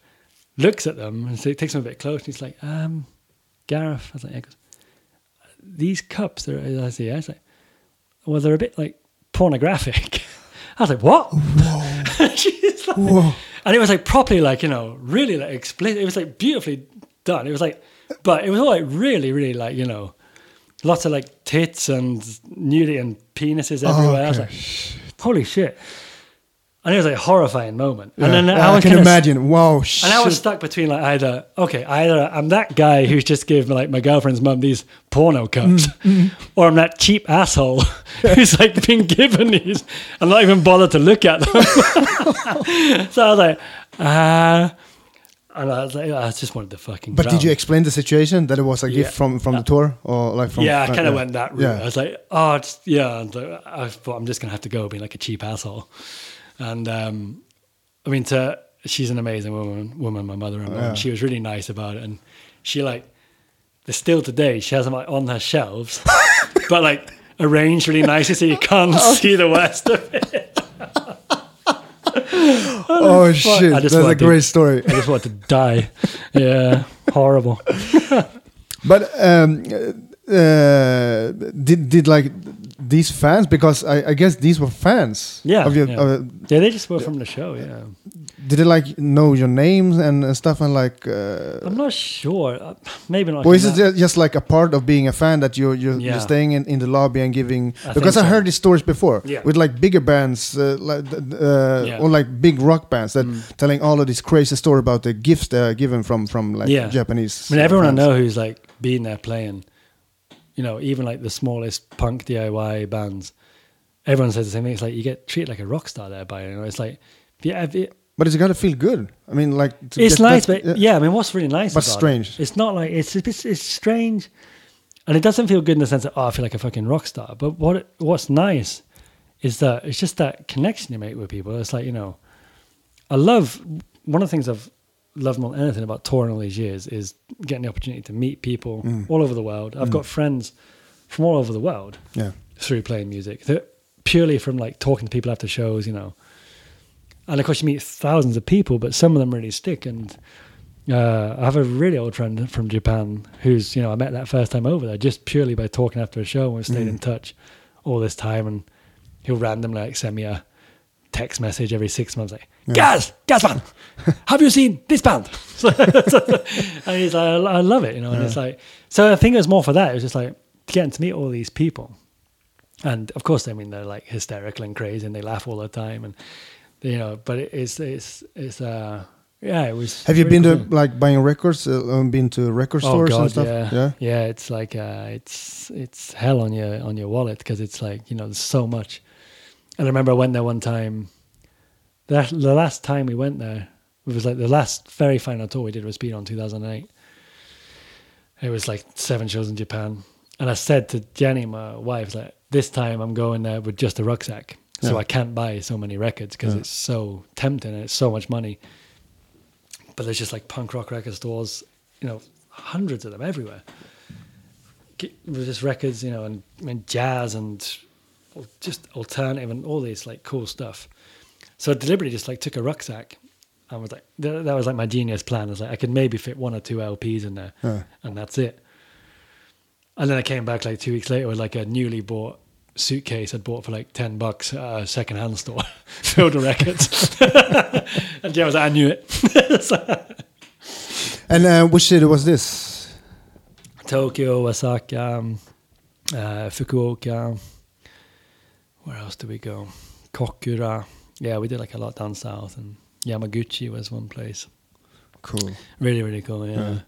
looks at them and so takes them a bit close. And he's like, um, Gareth. I was like, yeah. Goes, These cups, they're, I said, yeah. He's like, well, they're a bit like pornographic. I was like, what? She's like, Whoa. and it was like properly like, you know, really like explicit. It was like beautifully done. It was like, but it was all like really, really like, you know, lots of like tits and nudity and penises everywhere. I was like, holy shit. And it was like a horrifying moment. Yeah. And then Yeah, I, I was can kinda- imagine. Wow. And I was stuck between like either okay, either I'm that guy who's just gave like my girlfriend's mum these porno cups, Mm, or I'm that cheap asshole who's like been given these and not even bothered to look at them. so I was like, ah, and I was like, I just wanted the fucking. But did you explain the situation that it was a Yeah. gift from from the tour or like from? yeah, I uh, kind of yeah. went that route. Yeah. I was like, oh, it's, yeah. Uh, I thought I'm just gonna have to go being like a cheap asshole. And um, I mean, to she's an amazing woman. Woman, my yeah. And she was really nice about it. And she like, still today. She has them like on her shelves, but like arranged really nicely so you can't see the worst of it. Oh shit! That's a wanted to- great story. I just want to die. Yeah, horrible. But um, uh, did did like these fans because I, I guess these were fans. Yeah, Of your, yeah. uh, Yeah, they just were from the show. Yeah. Did they like know your names and, stuff and like? Uh, I'm not sure. Uh, maybe not. or is it just like a part of being a fan that you're you're, Yeah. you're staying in, in the lobby and giving? I because I so. heard these stories before Yeah. with like bigger bands, uh, like uh, Yeah. or like big rock bands that Mm. telling all of this crazy story about the gifts they are given from from like Yeah. Japanese. I mean, uh, everyone I know who's like been there playing, you know, even like the smallest punk DIY bands, everyone says the same thing. It's like you get treated like a rock star there by, you know, it's like, if yeah, it, But it's got to feel good. I mean, like to it's get nice, that- but yeah, I mean, what's really nice But about strange. It, it's not like it's, it's it's strange, and it doesn't feel good in the sense that oh, I feel like a fucking rock star. But what what's nice is that it's just that connection you make with people. It's like you know, I love one of the things I've loved more than anything about touring all these years is getting the opportunity to meet people Mm. all over the world. I've got friends from all over the world yeah. through playing music. They're purely from like talking to people after shows, you know. And of course, you meet thousands of people, but some of them really stick. And uh, I have a really old friend from Japan who's, you know, I met that first time over there just purely by talking after a show and we stayed in touch all this time. And he'll randomly like send me a text message every six months like, Gaz, Gaz man, have you seen this band? and he's like, I, I love it, you know. And it's like, so I think it was more for that. It was just like getting to meet all these people. And of course, I mean, they're like hysterical and crazy and they laugh all the time. And, you know, but it's, it's, it's, uh, yeah, it was. Have you been to like buying records? Uh, um, been to record Oh stores God, and stuff? yeah, yeah. yeah. It's like uh, it's it's hell on your on your wallet because it's like you know there's so much. And I remember I went there one time. That the last time we went there, it was like the last very final tour we did was Speedhorn 2008. It was like seven shows in Japan, and I said to Jenny, my wife, like this time I'm going there with just a rucksack, so Yeah. I can't buy so many records because Yeah. it's so tempting and it's so much money. But there's just like punk rock record stores, you know, hundreds of them everywhere. With just records, you know, and, and jazz and just alternative and all this like cool stuff. So I deliberately just like took a rucksack and was like, th- that was like my genius plan. I was like, I could maybe fit one or two LPs in there Yeah. and that's it. And then I came back like two weeks later with like a newly bought suitcase I'd bought for like 10 bucks at a secondhand store filled with records. and yeah, I was like, I knew it. So- And uh, which city was this? Tokyo, Osaka, um, uh, Fukuoka. Where else did we go? Kokura. Yeah, we did like a lot down south, and Yamaguchi was one place. Cool. Really, really cool. Yeah, Yeah.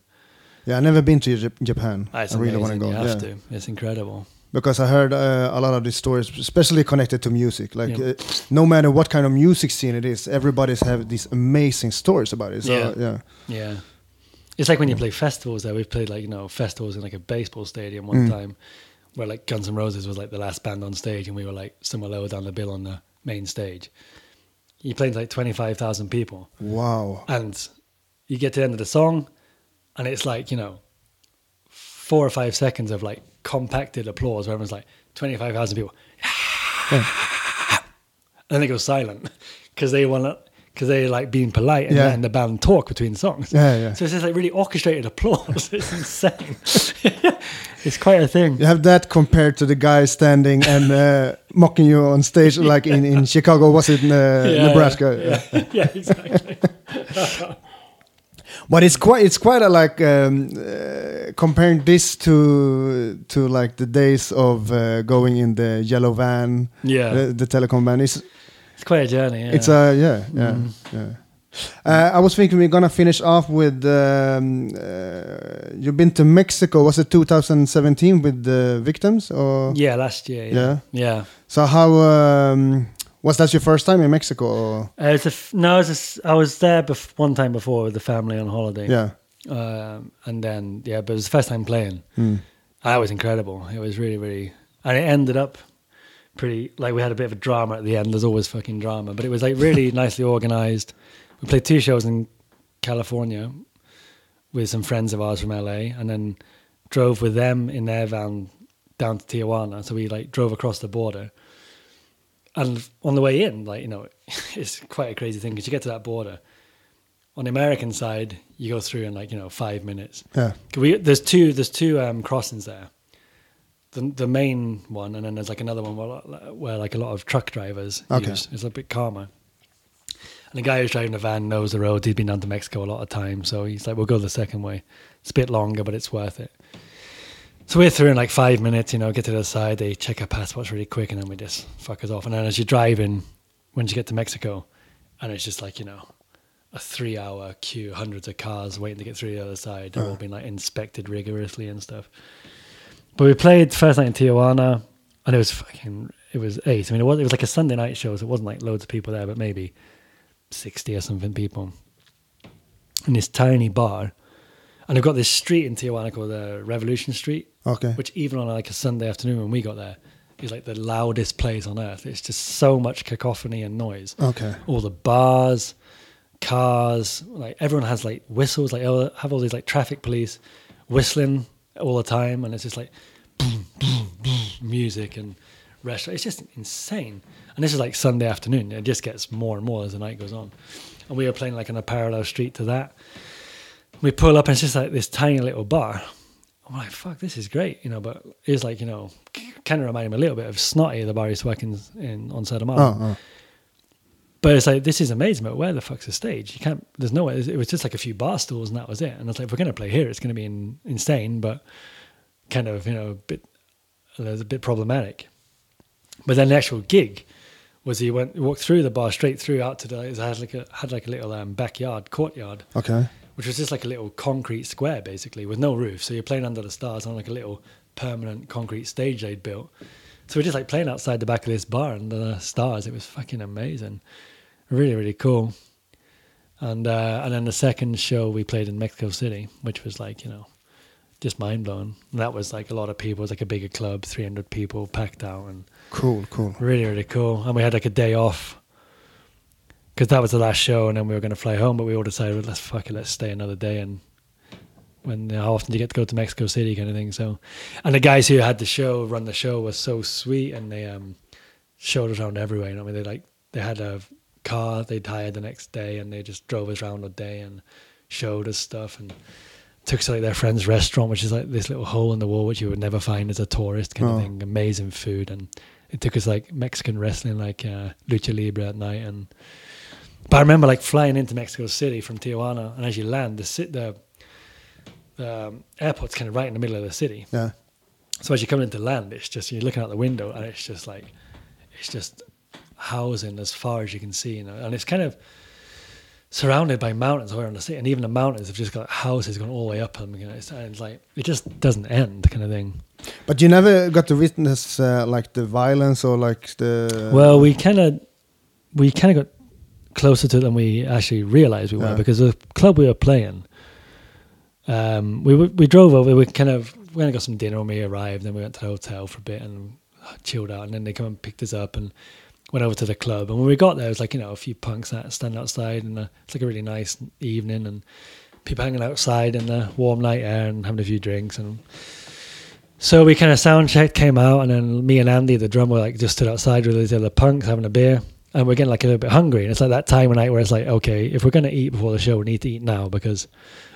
Yeah, I've never been to Jap- Japan. Ah, I really want to go. You have yeah. to. It's incredible. Because I heard uh, a lot of these stories, especially connected to music. Like, Yeah. uh, no matter what kind of music scene it is, everybody's have these amazing stories about it. So, Yeah. yeah. Yeah. It's like when you play festivals there. We've played like, you know, festivals in like a baseball stadium one Mm. time where like Guns N' Roses was like the last band on stage and we were like somewhere lower down the bill on the main stage. You played like 25,000 people Wow. and you get to the end of the song and it's like, you know, four or five seconds of like compacted applause where everyone's like 25,000 people. And then they go silent because they want to, because they like being polite and Yeah. letting the band talk between songs. Yeah, yeah. So it's just like really orchestrated applause. It's insane. it's quite a thing. You have that compared to the guy standing and uh, mocking you on stage, like in, in Chicago, was it uh, Yeah, Nebraska? Yeah, yeah exactly. But it's quite it's quite a like um, uh, comparing this to to like the days of uh, going in the yellow van, Yeah. the, the telecom van. It's It's quite a journey. Yeah. it's a yeah yeah Mhm. yeah. Uh, I was thinking we're gonna finish off with um, uh, you've been to Mexico. Was it 2017 with the victims or yeah, last year. Yeah. Yeah. Yeah. so? How um, was that your first time in Mexico? Or? Uh, it's a f- no, it's a s I was there bef- one time before with the family on holiday. Yeah. Um, and then yeah, but it was the first time playing. Mm. That was incredible. It was really, really, and it ended up pretty like we had a bit of a drama at the end. There's always fucking drama, but it was like really nicely organized. We played two shows in California with some friends of ours from LA, and then drove with them in their van down to Tijuana. So we like drove across the border, and on the way in, like you know, it's quite a crazy thing because you get to that border. On the American side, you go through in like you know five minutes. Yeah. We, there's two there's two um, crossings there. The the main one, and then there's like another one where, where like a lot of truck drivers Okay. use. It's a bit calmer. And the guy who's driving the van knows the road. He'd been down to Mexico a lot of times, so he's like, "We'll go the second way. It's a bit longer, but it's worth it." So we're through in like five minutes, you know, get to the other side, they check our passports really quick, and then we just fuck us off. And then as you're driving, when you get to Mexico, and it's just like, you know, a three hour queue, hundreds of cars waiting to get through the other side. They're all uh-huh. being like inspected rigorously and stuff. But we played first night in Tijuana, and it was fucking, it was ace. I mean, it was, it was like a Sunday night show, so it wasn't like loads of people there, but maybe 60 or something people in this tiny bar. And they've got this street in Tijuana called uh, Revolution Street, Okay. which even on like a Sunday afternoon when we got there is like the loudest place on earth. It's just so much cacophony and noise. Okay. All the bars, cars, like everyone has like whistles, like have all these like traffic police whistling all the time, and it's just like boom, boom, boom, music and restaurant. It's just insane. And this is like Sunday afternoon. It just gets more and more as the night goes on. And we were playing like on a parallel street to that. We pull up and it's just like this tiny little bar. I'm like, fuck, this is great, you know. But it's like, you know, kind of reminded me a little bit of Snotty, the bar I used to work in, in on Southern Oh, oh. but it's like this is amazing, but where the fuck's the stage? You can't. There's no way. It was just like a few bar stools, and that was it. And I was like, if we're gonna play here, it's gonna be in, insane, but kind of you know a bit. There's a bit problematic. But then the actual gig was he went walked through the bar straight through out to the it had like a had like a little um, backyard courtyard, Okay. Which was just like a little concrete square basically with no roof. So you're playing under the stars on like a little permanent concrete stage they'd built. So we're just like playing outside the back of this bar under the stars. It was fucking amazing, really really cool. And uh, and then the second show we played in Mexico City, which was like you know, just mind blowing. And that was like a lot of people. It was like a bigger club, 300 people packed out, and Cool. Cool. really really cool. And we had like a day off because that was the last show, and then we were going to fly home. But we all decided, well, let's fuck it, let's stay another day. And when how often do you get to go to Mexico City, kind of thing. So, and the guys who had the show, run the show, was so sweet, and they um showed us around everywhere. You know, I mean, they like they had a car they'd hired the next day, and they just drove us around all day and showed us stuff and. Took us to like their friend's restaurant, which is like this little hole in the wall, which you would never find as a tourist kind Oh. of thing. Amazing food, and it took us like Mexican wrestling, like uh, lucha libre at night. And but I remember like flying into Mexico City from Tijuana, and as you land, the sit the the um, airport's kind of right in the middle of the city. Yeah. So as you come into land, it's just you're looking out the window, and it's just like it's just housing as far as you can see, you know, and it's kind of surrounded by mountains all around the city, and even the mountains have just got houses going all the way up them. You know, it's, and it's like it just doesn't end, kind of thing. But you never got to witness uh, like the violence or like the. well, we kind of we kind of got closer to it than we actually realized we were Yeah. because the club we were playing. Um, we we drove over. We kind of we went and got some dinner when we arrived. Then we went to the hotel for a bit and chilled out. And then they come and picked us up and went over to the club. And when we got there, it was like you know a few punks that stand outside, and uh, it's like a really nice evening and people hanging outside in the warm night air and having a few drinks and. So we kind of sound checked, came out, and then me and Andy, the drummer, like just stood outside with these other punks having a beer, and we're getting like a little bit hungry. And it's like that time of night where it's like, okay, if we're gonna eat before the show, we need to eat now because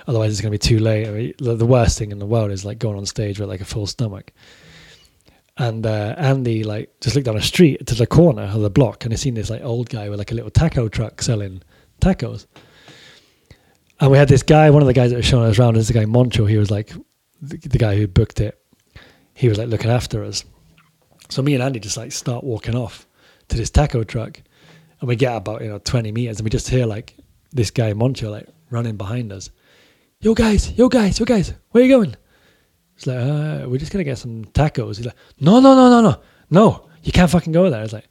otherwise it's gonna be too late. I mean, the, the worst thing in the world is like going on stage with like a full stomach. And uh, Andy like just looked down a street to the corner of the block, and he seen this like old guy with like a little taco truck selling tacos. And we had this guy, one of the guys that was showing us around, is the guy Moncho. He was like the, the guy who booked it. He was like looking after us. So me and Andy just like start walking off to this taco truck, and we get about you know twenty meters, and we just hear like this guy Moncho like running behind us. Yo guys, yo guys, yo guys, where are you going? It's like uh, we're just gonna get some tacos. He's like, no, no, no, no, no, no, you can't fucking go there. It's like,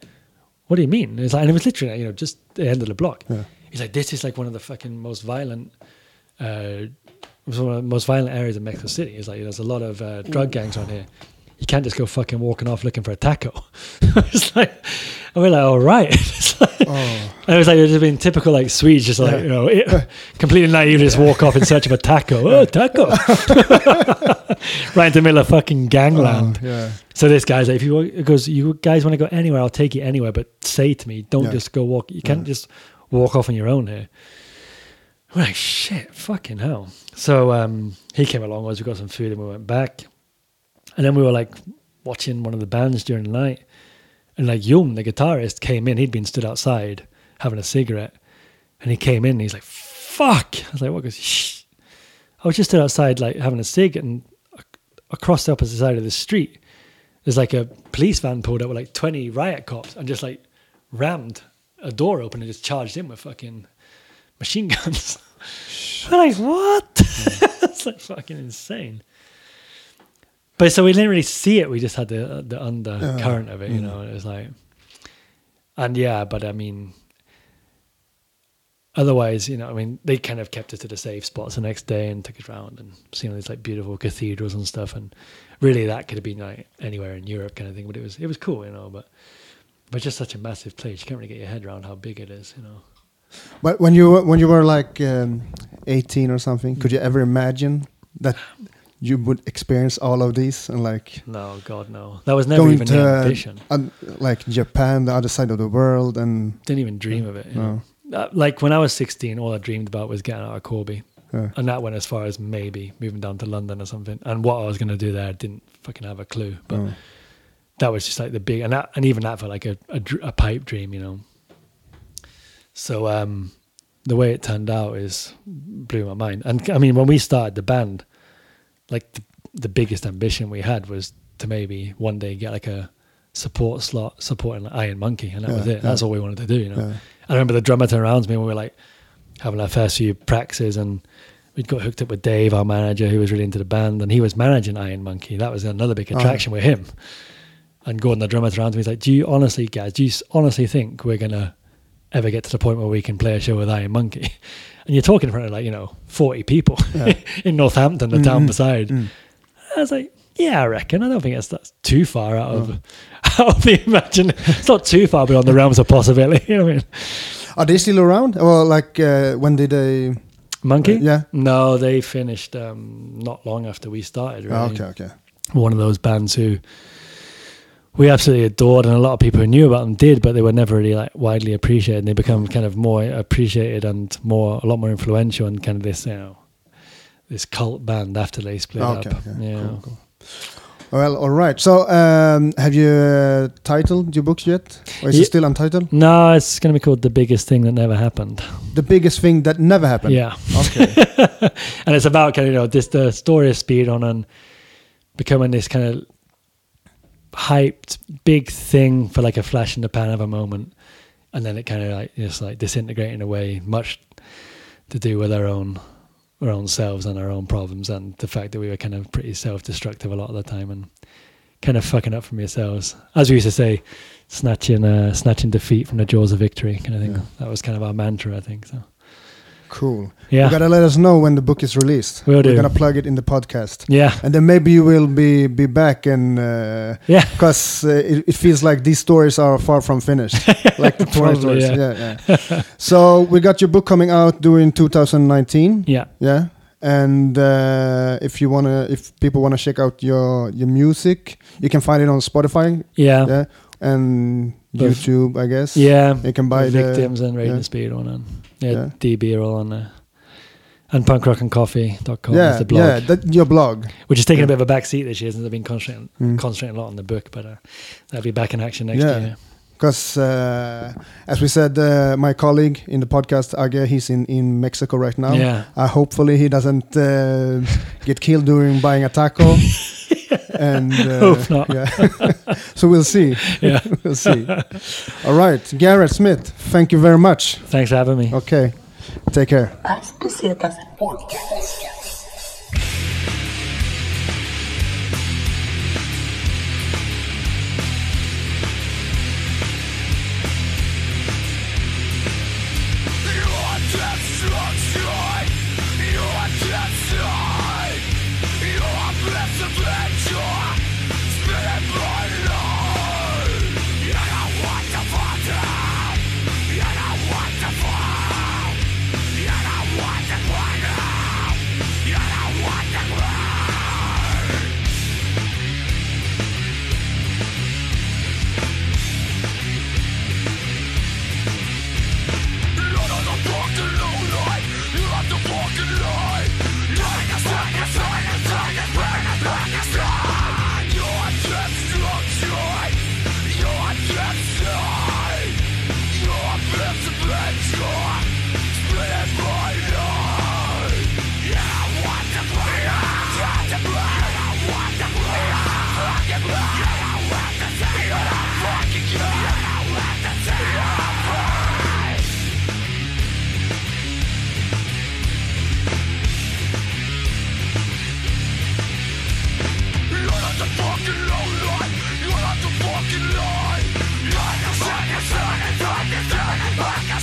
what do you mean? It's like, and it was literally you know just the end of the block. Yeah. He's like, this is like one of the fucking most violent. Uh, it was one of the most violent areas of Mexico City. It's like there's a lot of uh, drug gangs around here. You can't just go fucking walking off looking for a taco. it's like, and we're like, all right. It's like- Oh. and it was like it just been typical like Swedes, just like Yeah. you know, it, completely naive, just walk off in search of a taco. Oh, taco! right in the middle of fucking gangland. Oh, yeah. So this guy's like, if you goes, you guys want to go anywhere, I'll take you anywhere, but say to me, don't Yeah. just go walk. You can't just walk off on your own here. We're like, shit, fucking hell. So um, he came along as we got some food and we went back, and then we were like watching one of the bands during the night, and like Yum, the guitarist, came in. He'd been stood outside having a cigarette, And he came in and he's like, fuck. I was like, what? Goes, shh. I was just stood outside, like having a cig, and across the opposite side of the street, there's like a police van pulled up with like 20 riot cops and just like rammed a door open and just charged in with fucking machine guns. I'm like, what? Hmm. it's like fucking insane. But so we didn't really see it. We just had the the undercurrent of it, you know. It was like, and yeah, but I mean, otherwise, you know, I mean, they kind of kept us to the safe spots the next day and took us around and seen all these like beautiful cathedrals and stuff. And really, that could have been like anywhere in Europe, kind of thing. But it was it was cool, you know. But but just such a massive place, you can't really get your head around how big it is, you know. But when you were- when you were like um, 18 or something, could you ever imagine that you would experience all of these and like No, God, no. That was never going even to the uh, ambition. un- like Japan, the other side of the world, and Didn't even dream of it. You No. know? Uh, like when I was 16, all I dreamed about was getting out of Corby. uh, And that went as far as maybe moving down to London or something. And what I was going to do there, I didn't fucking have a clue. But Oh. that was just like the big, and that, and even that felt like a, a, a pipe dream, you know. So um, the way it turned out is blew my mind. And I mean, when we started the band, like the, the biggest ambition we had was to maybe one day get like a support slot supporting Iron Monkey, and that Yeah, was it. That's all we wanted to do, you know. Yeah. I remember the drummer turned around to me and we were like having our first few practices and we'd got hooked up with Dave, our manager, who was really into the band, and he was managing Iron Monkey. That was another big Oh. attraction with him. And Gordon, the drummer, turned around to me, he's like, Do you honestly, guys, do you honestly think we're gonna ever get to the point where we can play a show with Iron Monkey? And you're talking in front of like, you know, 40 people Yeah. in Northampton, the town Mhm. beside. Mm. I was like, yeah, I reckon. I don't think it's that's too far out of out of the imagine. It's not too far beyond the realms of possibility. You know what I mean? are they still around? Well, like uh, when did they? Monkey? Uh, yeah. No, they finished um, not long after we started. Really. Oh, okay, okay. One of those bands who we absolutely adored, and a lot of people who knew about them did, but they were never really like widely appreciated. And they become kind of more appreciated and more a lot more influential and kind of this you know this cult band after they split Okay, up. okay, Yeah. cool, cool. Well, all right. So, um, have you uh, titled your books yet, or is Ye- it still untitled? No, it's going to be called the biggest thing that never happened. The biggest thing that never happened. Yeah. Okay. and it's about kind of you know this the story of Speedhorn and becoming this kind of hyped big thing for like a flash in the pan of a moment. And then it kind of like just like disintegrating away much to do with our own our own selves and our own problems and the fact that we were kind of pretty self-destructive a lot of the time and kind of fucking up from yourselves. As we used to say snatching uh, snatching defeat from the jaws of victory kind of thing. Yeah. that was kind of our mantra i think so cool. yeah You gotta let us know when the book is released. Will We're do. gonna plug it in the podcast, yeah and then maybe you will be be back and. Uh, yeah because uh, it, it feels like these stories are far from finished, like the Probably, stories. yeah. Yeah, yeah. so we got your book coming out during 2019. yeah Yeah, and uh, if you wanna, if people wanna check out your your music, you can find it on Spotify. yeah Yeah, and. YouTube, I guess. Yeah, you can buy the the. victims and Raging yeah. Speedhorn and yeah, Yeah. DB are all on there. And punkrockandcoffee.com Yeah, is the blog, yeah, that, your blog. which is taking Yeah. a bit of a back seat this year since I've been concentrating, Mm. concentrating a lot on the book, but uh, that'll be back in action next Yeah. year. Because, uh, as we said, uh, my colleague in the podcast, Age, he's in, in Mexico right now. Yeah. Uh, hopefully, he doesn't uh, get killed during buying a taco. and uh, Hope not. Yeah. so we'll see. Yeah. we'll see. All right, Gareth Smith, thank you very much. Thanks for having me. Okay, take care. As pesetas podcast. Fuck!